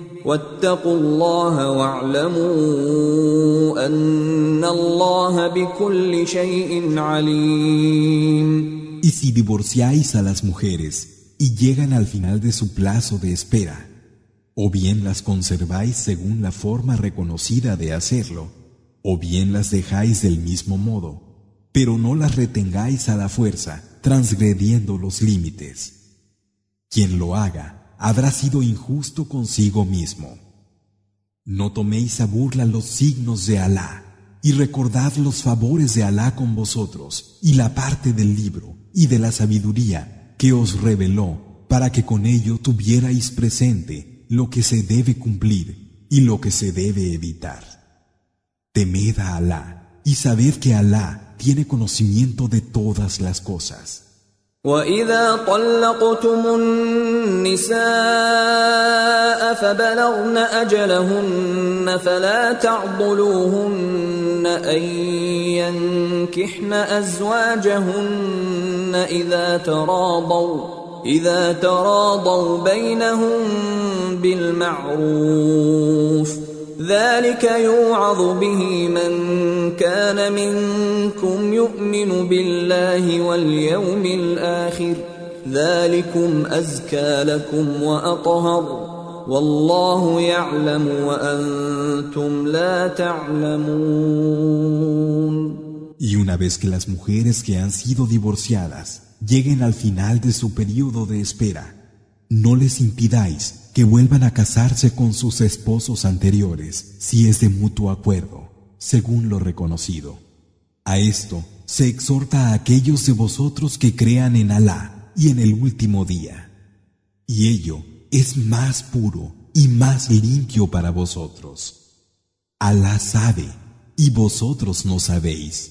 واتقوا الله واعلموا أن الله بكل شيء عليم Y si divorciáis a las mujeres y llegan al final de su plazo de espera, o bien las conserváis según la forma reconocida de hacerlo, o bien las dejáis del mismo modo, pero no las retengáis a la fuerza, transgrediendo los límites. Quien lo haga habrá sido injusto consigo mismo. No toméis a burla los signos de Alá, y recordad los favores de Alá con vosotros, y la parte del libro y de la sabiduría que os reveló, para que con ello tuvierais presente lo que se debe cumplir y lo que se debe evitar. Temed a Alá y sabed que Alá tiene conocimiento de todas las cosas. وإذا طلقتم النساء فبلغن أجلهن فلا تعضلوهن أن ينكحن أزواجهن إذا تراضوا إذا تراضوا بينهم بالمعروف. ذلك يوعظ به من كان منكم يؤمن بالله واليوم الآخر ذلكم أزكى لكم وأطهر والله يعلم وأنتم لا تعلمون Y una vez que las mujeres que han sido divorciadas lleguen al final de su periodo de espera, no les impidáis que vuelvan a casarse con sus esposos anteriores si es de mutuo acuerdo, según lo reconocido. A esto se exhorta a aquellos de vosotros que crean en Alá y en el último día. Y ello es más puro y más limpio para vosotros. Alá sabe y vosotros no sabéis.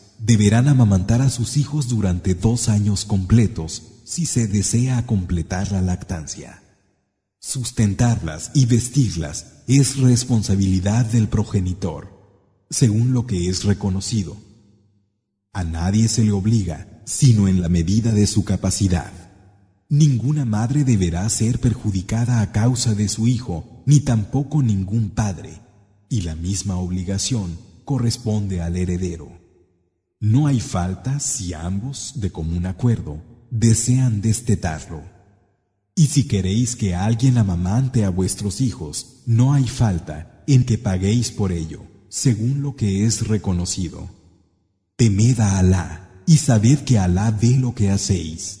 deberán amamantar a sus hijos durante dos años completos si se desea completar la lactancia. Sustentarlas y vestirlas es responsabilidad del progenitor, según lo que es reconocido. A nadie se le obliga, sino en la medida de su capacidad. Ninguna madre deberá ser perjudicada a causa de su hijo, ni tampoco ningún padre, y la misma obligación corresponde al heredero. No hay falta si ambos, de común acuerdo, desean destetarlo. Y si queréis que alguien amamante a vuestros hijos, no hay falta en que paguéis por ello, según lo que es reconocido. Temed a Alá y sabed que Alá ve lo que hacéis.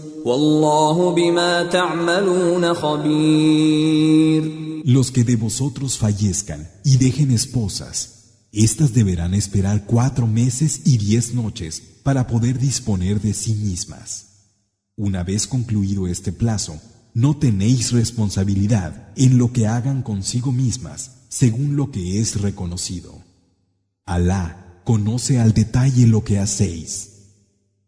Los que de vosotros fallezcan y dejen esposas, Estas deberán esperar cuatro meses y diez noches para poder disponer de sí mismas. Una vez concluido este plazo, no tenéis responsabilidad en lo que hagan consigo mismas, según lo que es reconocido. Alá conoce al detalle lo que hacéis.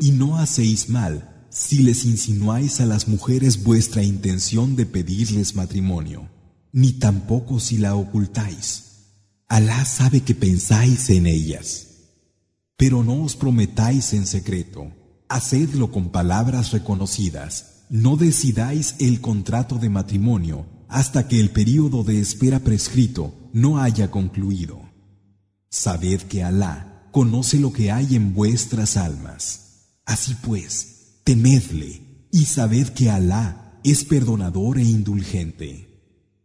Y no hacéis mal si les insinuáis a las mujeres vuestra intención de pedirles matrimonio, ni tampoco si la ocultáis. Alá sabe que pensáis en ellas. Pero no os prometáis en secreto, hacedlo con palabras reconocidas, no decidáis el contrato de matrimonio hasta que el período de espera prescrito no haya concluido. Sabed que Alá conoce lo que hay en vuestras almas. Así pues, temedle y sabed que Alá es perdonador e indulgente.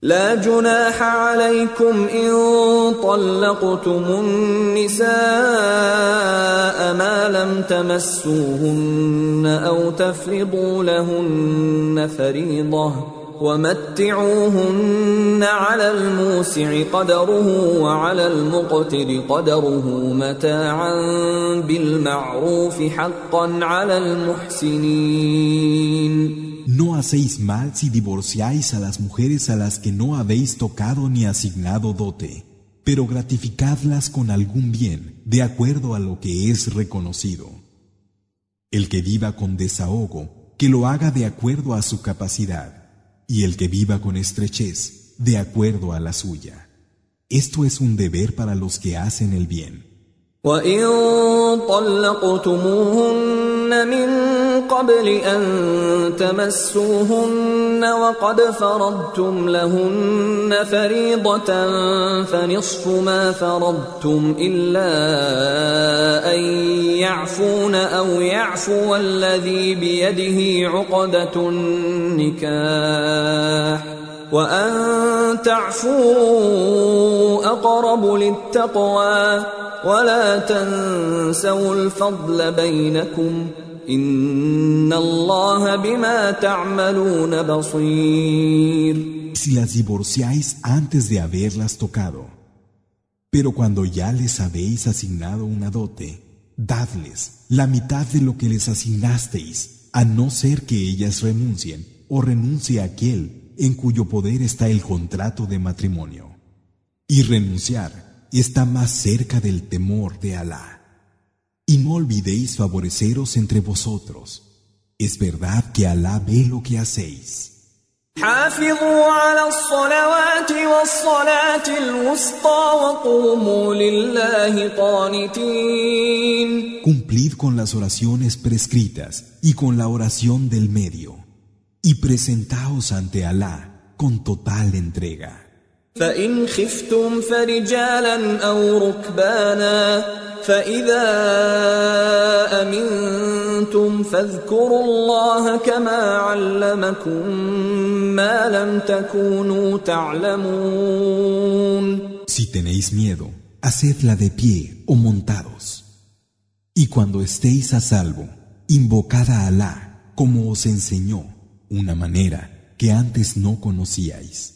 لا جناح عليكم إن طلقتم النساء ما لم تمسوهن أو تفرضوا لهن فريضة ومتعوهن على الموسع قدره وعلى المقتر قدره متاعا بالمعروف حقا على المحسنين No hacéis mal si divorciáis a las mujeres a las que no habéis tocado ni asignado dote, pero gratificadlas con algún bien, de acuerdo a lo que es reconocido. El que viva con desahogo, que lo haga de acuerdo a su capacidad y el que viva con estrechez, de acuerdo a la suya. Esto es un deber para los que hacen el bien. قبل أن تمسوهن وقد فرضتم لهن فريضة فنصف ما فرضتم إلا أن يعفون أو يعفو الذي بيده عقدة النكاح وأن تعفوا أقرب للتقوى ولا تنسوا الفضل بينكم إن الله بما تعملون بصير. Si las divorciáis antes de haberlas tocado, pero cuando ya les habéis asignado una dote, dadles la mitad de lo que les asignasteis, a no ser que ellas renuncien o renuncie aquel en cuyo poder está el contrato de matrimonio. Y renunciar está más cerca del temor de Alá. Y no olvidéis favoreceros entre vosotros. Es verdad que Alá ve lo que hacéis. Cumplid con las oraciones prescritas y con la oración del medio, y presentaos ante Alá con total entrega. فإن خفتم فرجالا أو ركبانا فإذا أمنتم فاذكروا الله كما علمكم ما لم تكونوا تعلمون Si tenéis miedo, hacedla de pie o montados. Y cuando estéis a salvo, invocad a Alá como os enseñó, una manera que antes no conocíais.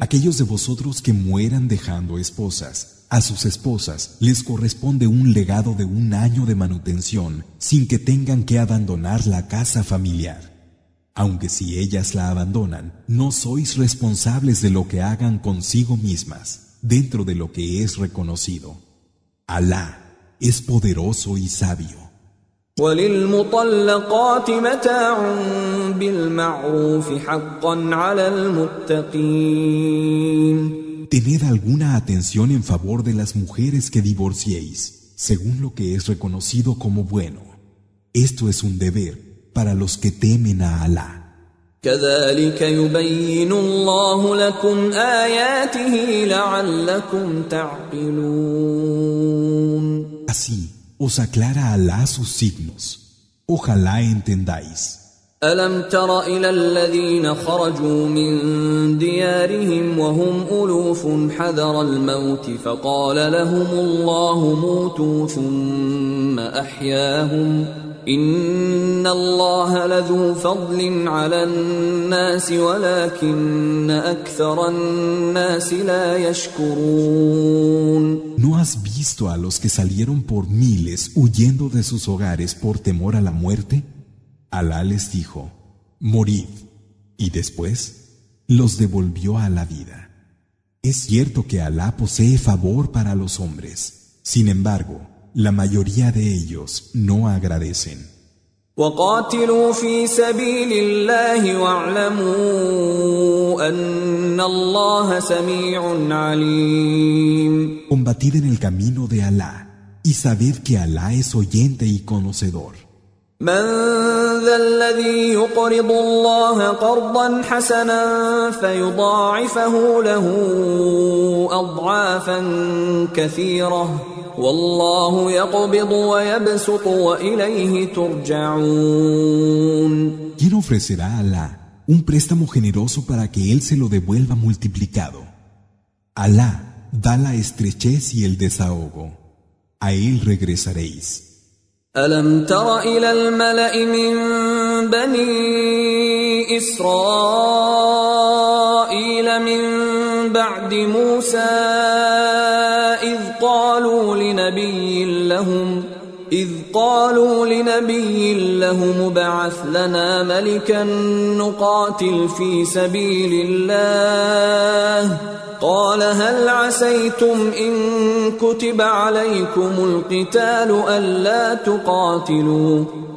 Aquellos de vosotros que mueran dejando esposas, a sus esposas les corresponde un legado de un año de manutención sin que tengan que abandonar la casa familiar. Aunque si ellas la abandonan, no sois responsables de lo que hagan consigo mismas, dentro de lo que es reconocido. Alá es poderoso y sabio. Tened alguna atención en favor de las mujeres que divorciéis, según lo que es reconocido como bueno. Esto es un deber para los que temen a Alá. كذلك يبين الله لكم آياته لعلكم تعقلون Así os aclara Alá sus signos. Ojalá entendáis. ألم تر إلى الذين خرجوا من ديارهم وهم ألوف حذر الموت فقال لهم الله موتوا ثم أحياهم إن الله لذو فضل على الناس ولكن أكثر الناس لا يشكرون ¿No has visto a los que salieron por miles huyendo de sus hogares por temor a la muerte? Alá les dijo, morid, y después los devolvió a la vida. Es cierto que Alá posee favor para los hombres, sin embargo, la mayoría de ellos no agradecen. Combatid en el camino de Alá y sabed que Alá es oyente y conocedor. من ذا الذي يقرض الله قرضا حسنا فيضاعفه له اضعافا كثيره والله يقبض ويبسط واليه ترجعون ¿Quién ofrecerá a Alá un préstamo generoso para que él se lo devuelva multiplicado? Alá da la estrechez y el desahogo. A él regresaréis. الم تر الى الملا من بني اسرائيل من بعد موسى اذ لنبي لهم إذ قالوا لنبي لهم ابعث لنا ملكا نقاتل في سبيل الله. قال هل عسيتم إن كتب عليكم القتال ألا تقاتلوا؟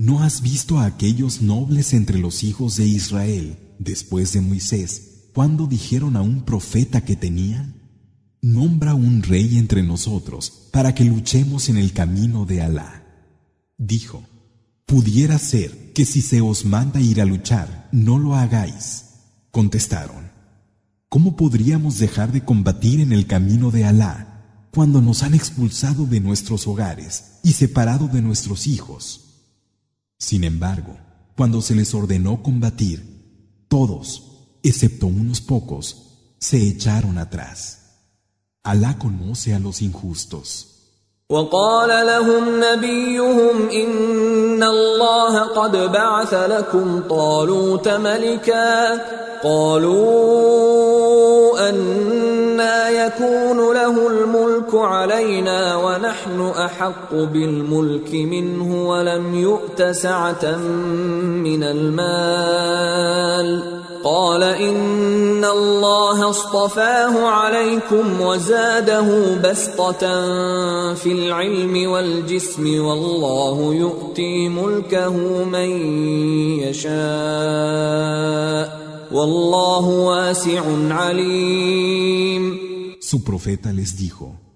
¿No has visto a aquellos nobles entre los hijos de Israel, después de Moisés, cuando dijeron a un profeta que tenían? Nombra un rey entre nosotros para que luchemos en el camino de Alá. Dijo, pudiera ser que si se os manda ir a luchar, no lo hagáis. Contestaron, ¿cómo podríamos dejar de combatir en el camino de Alá cuando nos han expulsado de nuestros hogares y separado de nuestros hijos? Sin embargo, cuando se les ordenó combatir, todos, excepto unos pocos, se echaron atrás. Alá conoce a los injustos. وقال لهم نبيهم إن الله قد بعث لكم طالوت ملكا قالوا أنا يكون له الملك علينا ونحن أحق بالملك منه ولم يؤت سعة من المال. قال إن الله اصطفاه عليكم وزاده بسطة في العلم والجسم والله يؤتي ملكه من يشاء. والله واسع عليم. Su profeta les dijo,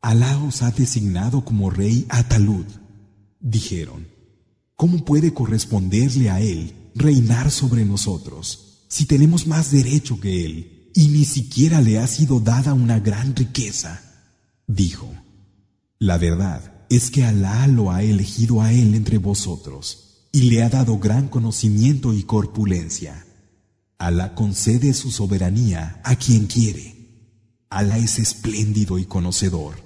Alá os ha designado como rey a Talud. Dijeron, ¿cómo puede corresponderle a él reinar sobre nosotros si tenemos más derecho que él y ni siquiera le ha sido dada una gran riqueza? Dijo, la verdad es que Alá lo ha elegido a él entre vosotros y le ha dado gran conocimiento y corpulencia. Alá concede su soberanía a quien quiere. Alá es espléndido y conocedor.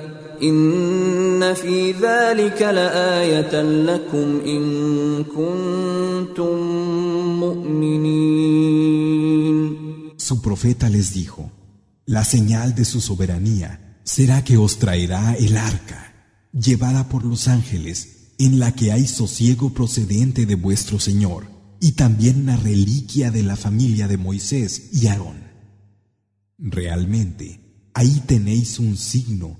إن في ذلك لآية لكم إن كنتم مؤمنين Su profeta les dijo, la señal de su soberanía será que os traerá el arca, llevada por los ángeles, en la que hay sosiego procedente de vuestro Señor, y también una reliquia de la familia de Moisés y Aarón. Realmente, ahí tenéis un signo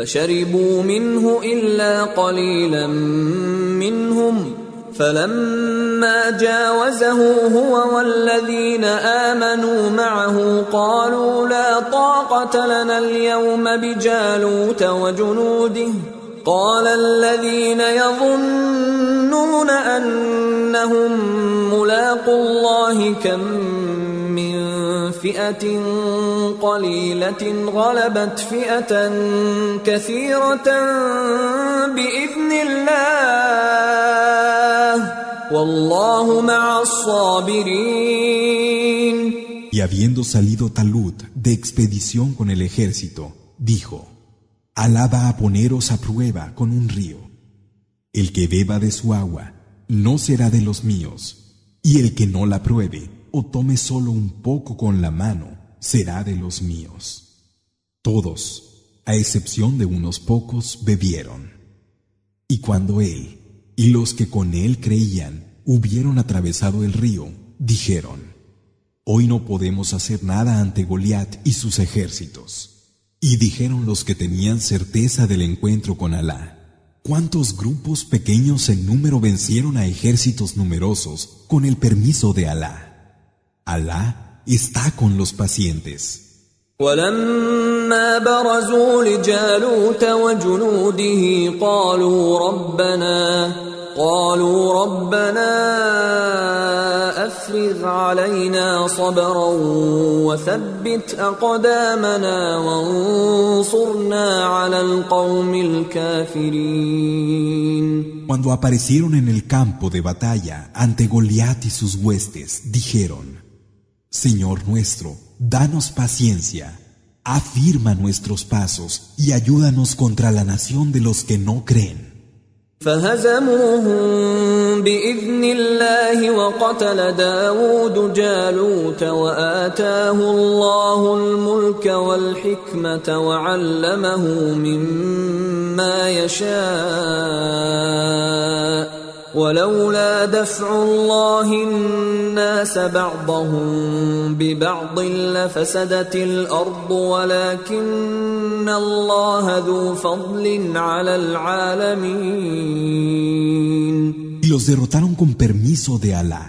فشربوا منه إلا قليلا منهم فلما جاوزه هو والذين آمنوا معه قالوا لا طاقة لنا اليوم بجالوت وجنوده قال الذين يظنون أنهم ملاقوا الله كم فئة قليلة غلبت فئة كثيرة بإذن الله والله مع الصابرين Y habiendo salido Talut de expedición con el ejército, dijo, Alá va a poneros a prueba con un río. El que beba de su agua no será de los míos, y el que no la pruebe o tome solo un poco con la mano, será de los míos. Todos, a excepción de unos pocos, bebieron. Y cuando él y los que con él creían hubieron atravesado el río, dijeron, Hoy no podemos hacer nada ante Goliat y sus ejércitos. Y dijeron los que tenían certeza del encuentro con Alá, ¿cuántos grupos pequeños en número vencieron a ejércitos numerosos con el permiso de Alá? Alá está con los pacientes. ولما برزوا لجالوت وجنوده قالوا ربنا قالوا ربنا افرغ علينا صبرا وثبت اقدامنا وانصرنا على القوم الكافرين Cuando aparecieron en el campo de batalla ante Goliat y sus huestes, dijeron Señor nuestro, danos paciencia, afirma nuestros pasos y ayúdanos contra la nación de los que no creen. فهزموهم بإذن الله وقتل داود جالوت وآتاه الله الملك والحكمة وعلمه مما يشاء ولولا دفع الله الناس بعضهم ببعض لفسدت الارض ولكن الله ذو فضل على العالمين Y los derrotaron con permiso de Alá.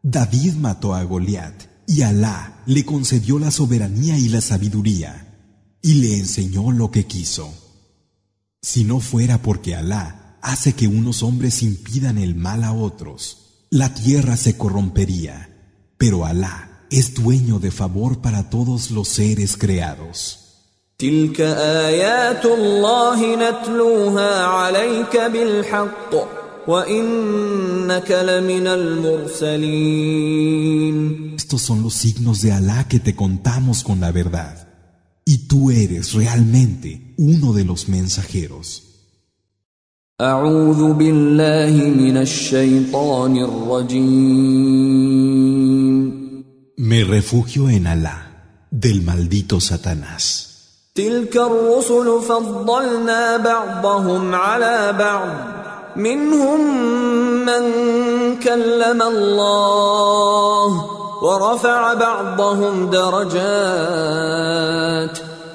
David mató a Goliat y Alá le concedió la soberanía y la sabiduría y le enseñó lo que quiso. Si no fuera porque Alá hace que unos hombres impidan el mal a otros, la tierra se corrompería, pero Alá es dueño de favor para todos los seres creados. وإنك لمن المرسلين Estos son los signos de Alá que te contamos con la verdad. Y tú eres realmente uno de los mensajeros. أعوذ بالله من الشيطان الرجيم. Me refugio en Alá, del maldito Satanás. تلك الرسل فضلنا بعضهم على بعض. منهم من كلم الله ورفع بعضهم درجات.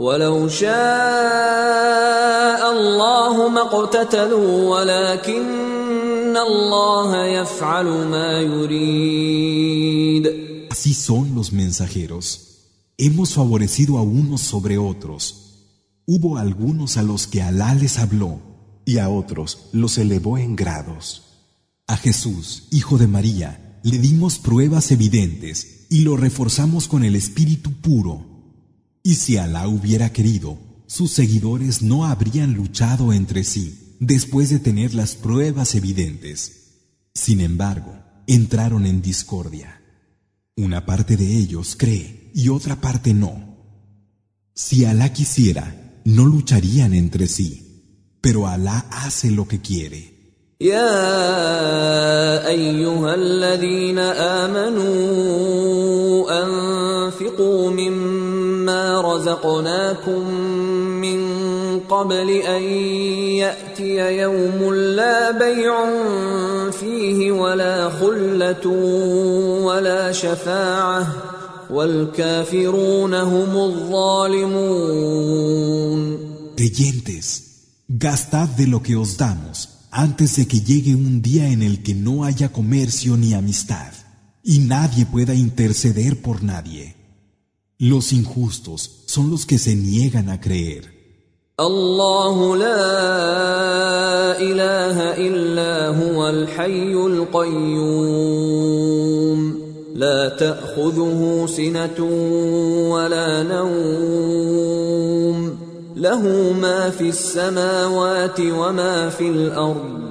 ولو شاء الله ما اقتتلوا ولكن الله يفعل ما يريد Así son los mensajeros. Hemos favorecido a unos sobre otros. Hubo algunos a los que Alá les habló y a otros los elevó en grados. A Jesús, hijo de María, le dimos pruebas evidentes y lo reforzamos con el espíritu puro. Y si Alá hubiera querido, sus seguidores no habrían luchado entre sí después de tener las pruebas evidentes. Sin embargo, entraron en discordia. Una parte de ellos cree y otra parte no. Si Alá quisiera, no lucharían entre sí, pero Alá hace lo que quiere. يا ايها الذين امنوا انفقوا مما رزقناكم من قبل ان ياتي يوم لا بيع فيه ولا خله ولا شفاعه والكافرون هم الظالمون Creyentes, gastad de lo que os damos antes de que llegue un día en el que no haya comercio ni amistad, y nadie pueda interceder por nadie. Los injustos son los que se niegan a creer. الله لا اله الا هو الحي القيوم لا تاخذه سنه ولا نوم له ما في السماوات وما في الأرض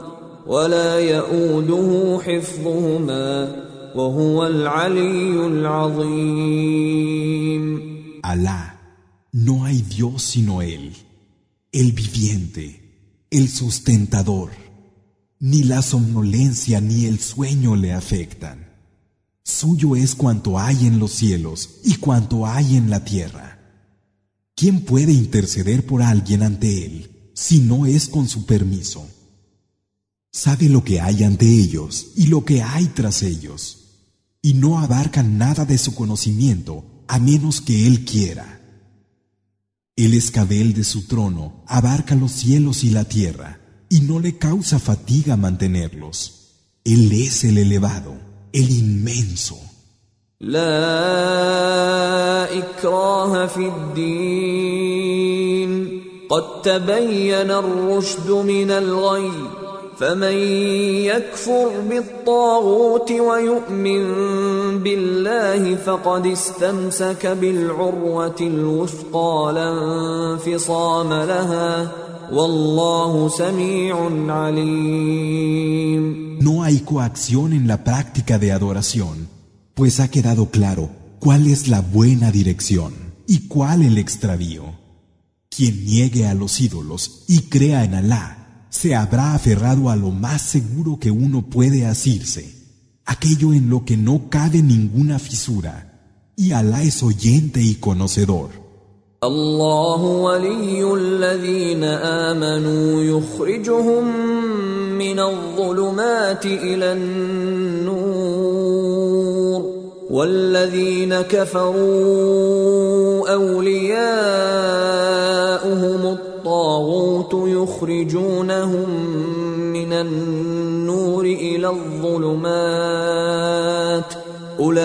ولا يئوده حفظهما وهو العلي العظيم Alá, no hay Dios sino Él, el viviente, el sustentador. Ni la somnolencia ni el sueño le afectan. Suyo es cuanto hay en los cielos y cuanto hay en la tierra. ¿Quién puede interceder por alguien ante Él si no es con su permiso? Sabe lo que hay ante ellos y lo que hay tras ellos, y no abarcan nada de su conocimiento a menos que Él quiera. El escabel de su trono abarca los cielos y la tierra, y no le causa fatiga mantenerlos. Él es el elevado, el inmenso. لا اكراه في الدين قد تبين الرشد من الغي فمن يكفر بالطاغوت ويؤمن بالله فقد استمسك بالعروه الوثقى لا انفصام لها والله سميع عليم No hay coacción en la práctica de adoración, pues ha quedado claro cuál es la buena dirección y cuál el extravío. Quien niegue a los ídolos y crea en Alá, se habrá aferrado a lo más seguro que uno puede asirse, aquello en lo que no cabe ninguna fisura, y Alá es oyente y conocedor. الله ولي الذين آمنوا يخرجهم من الظلمات إلى النور والذين كفروا أولياؤهم الطاغوت يخرجونهم من النور إلى الظلمات أولئك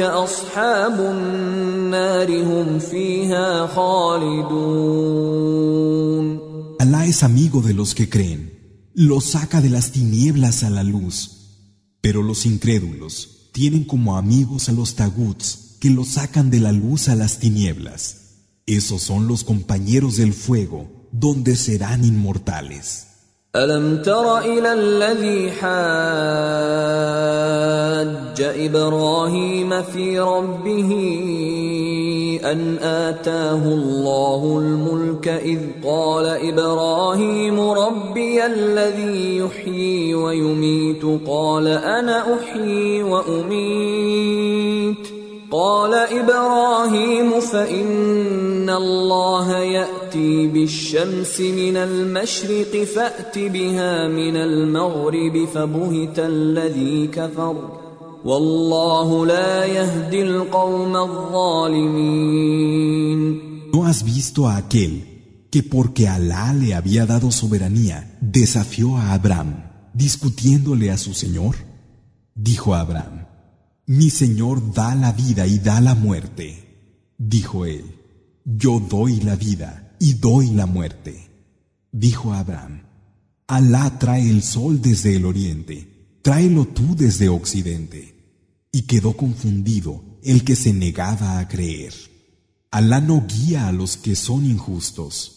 أصحاب النار هم فيها خالدون Alá es amigo de los que creen, los saca de las tinieblas a la luz, pero los incrédulos tienen como amigos a los taguts que los sacan de la luz a las tinieblas. Esos son los compañeros del fuego, donde serán inmortales. ألم تر إلى الذي حاج إبراهيم في ربه أن آتاه الله الملك إذ قال إبراهيم ربي الذي يحيي ويميت قال أنا أحيي وأميت قال إبراهيم فان الله ياتي بالشمس من المشرق فات بها من المغرب فبهت الذي كفر والله لا يهدي القوم الظالمين ¿No has visto a aquel que porque Alá le había dado soberanía desafió a Abraham discutiéndole a su Señor? Dijo Abraham Mi Señor da la vida y da la muerte. Dijo él, yo doy la vida y doy la muerte. Dijo Abraham, Alá trae el sol desde el oriente, tráelo tú desde occidente. Y quedó confundido el que se negaba a creer. Alá no guía a los que son injustos.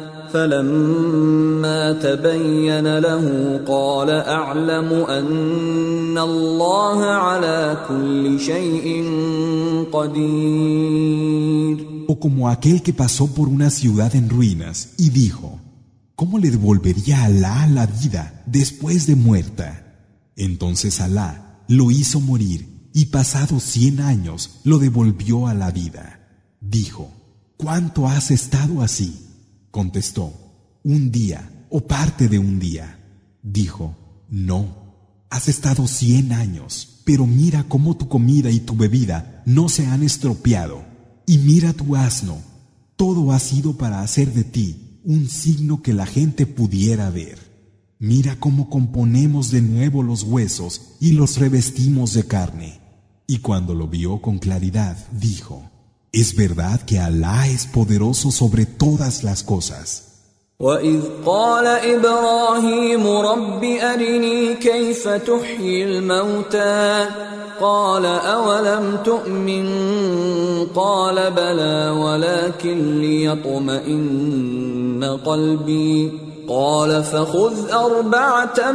فلما تبين له قال اعلم ان الله على كل شيء قدير O como aquel que pasó por una ciudad en ruinas y dijo, ¿cómo le devolvería a Alá la vida después de muerta? Entonces Alá lo hizo morir y pasados cien años lo devolvió a la vida. Dijo, ¿cuánto has estado así? Contestó, un día o parte de un día. Dijo, no, has estado cien años, pero mira cómo tu comida y tu bebida no se han estropeado. Y mira tu asno, todo ha sido para hacer de ti un signo que la gente pudiera ver. Mira cómo componemos de nuevo los huesos y los revestimos de carne. Y cuando lo vio con claridad, dijo, es verdad que Alá es poderoso sobre todas las cosas. وإذ قال إبراهيم رب أرني كيف تحيي الموتى قال أولم تؤمن قال بلى ولكن ليطمئن قلبي قال فخذ أربعة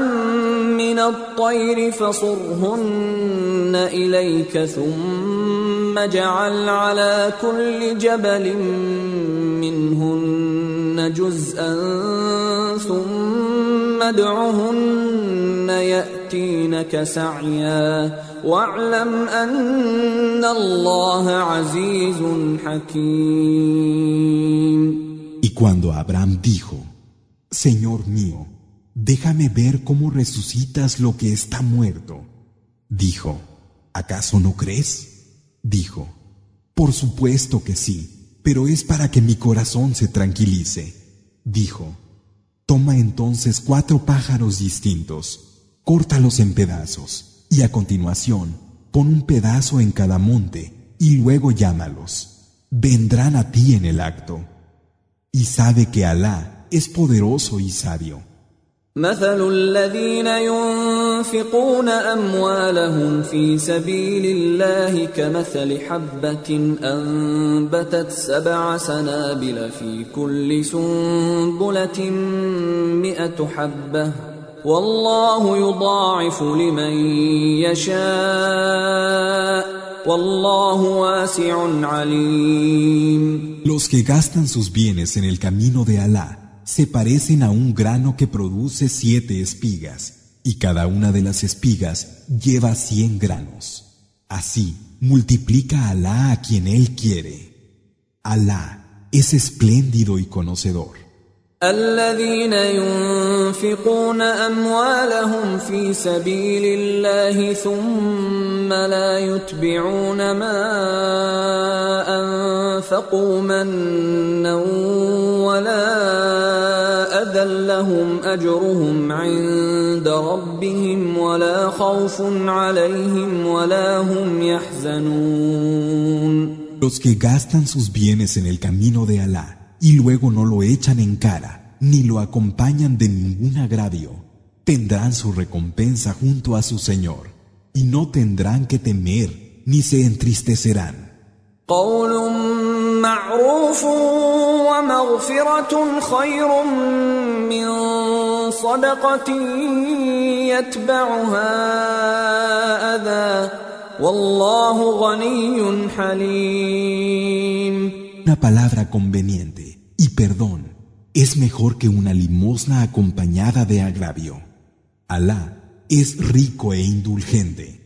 من الطير فصرهن إليك ثم اجعل على كل جبل منهن جزءا ثم ادعهن يأتينك سعيا واعلم أن الله عزيز حكيم. Y cuando Abraham dijo, Señor mío, déjame ver cómo resucitas lo que está muerto. Dijo, ¿Acaso no crees? Dijo, Por supuesto que sí, pero es para que mi corazón se tranquilice. Dijo, Toma entonces cuatro pájaros distintos, córtalos en pedazos, y a continuación pon un pedazo en cada monte, y luego llámalos. Vendrán a ti en el acto. Y sabe que Alá es poderoso y sabio. مثل الذين ينفقون اموالهم في سبيل الله كمثل حبه انبتت سبع سنابل في كل سنبله مئه حبه والله يضاعف لمن يشاء والله واسع عليم Los que gastan sus bienes en el camino de Alá se parecen a un grano que produce siete espigas, y cada una de las espigas lleva cien granos. Así, multiplica Alá a quien Él quiere. Alá es espléndido y conocedor. الذين ينفقون اموالهم في سبيل الله ثم لا يتبعون ما انفقوا منا ولا اذى لهم اجرهم عند ربهم ولا خوف عليهم ولا هم يحزنون Los que gastan sus bienes en el camino de Alá y luego no lo echan en cara, ni lo acompañan de ningún agravio, tendrán su recompensa junto a su Señor, y no tendrán que temer ni se entristecerán. Una palabra conveniente y perdón es mejor que una limosna acompañada de agravio. Alá es rico e indulgente.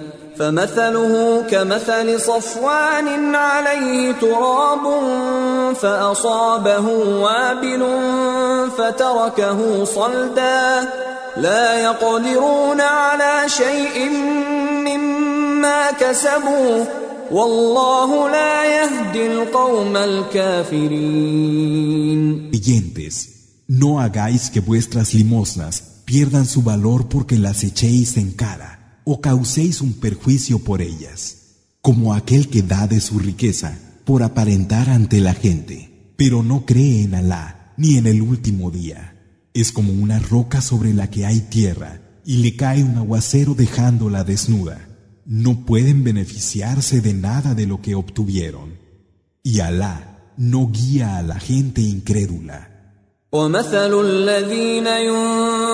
فمثله كمثل صفوان عليه تراب فأصابه وابل فتركه صلدا. لا يقدرون على شيء مما كسبوا. والله لا يهدي القوم الكافرين. No hagáis que vuestras limosnas pierdan su valor porque las echéis en cara. O causéis un perjuicio por ellas, como aquel que da de su riqueza por aparentar ante la gente, pero no cree en Alá ni en el último día. Es como una roca sobre la que hay tierra y le cae un aguacero dejándola desnuda. No pueden beneficiarse de nada de lo que obtuvieron. Y Alá no guía a la gente incrédula.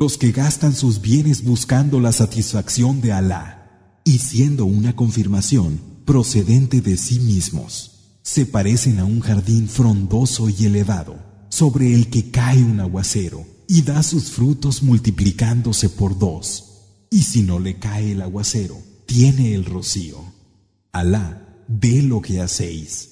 Los que gastan sus bienes buscando la satisfacción de Alá y siendo una confirmación procedente de sí mismos, se parecen a un jardín frondoso y elevado, sobre el que cae un aguacero y da sus frutos multiplicándose por dos. Y si no le cae el aguacero, tiene el rocío. Alá ve lo que hacéis.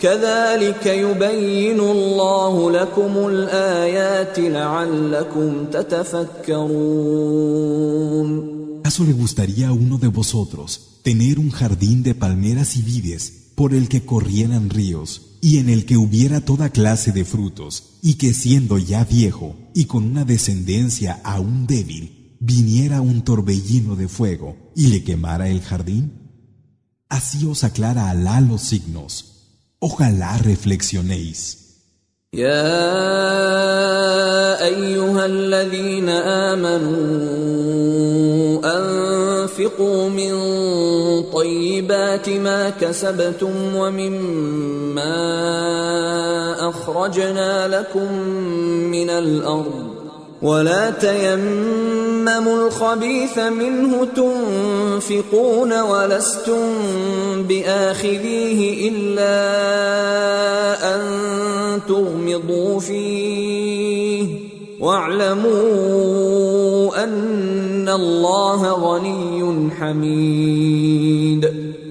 كذلك يبين الله لكم الآيات لعلكم تتفكرون ¿Acaso le gustaría a uno de vosotros tener un jardín de palmeras y vides por el que corrieran ríos y en el que hubiera toda clase de frutos y que siendo ya viejo y con una descendencia aún débil, viniera un torbellino de fuego y le quemara el jardín? Así os aclara Alá los signos. Ojalá reflexionéis. يا أيها الذين آمنوا أنفقوا من طيبات ما كسبتم ومما أخرجنا لكم من الأرض ولا تيمموا الخبيث منه تنفقون ولستم بآخذيه إلا أن تغمضوا فيه واعلموا أن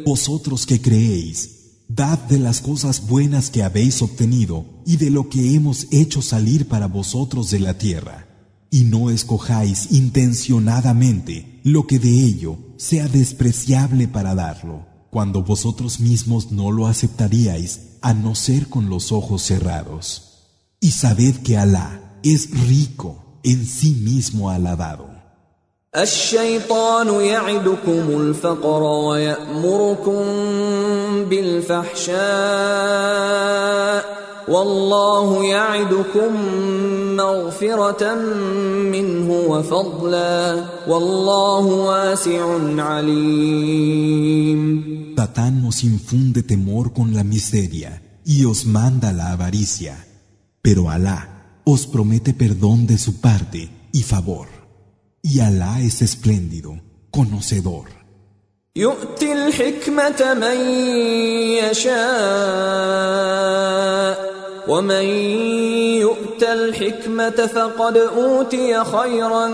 Vosotros que creéis, dad de las cosas buenas que habéis obtenido y de lo que hemos hecho salir para vosotros de la tierra, y no escojáis intencionadamente lo que de ello sea despreciable para darlo, cuando vosotros mismos no lo aceptaríais a no ser con los ojos cerrados. Y sabed que Alá es rico en sí mismo alabado. الشيطان يعدكم الفقر ويأمركم بالفحشاء والله يعدكم مغفرة منه وفضلا والله واسع عليم Satán nos infunde temor con la miseria y os manda la avaricia, pero Alá os promete perdón de su parte y favor. Y Alá es espléndido, conocedor. يؤتي الحكمة من يشاء ومن يؤت الحكمة فقد أوتي خيرا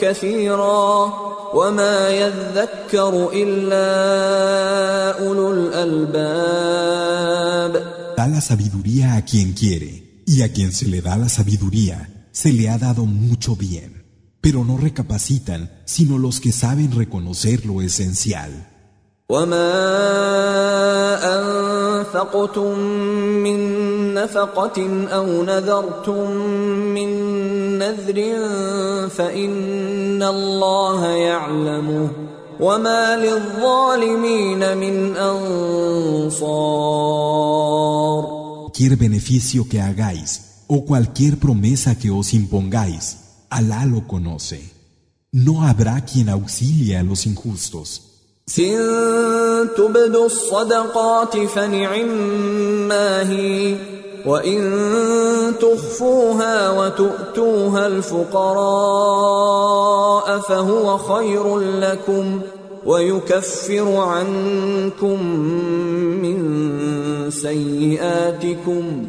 كثيرا وما يذكر إلا أولو الألباب Da la sabiduría a quien quiere, y a quien se le da la sabiduría, se le ha dado mucho bien. pero no recapacitan sino los que saben reconocer lo esencial. وما أنفقتم من نفقة أو نذرتم من نذر فإن الله يعلمه وما للظالمين من أنصار Cualquier beneficio que hagáis o cualquier promesa que os impongáis Alá lo conoce. No habrá quien auxilie a los injustos. تبدوا الصدقات وإن تخفوها وتؤتوها الفقراء فهو خير لكم ويكفر عنكم من سيئاتكم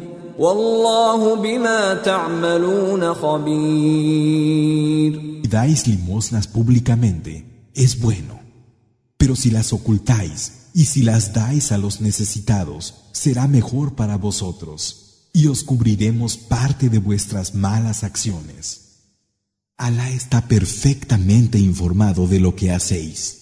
Si dais limosnas públicamente, es bueno. Pero si las ocultáis y si las dais a los necesitados, será mejor para vosotros, y os cubriremos parte de vuestras malas acciones. Alá está perfectamente informado de lo que hacéis.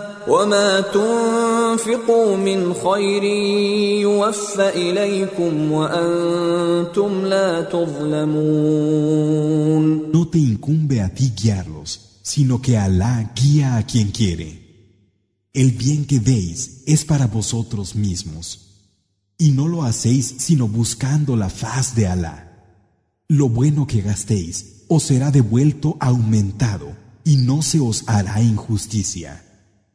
وما تنفقوا من خير يوفى إليكم وأنتم لا تظلمون No te incumbe a ti guiarlos, sino que Alá guía a quien quiere. El bien que veis es para vosotros mismos, y no lo hacéis sino buscando la faz de Alá. Lo bueno que gastéis os será devuelto aumentado y no se os hará injusticia.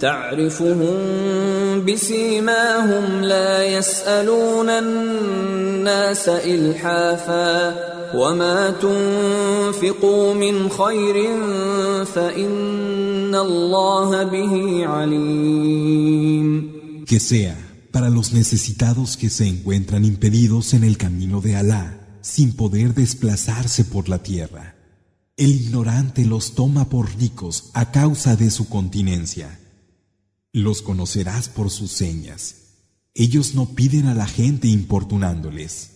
تعرفهم بسيماهم لا يسألون الناس إلحافا وما تنفقوا من خير فإن الله به عليم Que sea para los necesitados que se encuentran impedidos en el camino de Alá, sin poder desplazarse por la tierra. El ignorante los toma por ricos a causa de su continencia. Los conocerás por sus señas. Ellos no piden a la gente importunándoles.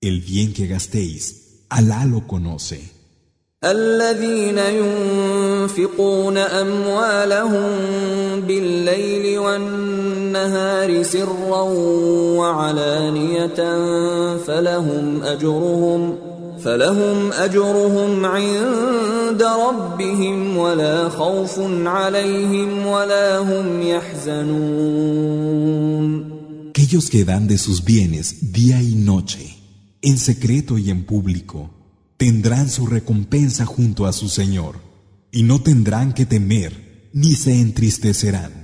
El bien que gastéis, Alá lo conoce. الذين ينفقون أموالهم بالليل والنهار سرا وعلانية فلهم أجرهم فلهم اجرهم عند ربهم ولا خوف عليهم ولا هم يحزنون Aquellos que dan de sus bienes día y noche, en secreto y en público, tendrán su recompensa junto a su Señor, y no tendrán que temer ni se entristecerán.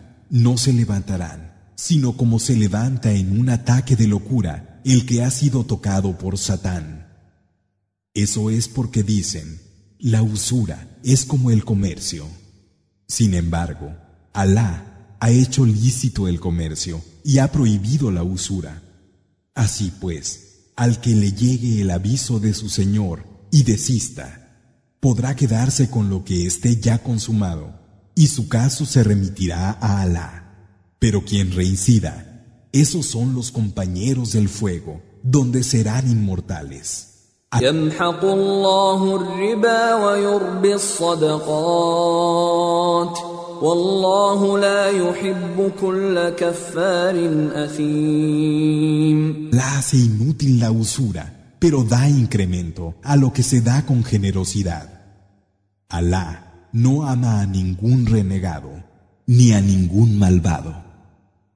no se levantarán, sino como se levanta en un ataque de locura el que ha sido tocado por Satán. Eso es porque dicen, la usura es como el comercio. Sin embargo, Alá ha hecho lícito el comercio y ha prohibido la usura. Así pues, al que le llegue el aviso de su Señor y desista, podrá quedarse con lo que esté ya consumado y su caso se remitirá a Alá. Pero quien reincida, esos son los compañeros del fuego, donde serán inmortales. La hace inútil la usura, pero da incremento a lo que se da con generosidad. Alá no ama a ningún renegado ni a ningún malvado.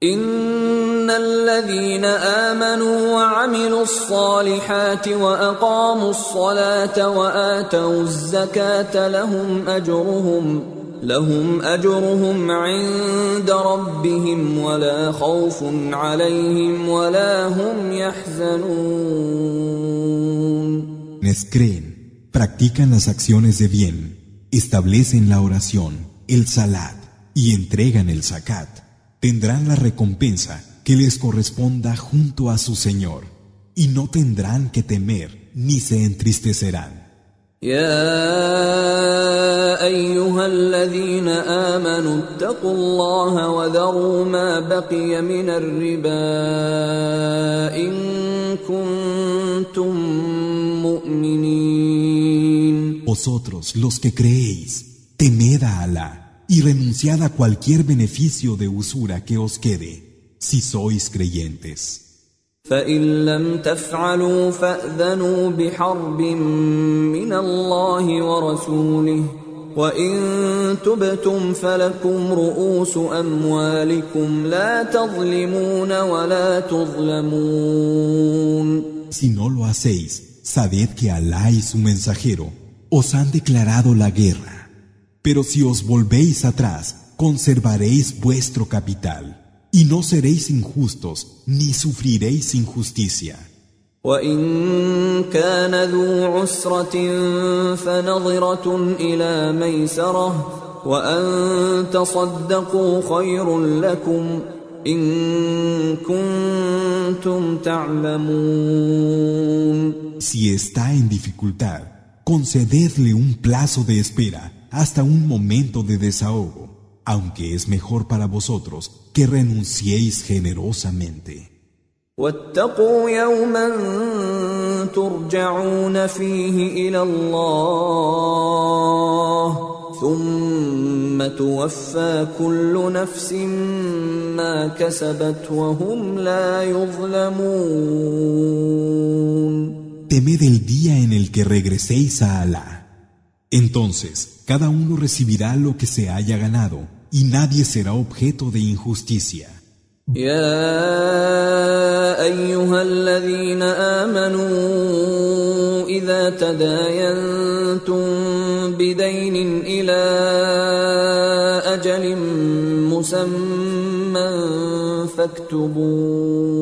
ان الذين امنوا وعملوا الصالحات واقاموا الصلاه واتوا الزكاه لهم اجرهم لهم اجرهم عند ربهم ولا خوف عليهم ولا هم يحزنون Quienes creen, practican las acciones de bien establecen la oración, el salat y entregan el zakat, tendrán la recompensa que les corresponda junto a su Señor y no tendrán que temer ni se entristecerán Vosotros, los que creéis, temed a Alá y renunciad a cualquier beneficio de usura que os quede, si sois creyentes. فإن لم تفعلوا فأذنوا بحرب من الله ورسوله وإن تبتم فلكم رؤوس أموالكم لا تظلمون ولا تظلمون Si no lo hacéis, sabed que Alá y su mensajero os han declarado la guerra. Pero si os volvéis atrás, conservaréis vuestro capital, y no seréis injustos, ni sufriréis injusticia. وإن كان ذو عسرة فنظرة إلى ميسرة وأن تصدقوا خير لكم إن كنتم تعلمون Si está en dificultad, concededle un plazo de espera hasta un momento de desahogo, aunque es mejor para vosotros que renunciéis generosamente. واتقوا يوما ترجعون فيه الى الله ثم توفى كل نفس ما كسبت وهم لا يظلمون Temed el día en el que regreséis a Alá. Entonces, cada uno recibirá lo que se haya ganado, y nadie será objeto de injusticia. يا ايها الذين امنوا اذا تداينتم بدين الى اجل مسمى فاكتبوه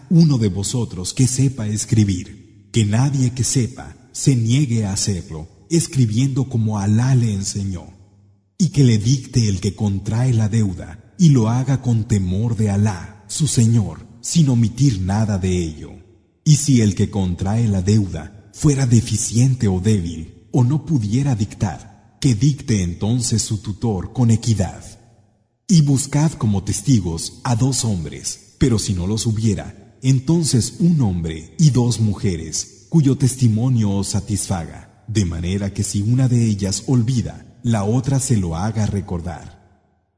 uno de vosotros que sepa escribir, que nadie que sepa se niegue a hacerlo, escribiendo como Alá le enseñó, y que le dicte el que contrae la deuda y lo haga con temor de Alá, su Señor, sin omitir nada de ello. Y si el que contrae la deuda fuera deficiente o débil, o no pudiera dictar, que dicte entonces su tutor con equidad. Y buscad como testigos a dos hombres, pero si no los hubiera, entonces un hombre y dos mujeres, cuyo testimonio os satisfaga, de manera que si una de ellas olvida, la otra se lo haga recordar.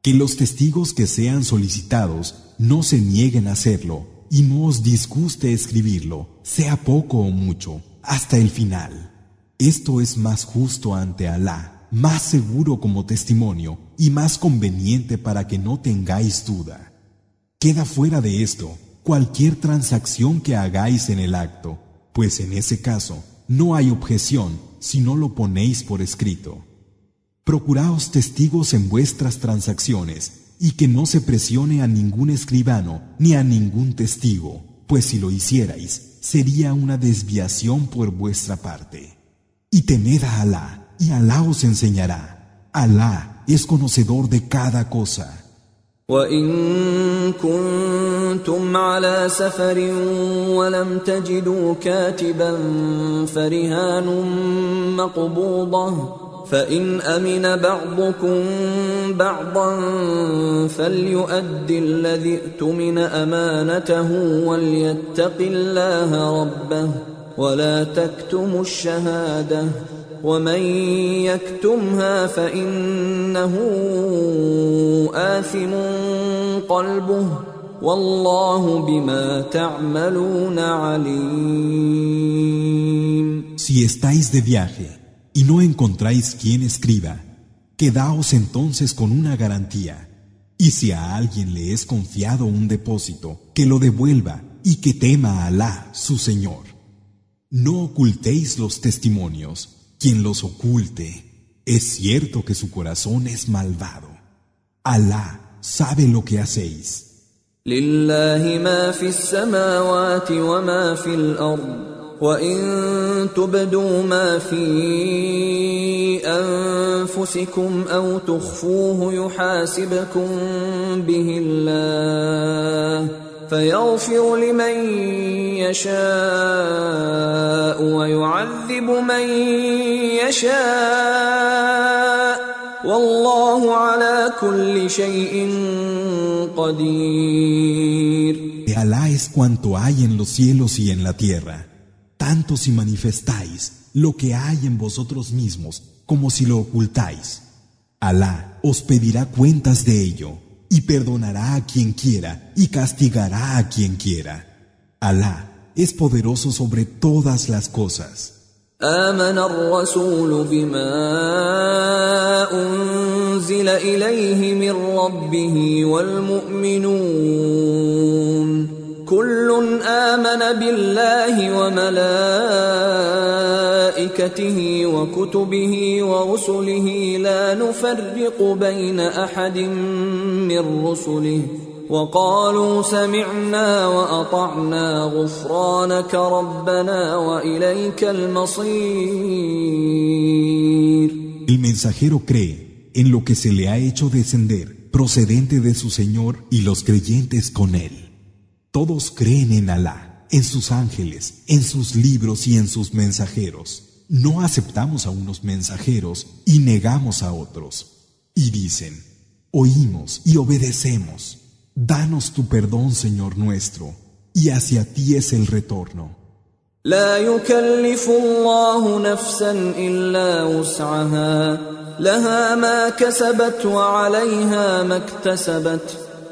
Que los testigos que sean solicitados no se nieguen a hacerlo y no os disguste escribirlo, sea poco o mucho, hasta el final. Esto es más justo ante Alá, más seguro como testimonio y más conveniente para que no tengáis duda. Queda fuera de esto cualquier transacción que hagáis en el acto, pues en ese caso no hay objeción si no lo ponéis por escrito. Procuraos testigos en vuestras transacciones y que no se presione a ningún escribano ni a ningún testigo, pues si lo hicierais, sería una desviación por vuestra parte. Y temed a Alá, y Alá os enseñará. Alá es conocedor de cada cosa. وإن كنتم على سفر ولم تجدوا كاتبا فرهان مقبوضة فإن أمن بعضكم بعضا فليؤد الذي اؤتمن أمانته وليتق الله ربه ولا تكتموا الشهادة ومن يكتمها فانه اثم قلبه والله بما تعملون عليم Si estáis de viaje y no encontráis quien escriba, quedaos entonces con una garantía. Y si a alguien le es confiado un depósito, que lo devuelva y que tema a Alá, su Señor. No ocultéis los testimonios quien los oculte, es cierto que su corazón es malvado. Alá sabe lo que hacéis. لله ما في السماوات وما في الأرض وإن تبدوا ما في أنفسكم أو تخفوه يحاسبكم به الله فيغفر لمن يشاء ويعذب من يشاء والله على كل شيء قدير De Alá es cuanto hay en los cielos y en la tierra, tanto si manifestáis lo que hay en vosotros mismos como si lo ocultáis. Alá os pedirá cuentas de ello y perdonará a quien quiera y castigará a quien quiera. Alá es poderoso sobre todas las cosas. آمن الرسول بما أنزل إليه من ربه والمؤمنون كل آمن بالله وملائكته وكتبه ورسله لا نفرق بين أحد من رسله وقالوا سمعنا واطعنا غفرانك ربنا واليك المصير El mensajero cree en lo que se le ha hecho descender procedente de su Señor y los creyentes con él. Todos creen en Alá, en sus ángeles, en sus libros y en sus mensajeros. No aceptamos a unos mensajeros y negamos a otros. Y dicen, oímos y obedecemos. Danos tu perdón, Señor nuestro, y hacia ti es el retorno. لا يكلف الله نفسا الا وسعها لها ما كسبت وعليها ما اكتسبت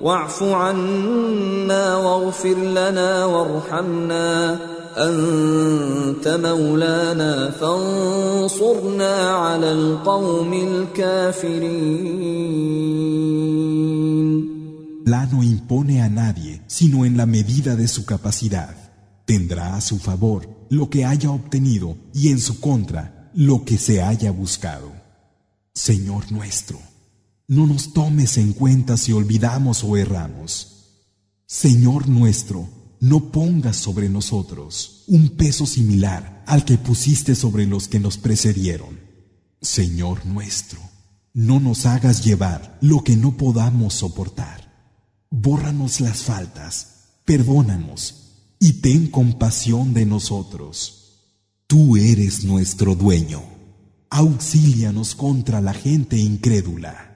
واعف عنا واغفر لنا وارحمنا انت مولانا فانصرنا على القوم الكافرين La no impone a nadie sino en la medida de su capacidad. Tendrá a su favor lo que haya obtenido y en su contra lo que se haya buscado. Señor nuestro, no nos tomes en cuenta si olvidamos o erramos. Señor nuestro, no pongas sobre nosotros un peso similar al que pusiste sobre los que nos precedieron. Señor nuestro, no nos hagas llevar lo que no podamos soportar. Bórranos las faltas, perdónanos y ten compasión de nosotros. Tú eres nuestro dueño. Auxílianos contra la gente incrédula.